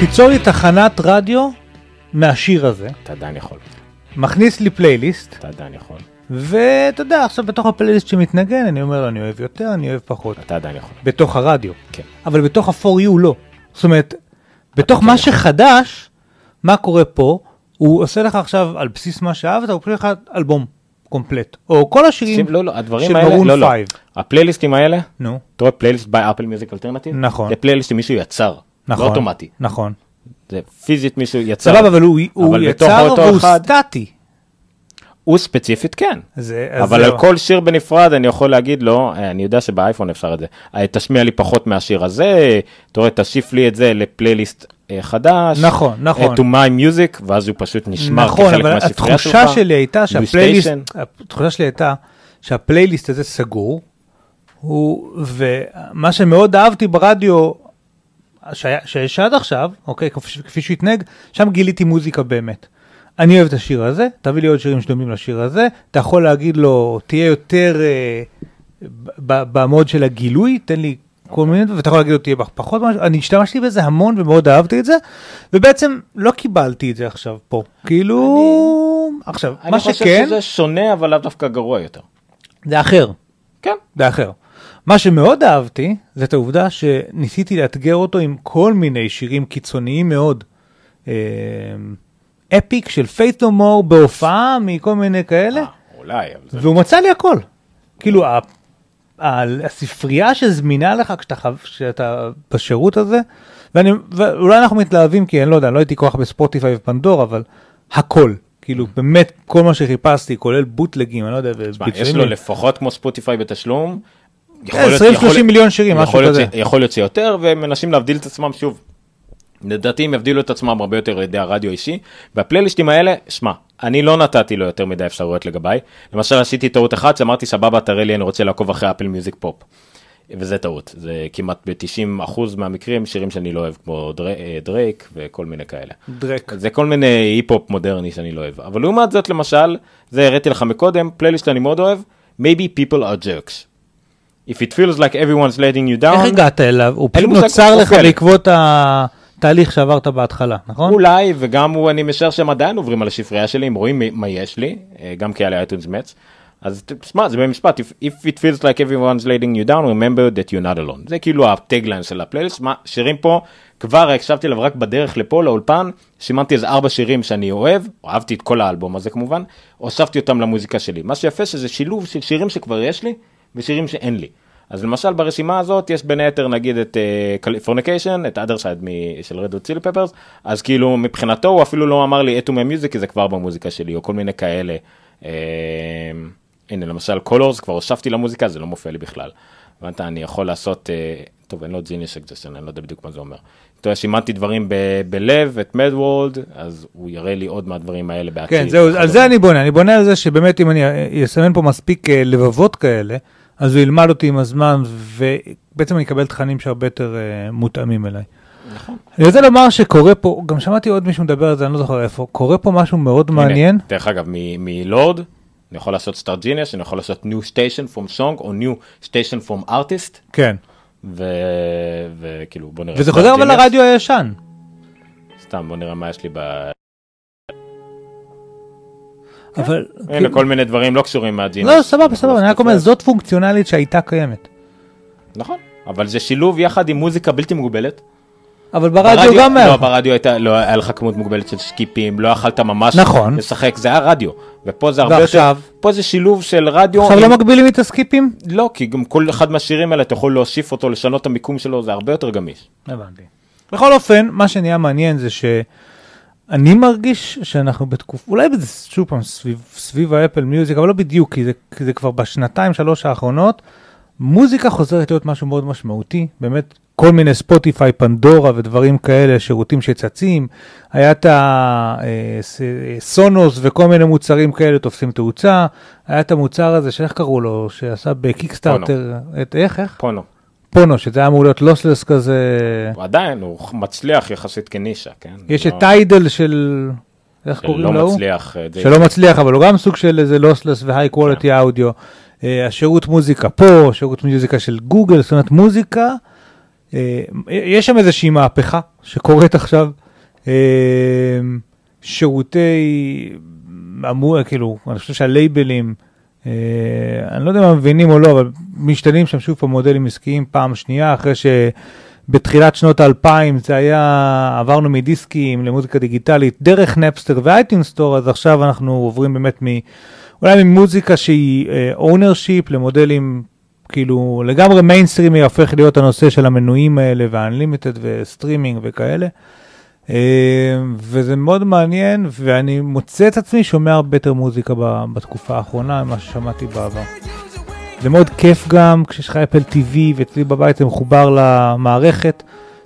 תיצור לי תחנת רדיו מהשיר הזה, אתה עדיין יכול, מכניס לי פלייליסט, אתה עדיין יכול, ואתה יודע, עכשיו בתוך הפלייליסט שמתנגן, אני אומר לו, אני אוהב יותר, אני אוהב פחות. אתה עדיין יכול. בתוך הרדיו. כן. אבל בתוך ה-for you לא. זאת אומרת, בתוך מה. שחדש, מה קורה פה, הוא עושה לך עכשיו על בסיס מה שאהבת, הוא פשוט לך אלבום קומפלט. או כל השירים לא, לא, הדברים של האלה, מרון לא, לא. 5. הפלייליסטים האלה, נו, אתה רואה פלייליסט by אפל מיוזיק אלטרנטיב? נכון. זה פלייליסט שמישהו יצר, נכון. לא אוטומטי. נכון. זה פיזית מישהו יצר. סבבה, אבל הוא, הוא אבל יצר והוא אחד- סטטי. הוא ספציפית כן. זה, אבל זהו. על כל שיר בנפרד אני יכול להגיד לו, אה, אני יודע שבאייפון אפשר את זה, אה, תשמיע לי פחות מהשיר הזה, אתה רואה, תוסיף לי את זה לפלייליסט חדש, נכון, נכון. אה, to my music, ואז הוא פשוט נשמר נכון, כחלק אבל מהספרייה שלך. התחושה שלי הייתה שהפלייליסט. התחושה שלי הייתה שהפלייליסט הזה סגור, הוא, ומה שמאוד אהבתי ברדיו, שיש עד עכשיו, אוקיי, כפי, כפי שהוא התנהג, שם גיליתי מוזיקה באמת. אני אוהב את השיר הזה, תביא לי עוד שירים שדומים לשיר הזה, אתה יכול להגיד לו, תהיה יותר אה, במוד של הגילוי, תן לי כל מיני, ואתה יכול להגיד לו, תהיה פחות אני השתמשתי בזה המון ומאוד אהבתי את זה, ובעצם לא קיבלתי את זה עכשיו פה. כאילו, עכשיו, אני מה חושב שכן, שזה שונה אבל לאו דווקא גרוע יותר. זה אחר. כן. זה אחר. מה שמאוד אהבתי, זה את העובדה שניסיתי לאתגר אותו עם כל מיני שירים קיצוניים מאוד. Epic של Faith No More בהופעה מכל מיני כאלה, אה, אולי, זה... והוא מצא לי הכל. כאילו, הספרייה שזמינה לך כשאתה, כשאתה בשירות הזה, ואני, ואולי אנחנו מתלהבים כי אני לא יודע, אני לא הייתי כל כך בספוטיפיי ופנדור, אבל הכל. כאילו, באמת, כל מה שחיפשתי, כולל בוטלגים, אני לא יודע, תשמע, יש לו לפחות כמו ספוטיפיי בתשלום. יכול כן, להיות- 20-30 יכול להיות- מיליון שירים, משהו כזה. יכול להיות שיותר, והם מנסים להבדיל את עצמם שוב. לדעתי הם יבדילו את עצמם הרבה יותר על ידי הרדיו האישי, והפלייליסטים האלה, שמע, אני לא נתתי לו יותר מדי אפשרויות לגביי. למשל עשיתי טעות אחת שאמרתי סבבה תראה לי אני רוצה לעקוב אחרי Apple Music Pop. וזה טעות, זה כמעט ב-90% מהמקרים שירים שאני לא אוהב כמו דר- אה, דרייק וכל מיני כאלה. דרק. זה כל מיני היפ-הופ מודרני שאני לא אוהב. אבל לעומת זאת למשל, זה הראיתי לך מקודם, פלייליסט שאני מאוד אוהב, maybe people are jerks. If it feels like everyone's letting you down, איך הגעת אליו? הוא פשוט נוצר לך. בעקבות התהליך שעברת בהתחלה, נכון? אולי, וגם הוא, אני משער שהם עדיין עוברים על השפרייה שלי, הם רואים מה יש לי, אה, גם כי היה לי אייטונס מצ. אז תשמע, זה במשפט, if it feels like everyone's letting you down, remember that you're not alone. זה כאילו הטגליין של הפלייליסט, מה, שירים פה, כבר הקשבתי אליו רק בדרך לפה, לאולפן, שימנתי איזה ארבע שירים שאני אוהב, אהבתי את כל האלבום הזה כמובן, הוספתי אותם למוזיקה שלי. מה שיפה שזה שילוב של שירים שכבר יש לי, ושירים שאין לי. אז למשל ברשימה הזאת יש בין היתר נגיד את Californication, את other side מ- של Red Hot Chili Peppers, אז כאילו מבחינתו הוא אפילו לא אמר לי add to my music כי זה כבר במוזיקה שלי, או כל מיני כאלה. אה, הנה למשל Colors כבר הוספתי למוזיקה זה לא מופיע לי בכלל. הבנת אני יכול לעשות אה, טוב אין לו genius action אני לא יודע בדיוק מה זה אומר. אתה יודע, דברים ב- בלב את Mad World אז הוא יראה לי עוד מהדברים האלה בעתיד. כן, זהו, על זה אני בונה, אני בונה על זה שבאמת אם אני אסמן פה מספיק אה, לבבות כאלה, אז הוא ילמד אותי עם הזמן, ובעצם אני אקבל תכנים שהרבה יותר אה, מותאמים אליי. נכון. אני רוצה לומר שקורה פה, גם שמעתי עוד מישהו מדבר על זה, אני לא זוכר איפה, קורה פה משהו מאוד מעניין. דרך אגב מלורד אני יכול לעשות start genius, אני יכול לעשות new station from song או new station from artist, כן. וכאילו בוא נראה. וזה חוזר אבל. לרדיו הישן. סתם בוא נראה מה יש לי ב... אבל... הנה כאילו- כל מיני דברים לא קשורים מהג'ינוס. לא, סבבה, סבבה, אני רק אומר, זאת פונקציונלית שהייתה קיימת. נכון, אבל זה שילוב יחד עם מוזיקה בלתי מוגבלת. אבל ברדיו גם היה. לא, ברדיו הייתה, לא היה לך כמות מוגבלת של סקיפים, לא יכלת ממש נכון. לשחק, זה היה רדיו. ופה זה הרבה יותר, ועכשיו? פה זה שילוב של רדיו. עכשיו עם- לא מגבילים את הסקיפים? לא, כי גם כל אחד מהשירים האלה אתה יכול להוסיף אותו, לשנות את המיקום שלו, זה הרבה יותר גמיש. הבנתי. בכל אופן, מה שנהיה מעניין זה שאני מרגיש שאנחנו בתקופה, אולי זה שוב פעם סביב, סביב האפל מיוזיק, אבל לא בדיוק, כי זה, כי זה כבר בשנתיים, שלוש האחרונות, מוזיקה חוזרת להיות משהו מאוד משמעותי, באמת כל מיני ספוטיפיי, פנדורה ודברים כאלה, שירותים שצצים, היה את הסונוס וכל מיני מוצרים כאלה תופסים תאוצה, היה את המוצר הזה, שאיך קראו לו, שעשה בקיקסטארטר, את איך, איך? פונו. פונו, שזה היה אמור להיות לוסלס כזה. הוא עדיין, הוא מצליח יחסית כנישה, כן? יש לא- את טיידל של... איך שלא קוראים לו? מצליח, אה, שלא מצליח, אבל הוא גם סוג של איזה לוסלס והיי קוולטי אודיו. השירות מוזיקה פה, שירות מוזיקה של גוגל, זאת אומרת מוזיקה, אה, יש שם איזושהי מהפכה שקורית עכשיו. אה, שירותי, אמור, כאילו, אני חושב שהלייבלים, אני לא יודע אם מבינים או לא, אבל משתנים שם שוב פעם עסקיים פעם שנייה, אחרי שבתחילת שנות האלפיים זה היה, עברנו מדיסקים למוזיקה דיגיטלית דרך נפסטר ו-iTunes Store, אז עכשיו אנחנו עוברים באמת מ... אולי ממוזיקה שהיא ownership למודלים כאילו לגמרי mainstreamי יהפך להיות הנושא של המנויים האלה וה-unlimited ו-streaming וכאלה. אה, וזה מאוד מעניין ואני מוצא את עצמי שומע הרבה יותר מוזיקה בתקופה האחרונה ממה ששמעתי בעבר. זה מאוד כיף גם כשיש לך אפל TV ואצלי בבית זה מחובר למערכת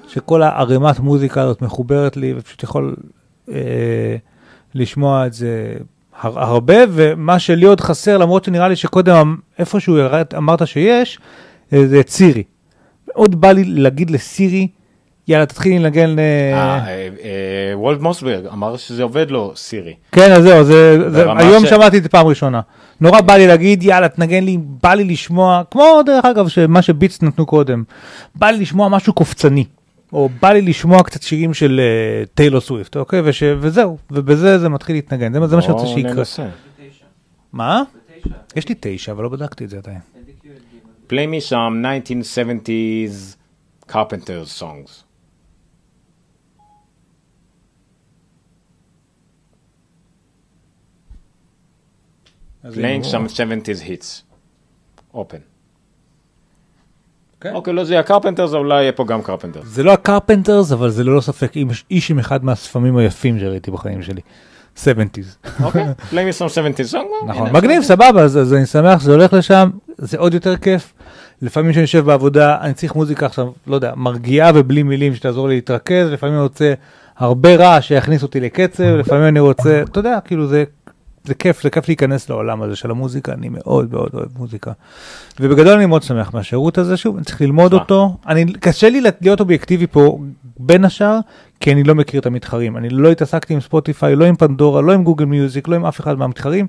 שכל הערימת מוזיקה הזאת מחוברת לי ופשוט יכול אה, לשמוע את זה הר- הרבה ומה שלי עוד חסר למרות שנראה לי שקודם איפשהו ירד, אמרת שיש אה, זה את סירי. מאוד בא לי להגיד לסירי יאללה תתחילי לנגן אה, אה, אה, וולד מוסברג אמר שזה עובד לו, סירי. כן, אז זהו, זה, זה, היום ש- שמעתי את זה פעם ראשונה. נורא בא לי להגיד, יאללה, תנגן לי, בא לי לשמוע, כמו דרך אגב, מה שביטס נתנו קודם, בא לי לשמוע משהו קופצני, או בא לי לשמוע קצת שירים של uh, טיילור סוויפט, אוקיי? וש, וזהו, ובזה זה מתחיל להתנגן, זה, זה מה שאני רוצה בוא שיקרה. ננסה. מה? יש לי תשע, אבל לא בדקתי את זה עדיין. play me some 1970s carpenters songs. Playing some 70s hits. open. אוקיי, לא זה יהיה קרפנטרס, אבל אולי יהיה פה גם קרפנטרס. זה לא הקרפנטרס, אבל זה ללא ספק איש- עם אחד מהספמים היפים שראיתי בחיים שלי. 70's. אוקיי, (laughs) play me some 70s songs. נכון, מגניב, סבבה, אז אני שמח שזה הולך לשם, זה עוד יותר כיף. לפעמים כשאני יושב בעבודה, אני צריך מוזיקה עכשיו, לא יודע, מרגיעה ובלי מילים שתעזור לי להתרכז, לפעמים אני רוצה הרבה רעש שיכניס אותי לקצב, לפעמים אני רוצה, אתה יודע, כאילו זה, זה כיף, זה כיף להיכנס לעולם הזה של המוזיקה, אני מאוד מאוד אוהב מוזיקה. ובגדול אני מאוד שמח מהשירות הזה, שוב, אני צריך ללמוד. אותו. אני, קשה לי להיות אובייקטיבי פה, בין השאר, כי אני לא מכיר את המתחרים. אני לא התעסקתי עם ספוטיפיי, לא עם פנדורה, לא עם גוגל מיוזיק, לא עם אף אחד מהמתחרים.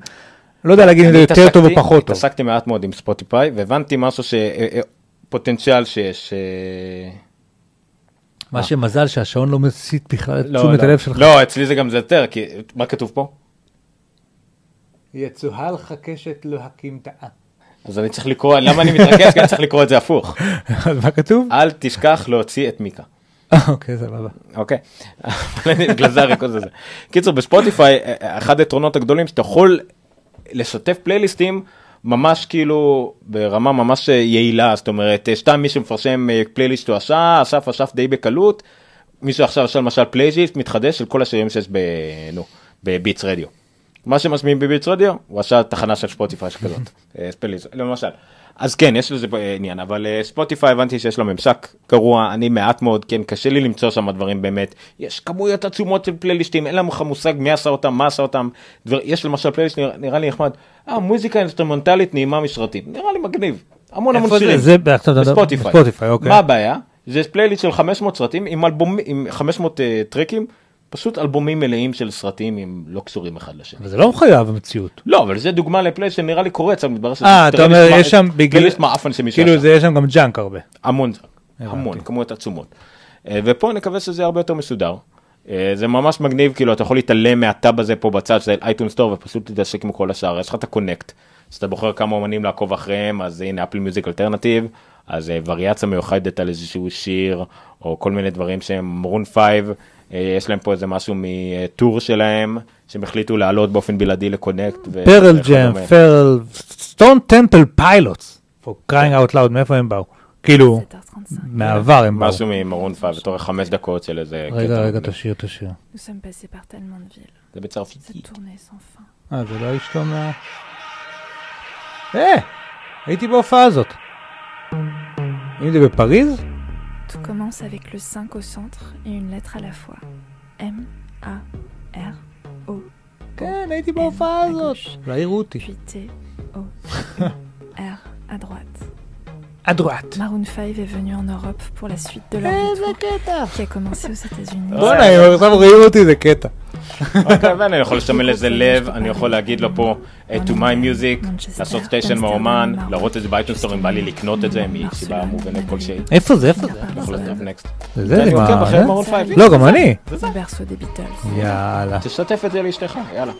לא יודע להגיד אם זה יותר טוב או פחות טוב. התעסקתי מעט מאוד עם ספוטיפיי, והבנתי משהו ש... אה, אה, פוטנציאל שיש. אה, מה שמזל שהשעון לא מסיט בכלל את לא, תשומת לא. הלב שלך. לא, אצלי זה גם זה יותר, כי מה כתוב פה? יצוהה לך קשת להקים תאה. אז אני צריך לקרוא, למה אני מתרכז? כי אני צריך לקרוא את זה הפוך. (laughs) אז מה כתוב? אל תשכח להוציא את מיקה. אוקיי, סבבה. אוקיי, (laughs) אבל אני- בגלל זה הריכוז הזה. קיצור, ב-Spotify, אה, אחד היתרונות הגדולים שאתה יכול לשתף playlistים ממש כאילו ברמה ממש אה, יעילה, זאת אומרת, אה, סתם מי שמפרסם אה, פלייליסט הוא עשה, אסף אסף די בקלות, מישהו עכשיו עשה למשל פלייליסט מתחדש של כל השירים שיש ב... נו, בביטס רדיו. מה שמשמיעים בביטס רדיו, הוא עשה תחנה של Spotify שכזאת, (laughs) אה, פלייליסט, למשל. אז כן, יש לזה אה, עניין, אבל אה, Spotify הבנתי שיש לו ממשק גרוע, אני מעט מאוד, כן, קשה לי למצוא שם דברים באמת. יש כמויות עצומות של playlistים, אין לך מושג מי עשה אותם, מה עשה אותם. דבר, יש למשל פלייליסט, נראה, נראה לי נחמד, אה, מוזיקה אינסטרומנטלית נעימה מסרטים, נראה לי מגניב. המון המון זה? שירים. זה מדבר- ב-Spotify. ב-Spotify, אוקיי. מה הבעיה? זה פלייליסט של 500 סרטים עם אלבום, עם 500 uh, trackים פשוט אלבומים מלאים של סרטים עם לא קשורים אחד לשני. אבל זה לא מחויב המציאות. לא, אבל זה דוגמה ל-playlist שנראה לי קורץ, אבל מתברר שזה... אה, אתה אומר, יש שם בגלל... פלייליסט מעפן שמישהו כאילו, עשה. זה יש שם גם junk הרבה. המון, המון, כמויות עצומות. אה, ופה נקווה שזה יהיה הרבה יותר מסודר. אה, זה ממש מגניב, כאילו אתה יכול להתעלם מה-tab הזה פה בצד של iTunes Store ופשוט להתעסק עם כל השאר, יש לך את ה-Connect, אז אתה בוחר כמה אומנים לעקוב אחריהם, אז הנה Apple Music Alternative, אז אה, וריאציה מיוחדת על איזשהו שיר, או כל מיני דברים שהם מרון פייב, יש להם פה איזה משהו מ-tour שלהם, שהם החליטו להעלות באופן בלעדי ל-Connect. Pearl. Jam, Pearl, Stone Temple Pilots, for crying out loud, מאיפה הם באו? כאילו, מהעבר הם באו. משהו מ-Maroon 5, בתור חמש דקות של איזה... רגע, קטע רגע. תשאיר, תשאיר. זה בצרפתית. אה, זה לא אשתו מה... אה, הייתי בהופעה הזאת. אם זה בפריז? Tout commence avec le 5 au centre et une lettre à la fois. M A R O. Quel bon Puis T O (laughs) R à droite. À droite. Maroon 5 est venu en Europe pour la suite de leur qui a commencé aux États-Unis. אוקיי, ואני יכול לשים לזה לב, אני יכול להגיד לו פה אה, to my music, לעשות station מהאומן, להראות את זה ב-iTunes Store אם בא לי לקנות את זה מסיבה מובנת כלשהי. איפה זה? איפה זה? אני יכול ל-play next. אתה עוקב. אחרי? מרון פייב. לא, גם אני. יאללה. תשתף את זה לאשתך, יאללה.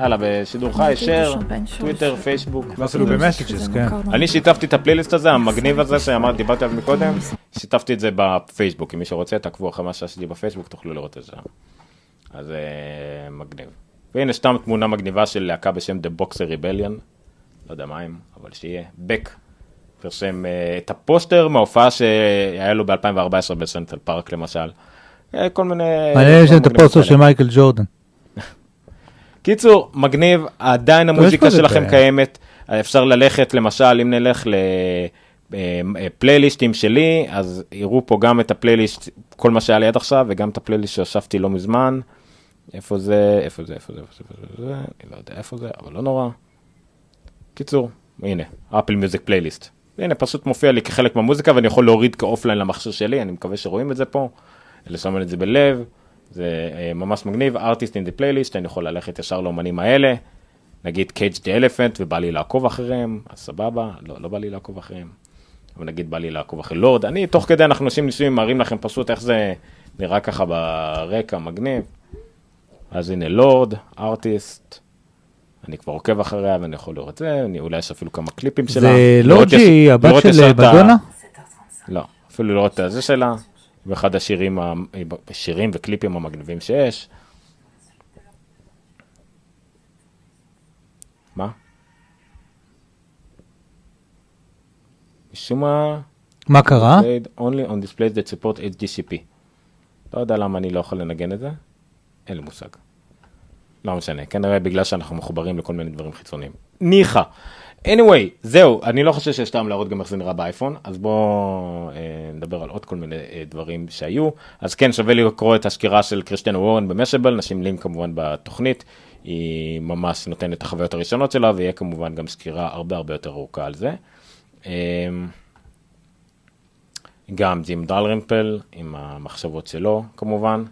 יאללה, בשידור חי, share, Twitter, Facebook. אפילו ב-Messages, כן. אני שיתפתי את ה-playlist הזה, המגניב הזה שאמרתי, דיברתי עליו מקודם, שיתפתי את זה ב-Facebook, אם מי שרוצה, תעקבו אחרי מה שעשיתי ב-Facebook, תוכלו לראות את זה. אז אה, מגניב. והנה סתם תמונה מגניבה של להקה בשם The Boxer Rebellion, לא יודע מה הם, אבל שיהיה, Beck. פרסם אה, את הפוסטר מההופעה שהיה לו ב-2014 בסנטרל פארק למשל. אה, כל מיני... מעניין יש את הפוסטר. של Michael Jordan. (laughs) קיצור, מגניב, עדיין המוזיקה זה שלכם בעיה. קיימת, אפשר ללכת, למשל, אם נלך ל-playlistים שלי, אז יראו פה גם את ה-playlist, כל מה שהיה לי עד עכשיו, וגם את ה-playlist שהוספתי לא מזמן. איפה זה, איפה זה, איפה זה, איפה זה, איפה זה, אני לא יודע איפה זה, אבל לא נורא. קיצור, הנה, Apple Music playlist. הנה, פשוט מופיע לי כחלק מהמוזיקה, ואני יכול להוריד כ-offline למכשיר שלי, אני מקווה שרואים את זה פה, לסמן את זה בלב, זה אה, ממש מגניב, artists in the playlist, אני יכול ללכת ישר לאומנים האלה, נגיד Cage the Elephant, ובא לי לעקוב אחריהם, אז סבבה, לא, לא בא לי לעקוב אחריהם. אבל נגיד בא לי לעקוב אחרי Lorde, אני תוך כדי אנחנו עושים ניסויים, מראים לכם פשוט איך זה נראה ככה ברקע, מגניב. אז הנה Lorde, artist, אני כבר עוקב אחריה ואני יכול לראות את זה, אני, אולי יש אפילו כמה קליפים שלה. זה לוג'י, יש- הבת של מדונה? לא, אפילו לראות את הזה שלה, ואחד השירים, ה- שירים וקליפים המגניבים שיש. מה? משום מה... מה קרה? Only on displays that support HDCP. לא יודע למה אני לא יכול לנגן את זה, אין לי מושג. לא משנה, כנראה בגלל שאנחנו מחוברים לכל מיני דברים חיצוניים. ניחא. anyway, זהו, אני לא חושב שיש טעם להראות גם איך זה נראה באייפון, אז בואו אה, נדבר על עוד כל מיני אה, דברים שהיו. אז כן, שווה לקרוא את הסקירה של קריסטיאנו וורן במשאבל, נשים לינק כמובן בתוכנית, היא ממש נותנת את החוויות הראשונות שלה, ויהיה כמובן גם סקירה הרבה הרבה יותר ארוכה על זה. אה, גם ג'ים דלרמפל עם המחשבות שלו כמובן.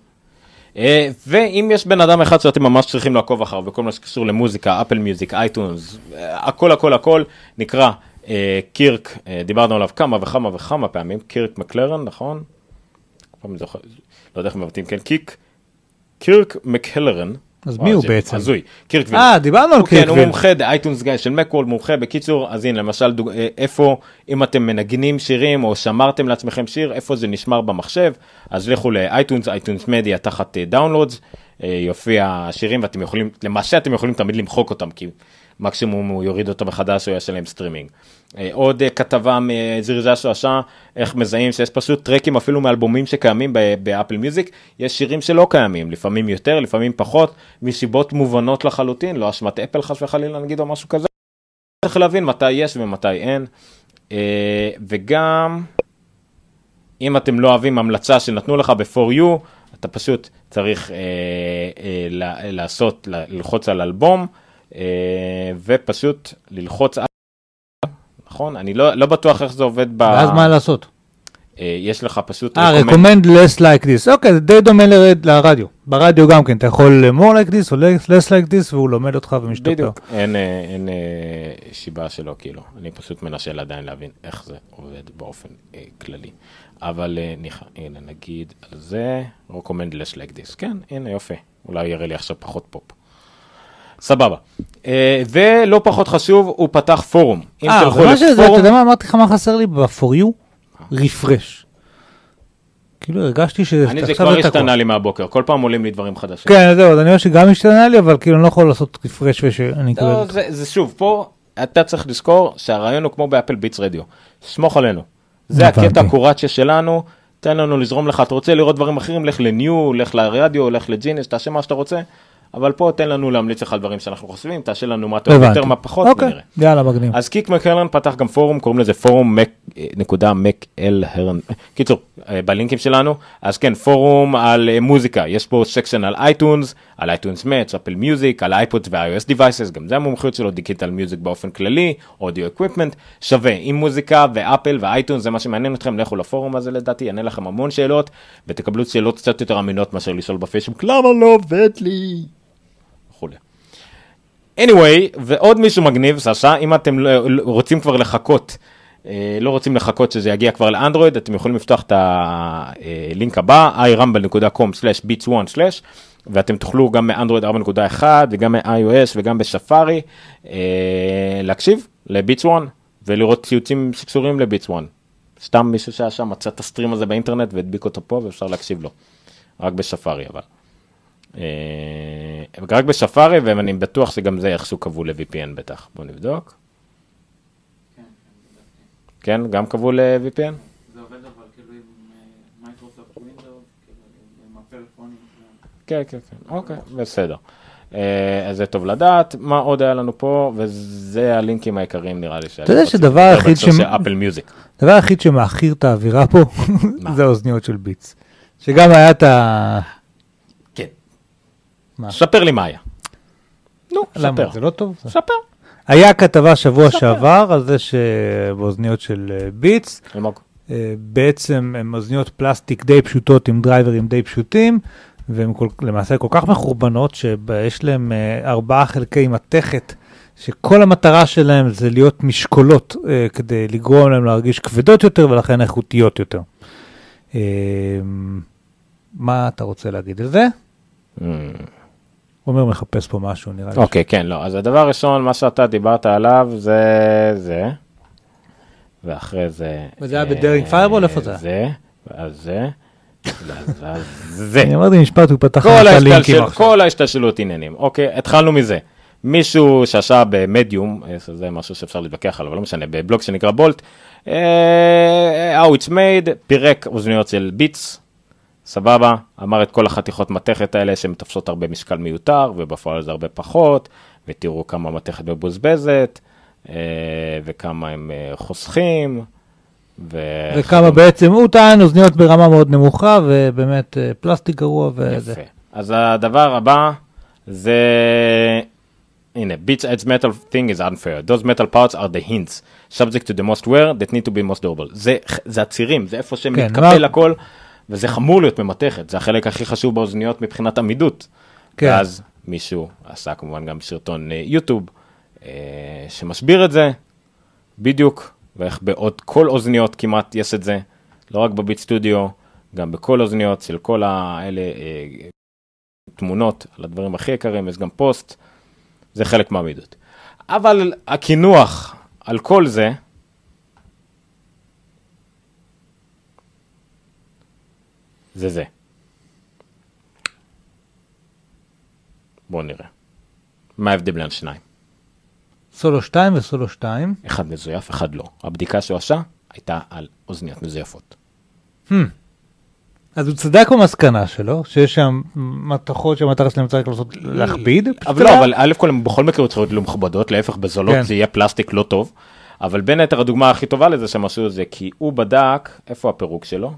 אה, ואם יש בן אדם אחד שאתם ממש צריכים לעקוב אחריו בכל מה שקשור למוזיקה, אפל מיוזיק, אייטונס, הכל הכל הכל, נקרא אה, Kirk, אה, דיברנו עליו כמה וכמה וכמה פעמים, Kirk McElhearn, נכון? לא יודע איך מבטאים, כן, קיק, Kirk McElhearn. אז מי הוא בעצם? הזוי, Kirkville. אה, דיברנו על הוא כן, הוא Kirkville. מומחה, iTunes guy של Macworld, מומחה, בקיצור, אז הנה, למשל. אה, איפה, אם אתם מנגנים שירים, או שמרתם לעצמכם שיר, איפה זה נשמר במחשב, אז לכו ל-iTunes, iTunes Media תחת Downloads, יופיע השירים, ואתם יכולים, למעשה אתם יכולים תמיד למחוק אותם, כי מקסימום הוא יוריד אותם מחדש, או יעשה להם סטרימינג. אה, עוד אה, כתבה מזריזה שהוא עשה, איך מזהים שיש פשוט trackים אפילו מאלבומים שקיימים ב-Apple Music, יש שירים שלא קיימים, לפעמים יותר, לפעמים פחות, מסיבות מובנות לחלוטין, לא אשמת Apple חס וחלילה נגיד או משהו כזה. צריך להבין מתי יש ומתי אין. אה, וגם, אם אתם לא אוהבים המלצה שנתנו לך ב-for you, אתה פשוט צריך לעשות, ללחוץ על אלבום, ופשוט ללחוץ על... נכון? אני לא, לא בטוח איך זה עובד ב... ואז מה לעשות? אה, יש לך פשוט... אה, recommend- less like this. אוקיי, זה די דומה לרד- לרדיו. ברדיו גם כן, אתה יכול more like this או less like this, והוא לומד אותך ומשתפר. בדיוק. אין, אה, אין אה, שיבה שלו, כאילו. אני פשוט מנסה עדיין להבין איך זה עובד באופן אה, כללי. אבל אה, ניחא, הנה, נגיד על זה, recommend less like this. כן, הנה, יופי. אולי יראה לי עכשיו פחות פופ. סבבה. אה, ולא פחות חשוב, הוא פתח פורום. אם אה, תלכו שזה, אתה לפורום, יודע מה אמרתי לך מה חסר לי ב-for you? רפרש. כאילו הרגשתי שזה אני זה כבר. השתנה לי מהבוקר, כל פעם עולים לי דברים חדשים. כן, זהו, אני רואה שגם השתנה לי, אבל כאילו אני לא יכול לעשות רפרש ושאני אקבל... זה, זה שוב, פה אתה צריך לזכור שהרעיון הוא כמו באפל ביטס רדיו. סמוך עלינו. זה. הקטע הקורציה שלנו, תן לנו לזרום לך, אתה רוצה לראות דברים אחרים, לך ל New, לך לרדיו, לך לג'ינס, תעשה מה שאתה רוצה, אבל פה תן לנו להמליץ לך על דברים שאנחנו חושבים, תעשה לנו מה טוב. יותר, מה פחות, אוקיי, ונראה. יאללה, מגניב. אז Kirk McElhearn פתח גם פורום, קוראים לזה פורום מק, נקודה מק אל הרן, קיצור, אה, בלינקים שלנו, אז כן, פורום על אה, מוזיקה, יש פה section על iTunes, על iTunes Match, Apple Music, על iPods ו-iOS devices, גם זה המומחיות שלו, digital music באופן כללי, audio equipment, שווה, עם מוזיקה ואפל ו iTunes, זה מה שמעניין אתכם, לכו לפורום הזה לדעתי, יענה לכם המון שאלות, ותקבלו שאלות קצת יותר אמינות מאשר לשאול בפייסבוק, למה לא עובד לי? Anyway, ועוד מישהו מגניב, סשה, אם אתם לא- רוצים כבר לחכות, אה, לא רוצים לחכות שזה יגיע כבר לאנדרואיד, אתם יכולים לפתוח את הלינק הבא, irumble.com/beats1/ ואתם תוכלו גם מאנדרואיד 4.1 וגם מ-iOS וגם בשפארי אה, להקשיב ל Beats 1 ולראות ציוצים שקשורים ל Beats 1. סתם מישהו שהיה שם מצא את ה stream הזה באינטרנט והדביק אותו פה ואפשר להקשיב לו. רק בשפארי אבל. אה, רק בשפארי ואני בטוח שגם זה איכשהו קבעו ל-VPN בטח. בוא נבדוק. כן, גם קבעו ל-VPN? זה עובד אבל כאילו עם מייקרוסופט ווינדוס, כאילו עם הפלאפונים. כן, כן, כן, אוקיי, בסדר. אה, אז זה טוב לדעת, מה עוד היה לנו פה, וזה הלינקים העיקריים נראה לי. אתה יודע שהדבר היחיד ש... ש- אפל מיוזיק. הדבר היחיד שמעכיר את האווירה פה, (laughs) זה האוזניות של ביטס. שגם היה את ה... מה? ספר לי מה היה. נו, למה? ספר. זה לא טוב? ספר. היה כתבה שבוע שעבר על זה שבאוזניות של אה, ביטס, אלמוג. אה, בעצם הן אוזניות פלסטיק די פשוטות עם דרייברים די פשוטים, והן כל, למעשה כל כך מחורבנות שיש להן אה, ארבעה חלקי מתכת, שכל המטרה שלהם זה להיות משקולות אה, כדי לגרום להם להרגיש כבדות יותר ולכן איכותיות יותר. אה, מה אתה רוצה להגיד על זה? עומר מחפש פה משהו נראה לי. אוקיי, כן, לא. אז הדבר הראשון, מה שאתה דיברת עליו זה זה, ואחרי זה... וזה היה בדרינג פיירבול? איפה זה? זה, ואז זה, ואז זה. אני אמרתי משפט, הוא פתח כל לך ההשתלשל- לינקים עכשיו. כל ההשתלשלות עניינים. אוקיי, התחלנו מזה. מישהו שעשה במדיום, אה, זה משהו שאפשר להתווכח עליו, אבל לא משנה, בבלוג שנקרא בולט, אה, How it's made, פירק אוזניות של ביטס, סבבה, אמר את כל החתיכות מתכת האלה שהן תופסות הרבה משקל מיותר, ובפועל זה הרבה פחות, ותראו כמה מתכת מבוזבזת, אה, וכמה הם אה, חוסכים, ו... וכמה בעצם הוא טען אוזניות ברמה מאוד נמוכה ובאמת אה, פלסטיק גרוע וזה. יפה. אז הדבר הבא זה, הנה, Beats adds metal thing is unfair. Those metal parts are the hints, subject to the most wear that need to be most durable. זה, זה הצירים, זה איפה כן, שמתקפל מה- הכל, וזה חמור להיות ממתכת, זה החלק הכי חשוב באוזניות מבחינת עמידות. כן. ואז מישהו עשה כמובן גם סרטון אה, יוטיוב אה, שמסביר את זה בדיוק, ואיך בעוד כל אוזניות כמעט יש את זה, לא רק בביט סטודיו, גם בכל אוזניות של כל האלה אה, תמונות על הדברים הכי יקרים, יש גם פוסט, זה חלק מהעמידות. אבל הקינוח על כל זה, זה זה. בואו נראה. מה ההבדל בין השניים? סולו 2 וסולו 2. אחד מזויף, אחד לא. הבדיקה שהוא עשה הייתה על אוזניות מזויפות. אז הוא צדק במסקנה שלו, שיש שם מתכות שהמטרה שלהם צריך לעשות להכביד. אבל לא, אבל א' כל הם בכל מקרה צריכות להיות מכובדות, להפך בזולות כן. זה יהיה פלסטיק לא טוב. אבל בין היתר הדוגמה הכי טובה לזה שהם עשו את זה, כי הוא בדק, איפה הפירוק שלו?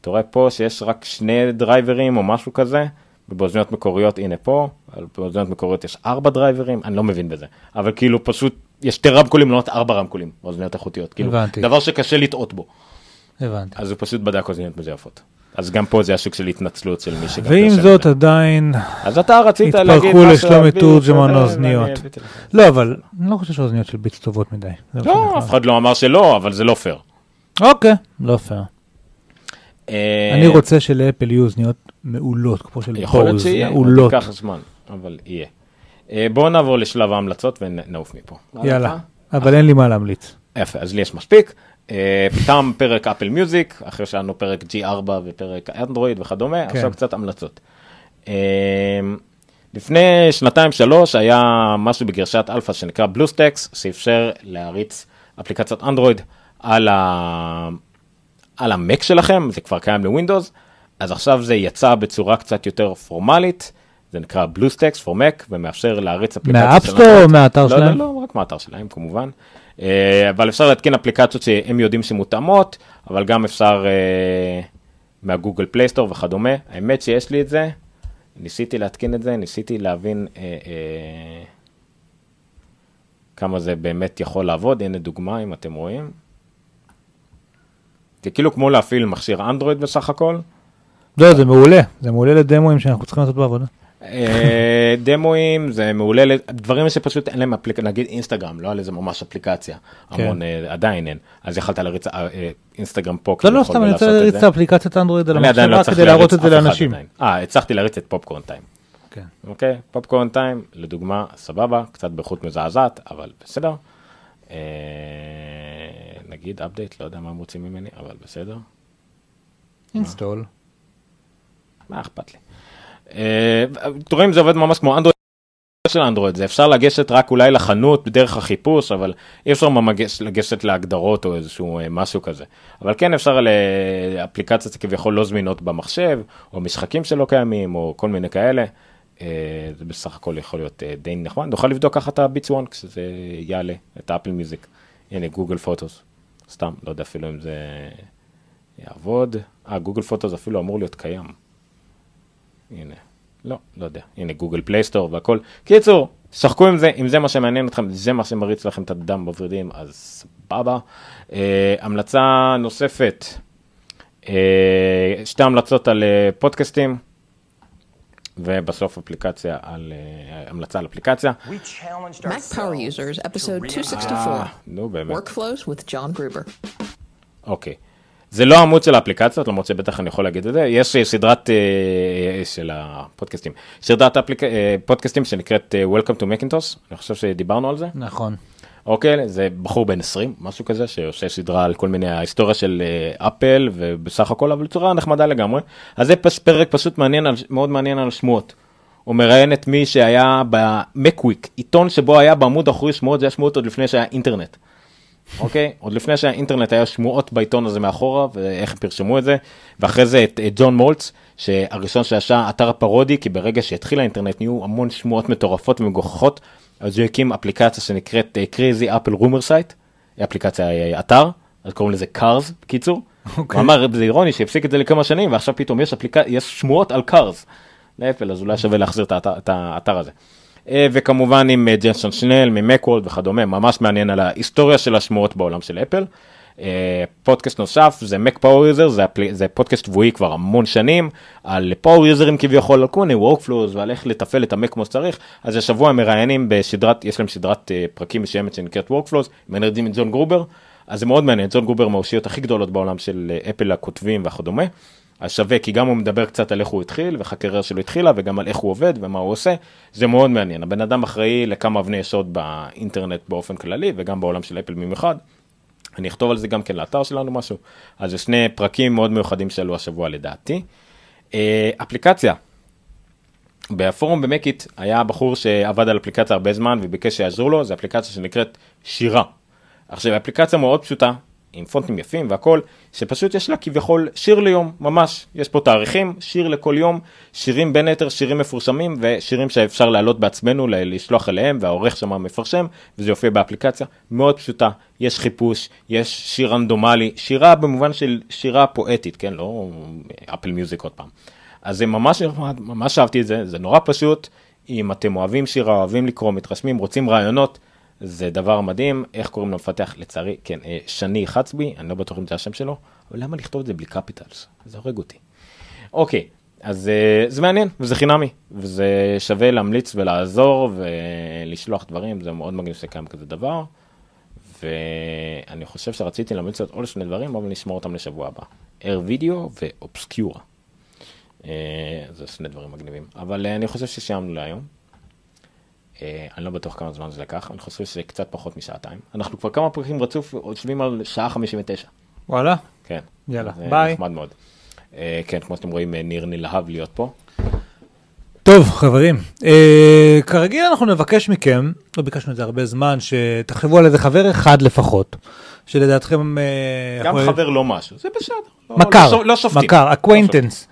אתה רואה פה שיש רק שני driverים או משהו כזה, ובאוזניות מקוריות, הנה פה, באוזניות מקוריות יש ארבע driverים, אני לא מבין בזה. אבל כאילו פשוט, יש שתי רמקולים, לא ארבע רמקולים, באוזניות איכותיות. כאילו, הבנתי. דבר שקשה לטעות בו. הבנתי. אז הוא פשוט בדק אוזניות מזויפות. אז גם פה זה השוק של התנצלות של מי שגם ועם זאת את זה. עדיין אז אתה רצית להגיד התפרקו משהו לשלומי על Beats, תורג'מן לך. לא, אבל אני לא חושב שהאוזניות של Beats טובות מדי. לא, אף אחד לא אמר שלא, אבל זה לא פייר. אוקיי, לא פייר. אה, אני רוצה שלאפל יהיו אוזניות מעולות, כמו של יכול להיות שיהיה. ייקח זמן, אבל יהיה. אה, בואו נעבור לשלב ההמלצות ונעוף מפה. יאללה, אבל אין לי מה להמליץ. יפה, אז לי יש מספיק. אה, תם פרק Apple Music, אחרי שהיה לנו פרק G4 ופרק אנדרואיד וכדומה, כן. עכשיו קצת המלצות. לפני שנתיים שלוש היה משהו בגרסת אלפא שנקרא BlueStacks, שאפשר להריץ אפליקציית אנדרואיד על, ה... על המק שלכם, זה כבר קיים לווינדוס, אז עכשיו זה יצא בצורה קצת יותר פורמלית, זה נקרא BlueStacks for Mac, ומאפשר להריץ אפליקציה מה App Store או מהאתר לא, שלהם? לא, לא, רק מהאתר שלהם כמובן. אה, אבל אפשר להתקין אפליקציות שהם יודעים שמותאמות, אבל גם אפשר אה, מה Google Play Store וכדומה. האמת שיש לי את זה, ניסיתי להתקין את זה, ניסיתי להבין אה, אה, כמה זה באמת יכול לעבוד. הנה דוגמה, אם אתם רואים. זה כאילו כמו להפעיל מכשיר אנדרואיד בסך הכל. לא, זה מעולה, זה מעולה לדמוים שאנחנו צריכים לעשות בעבודה. אה, דמוים זה מעולה, ל- דברים שפשוט אין להם אפליקציה, נגיד אינסטגרם, לא היה לזה ממש אפליקציה, כן. המון אה, עדיין אין, אז יכלת להריץ אה, אינסטגרם פה, לא, לא, סתם, אני רוצה להריץ. את האפליקציית אנדרואיד על אני עדיין המחשב לא כדי להראות את זה לאנשים. אה, הצלחתי להריץ את פופקורן טיים. כן. אוקיי, פופקורן טיים, לדוגמה, סבבה, קצת באיכות מזעזעת, אבל בסדר. נגיד אפדייט, לא יודע מה הם רוצים ממני, אבל בסדר. אינסטול. מה אכפת לי? אה, אתם רואים זה עובד ממש כמו אנדרואיד של אנדרואיד, זה אפשר לגשת רק אולי לחנות בדרך החיפוש, אבל אי אפשר ממש לגשת להגדרות או איזשהו אה, משהו כזה. אבל כן אפשר לאפליקציות כביכול לא זמינות במחשב, או משחקים שלא קיימים, או כל מיני כאלה. אה, זה בסך הכל יכול להיות די נחמד. נוכל לבדוק ככה את ה Beats One כשזה יעלה, את ה Apple Music. הנה Google Photos. סתם, לא יודע אפילו אם זה יעבוד. אה, Google Photos אפילו אמור להיות קיים. הנה, לא, לא יודע, הנה Google Play Store והכל. קיצור, שחקו עם זה, אם זה מה שמעניין אתכם, זה מה שמריץ לכם את הדם בוורידים, אז סבבה. אה, המלצה נוספת, אה, שתי המלצות על אה, פודקאסטים, ובסוף אפליקציה על, אה, המלצה על אפליקציה. Mac Power Users, episode 264. אה, נו באמת. Workflows with John Gruber. אוקיי. זה לא עמוד של האפליקציות, למרות שבטח אני יכול להגיד את זה, יש אה, סדרת אה, של הפודקאסטים, סדרת אפליק... פודקאסטים שנקראת Welcome to Macintosh, אני חושב שדיברנו על זה. נכון. אוקיי, זה בחור בן 20, משהו כזה, שעושה סדרה על כל מיני ההיסטוריה של אה, אפל, ובסך הכל, אבל בצורה נחמדה לגמרי. אז זה פס, פרק פשוט מעניין, על, מאוד מעניין על שמועות. הוא מראיין את מי שהיה במקוויק, עיתון שבו היה בעמוד האחורי שמועות, זה היה שמועות עוד לפני שהיה אינטרנט. אוקיי? עוד לפני שהאינטרנט היה שמועות בעיתון הזה מאחורה, ואיך פרשמו את זה. ואחרי זה את את ג'ון מולץ, שהראשון שעשה אתר הפרודי, כי ברגע שהתחיל האינטרנט נהיו המון שמועות מטורפות ומגוחכות, אז הוא הקים אפליקציה שנקראת אה, Crazy Apple Rumor Site, אפליקציה אה, אתר, אז קוראים לזה CARS בקיצור. אוקיי. הוא אמר זה אירוני שהפסיק את זה לכמה שנים ועכשיו פתאום יש אפליקציה, יש שמועות על cars. לאפל אז אולי שווה להחזיר את האתר, את האתר הזה. אה, וכמובן עם אה, ג'ייסון סנל מ Macworld וכדומה, ממש מעניין על ההיסטוריה של השמועות בעולם של אפל. אה, פודקאסט נוסף זה Mac Power User, זה, אפל- זה פודקאסט שבועי כבר המון שנים, על Power Userים כביכול, על כל מיני Workflows ועל איך לתפעל את המק כמו שצריך, אז השבוע הם מראיינים בסדרת, יש להם סדרת אה, פרקים מסוימת שנקראת Workflows, מנהלים את ג'ון גרובר, אז זה מאוד מעניין, ג'ון גרובר מהאושיות הכי גדולות בעולם של אה, אפל הכותבים וכדומה. אז שווה כי גם הוא מדבר קצת על איך הוא התחיל הקריירה שלו התחילה וגם על איך הוא עובד ומה הוא עושה זה מאוד מעניין הבן אדם אחראי לכמה אבני יסוד באינטרנט באופן כללי וגם בעולם של אפל במיוחד. אני אכתוב על זה גם כן לאתר שלנו משהו אז זה שני פרקים מאוד מיוחדים שעלו השבוע לדעתי. אה, אפליקציה. בפורום במקיט היה בחור שעבד על אפליקציה הרבה זמן וביקש שיעזרו לו זה אפליקציה שנקראת שירה. עכשיו אפליקציה מאוד פשוטה עם פונטים יפים והכל שפשוט יש לה כביכול שיר ליום ממש יש פה תאריכים שיר לכל יום שירים בין היתר שירים מפורסמים ושירים שאפשר להעלות בעצמנו לשלוח אליהם והעורך שם מפרשם וזה יופיע באפליקציה מאוד פשוטה יש חיפוש יש שיר רנדומלי שירה במובן של שירה פואטית כן לא אפל מיוזיק עוד פעם. אז זה ממש ממש אהבתי את זה זה נורא פשוט אם אתם אוהבים שירה אוהבים לקרוא מתרשמים רוצים רעיונות. זה דבר מדהים, איך קוראים למפתח לצערי, כן, אה, שני חצבי, אני לא בטוח אם זה השם שלו, אבל למה לכתוב את זה בלי קפיטלס? זה הורג אותי. אוקיי, אז אה, זה מעניין, וזה חינמי, וזה שווה להמליץ ולעזור ולשלוח דברים, זה מאוד מגניב שקיים כזה דבר. ואני חושב שרציתי להמליץ עוד שני דברים, אבל נשמור אותם לשבוע הבא. אר וידאו ואובסקיורה. זה שני דברים מגניבים. אבל אה, אני חושב שסיימנו להיום. אה, אני לא בטוח כמה זמן זה לקח, אני חושב שזה קצת פחות משעתיים. אנחנו כבר כמה פרקים רצוף יושבים על שעה 59. וואלה, כן. יאללה, ביי. נחמד מאוד. אה, כן, כמו שאתם רואים, אה, ניר נלהב להיות פה. טוב, חברים, אה, כרגיל אנחנו נבקש מכם, לא ביקשנו את זה הרבה זמן, שתחשבו על איזה חבר אחד לפחות, שלדעתכם... אה, גם יכול- חבר לא משהו, זה בסדר. לא- מכר, לא לא שופטים. מכר, acquaintance,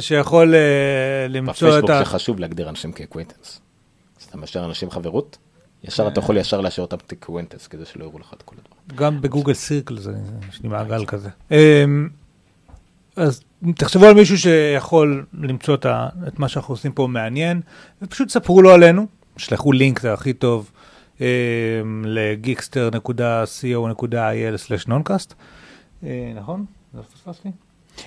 שיכול אה, למצוא את בפייסבוק ה... זה חשוב להגדיר אנשים כ acquaintance. אתה משאיר אנשים חברות, ישר אתה יכול ישר להשאיר אותם כ acquaintance, כדי שלא יראו לך את כל הדברים. גם ב Google Circle זה, יש לי מעגל כזה. אמ, אז תחשבו על מישהו שיכול למצוא את, מה שאנחנו עושים פה מעניין, ופשוט ספרו לו עלינו, שלחו לינק, זה הכי טוב, אמ, לגיקסטר.co.il/נונקאסט, אה, נכון? לא פספסתי?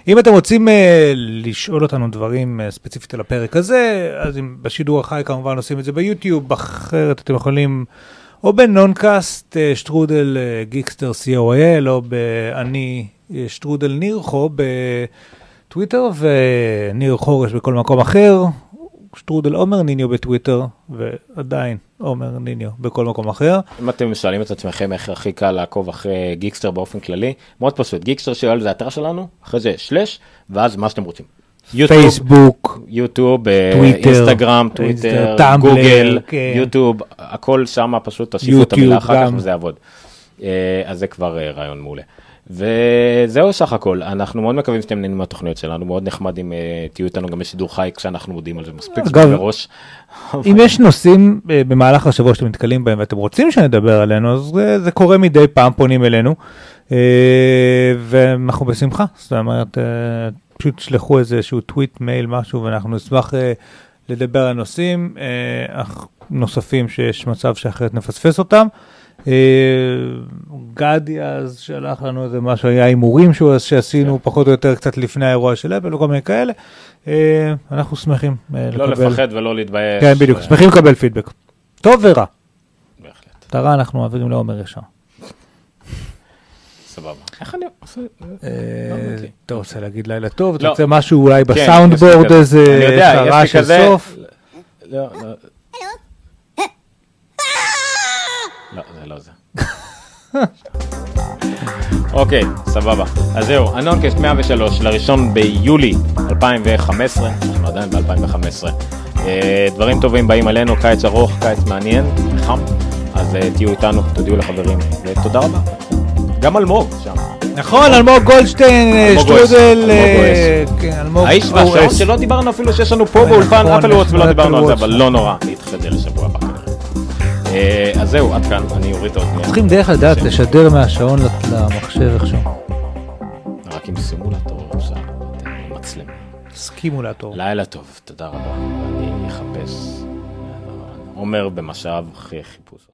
אם אתם רוצים uh, לשאול אותנו דברים uh, ספציפית על הפרק הזה, אז אם בשידור החי כמובן עושים את זה ביוטיוב, אחרת אתם יכולים או בנונקאסט אה, שטרודל אה, גיקסטר co.il, או באני אה, שטרודל נירחו בטוויטר, וניר חורש בכל מקום אחר, שטרודל עומר ניניו בטוויטר, ועדיין עומר ניניו בכל מקום אחר. אם אתם שואלים את עצמכם איך הכי קל לעקוב אחרי גיקסטר באופן כללי, מאוד פשוט, גיקסטר.co.il זה האתר שלנו, אחרי זה slash, ואז מה שאתם רוצים. פייסבוק, יוטיוב, אינסטגרם, אינסטגר, טוויטר, גוגל. יוטיוב, הכל שם פשוט תוסיפו את המילה אחר כך. וזה יעבוד. אה, אז זה כבר אה, רעיון מעולה. וזהו סך הכל, אנחנו מאוד מקווים שאתם נהנים מהתוכניות שלנו, מאוד נחמד אם אה, תהיו איתנו גם בשידור חי כשאנחנו מודיעים על זה מספיק זמן מראש. אם יש נושאים אה, במהלך השבוע שאתם נתקלים בהם ואתם רוצים שנדבר עלינו, אז זה, זה קורה מדי פעם, פונים אלינו, אה, ואנחנו בשמחה. זאת אומרת, אה, פשוט תשלחו איזשהו טוויט, מייל, משהו, ואנחנו נשמח אה, לדבר על נושאים אה, נוספים שיש מצב שאחרת נפספס אותם. אה, גדי אז שלח לנו איזה משהו, היה הימורים שעשינו פחות או יותר קצת לפני האירוע של אפל וכל מיני כאלה. אה, אנחנו שמחים אה, לא לקבל. לפחד ולא להתבייש. כן, בדיוק, אה, שמחים לקבל פידבק. טוב ורע. בהחלט, את הרע אנחנו מעבירים לעומר ישר. סבבה. איך אני עושה? אה, אוקיי. אתה רוצה להגיד לילה טוב? אתה לא. רוצה משהו אולי כן, בסאונד יש לי בורד כזה. איזה אני יודע, יש שרה לי של כזה- סוף? לא, לא. זה לא זה. אוקיי, סבבה. אז זהו, אנונקסט 103 לראשון ביולי 2015, אנחנו עדיין ב-2015. דברים טובים באים עלינו, קיץ ארוך, קיץ מעניין, חם, אז אה, תהיו איתנו, תודיעו לחברים, ותודה רבה. גם אלמוג שם. נכון, אלמוג גולדשטיין, אה, שטרודל, אלמוג אה, אוהס. כן, האיש והשעון אוהס. שלא דיברנו אפילו שיש לנו פה נכון, באולפן אפל וואץ ולא יש דיברנו על זה, אבל. לא נורא, זה לשבוע. אה, אז זהו, עד כאן, אני אוריד את האוזניה. צריכים דרך לדעת לשדר מהשעון למחשב איכשהו. רק עם סימולטור אפשר, מצלמה. סקימולטור. לילה טוב, תודה רבה. אני אחפש. עומר במשאב אחרי חיפוש.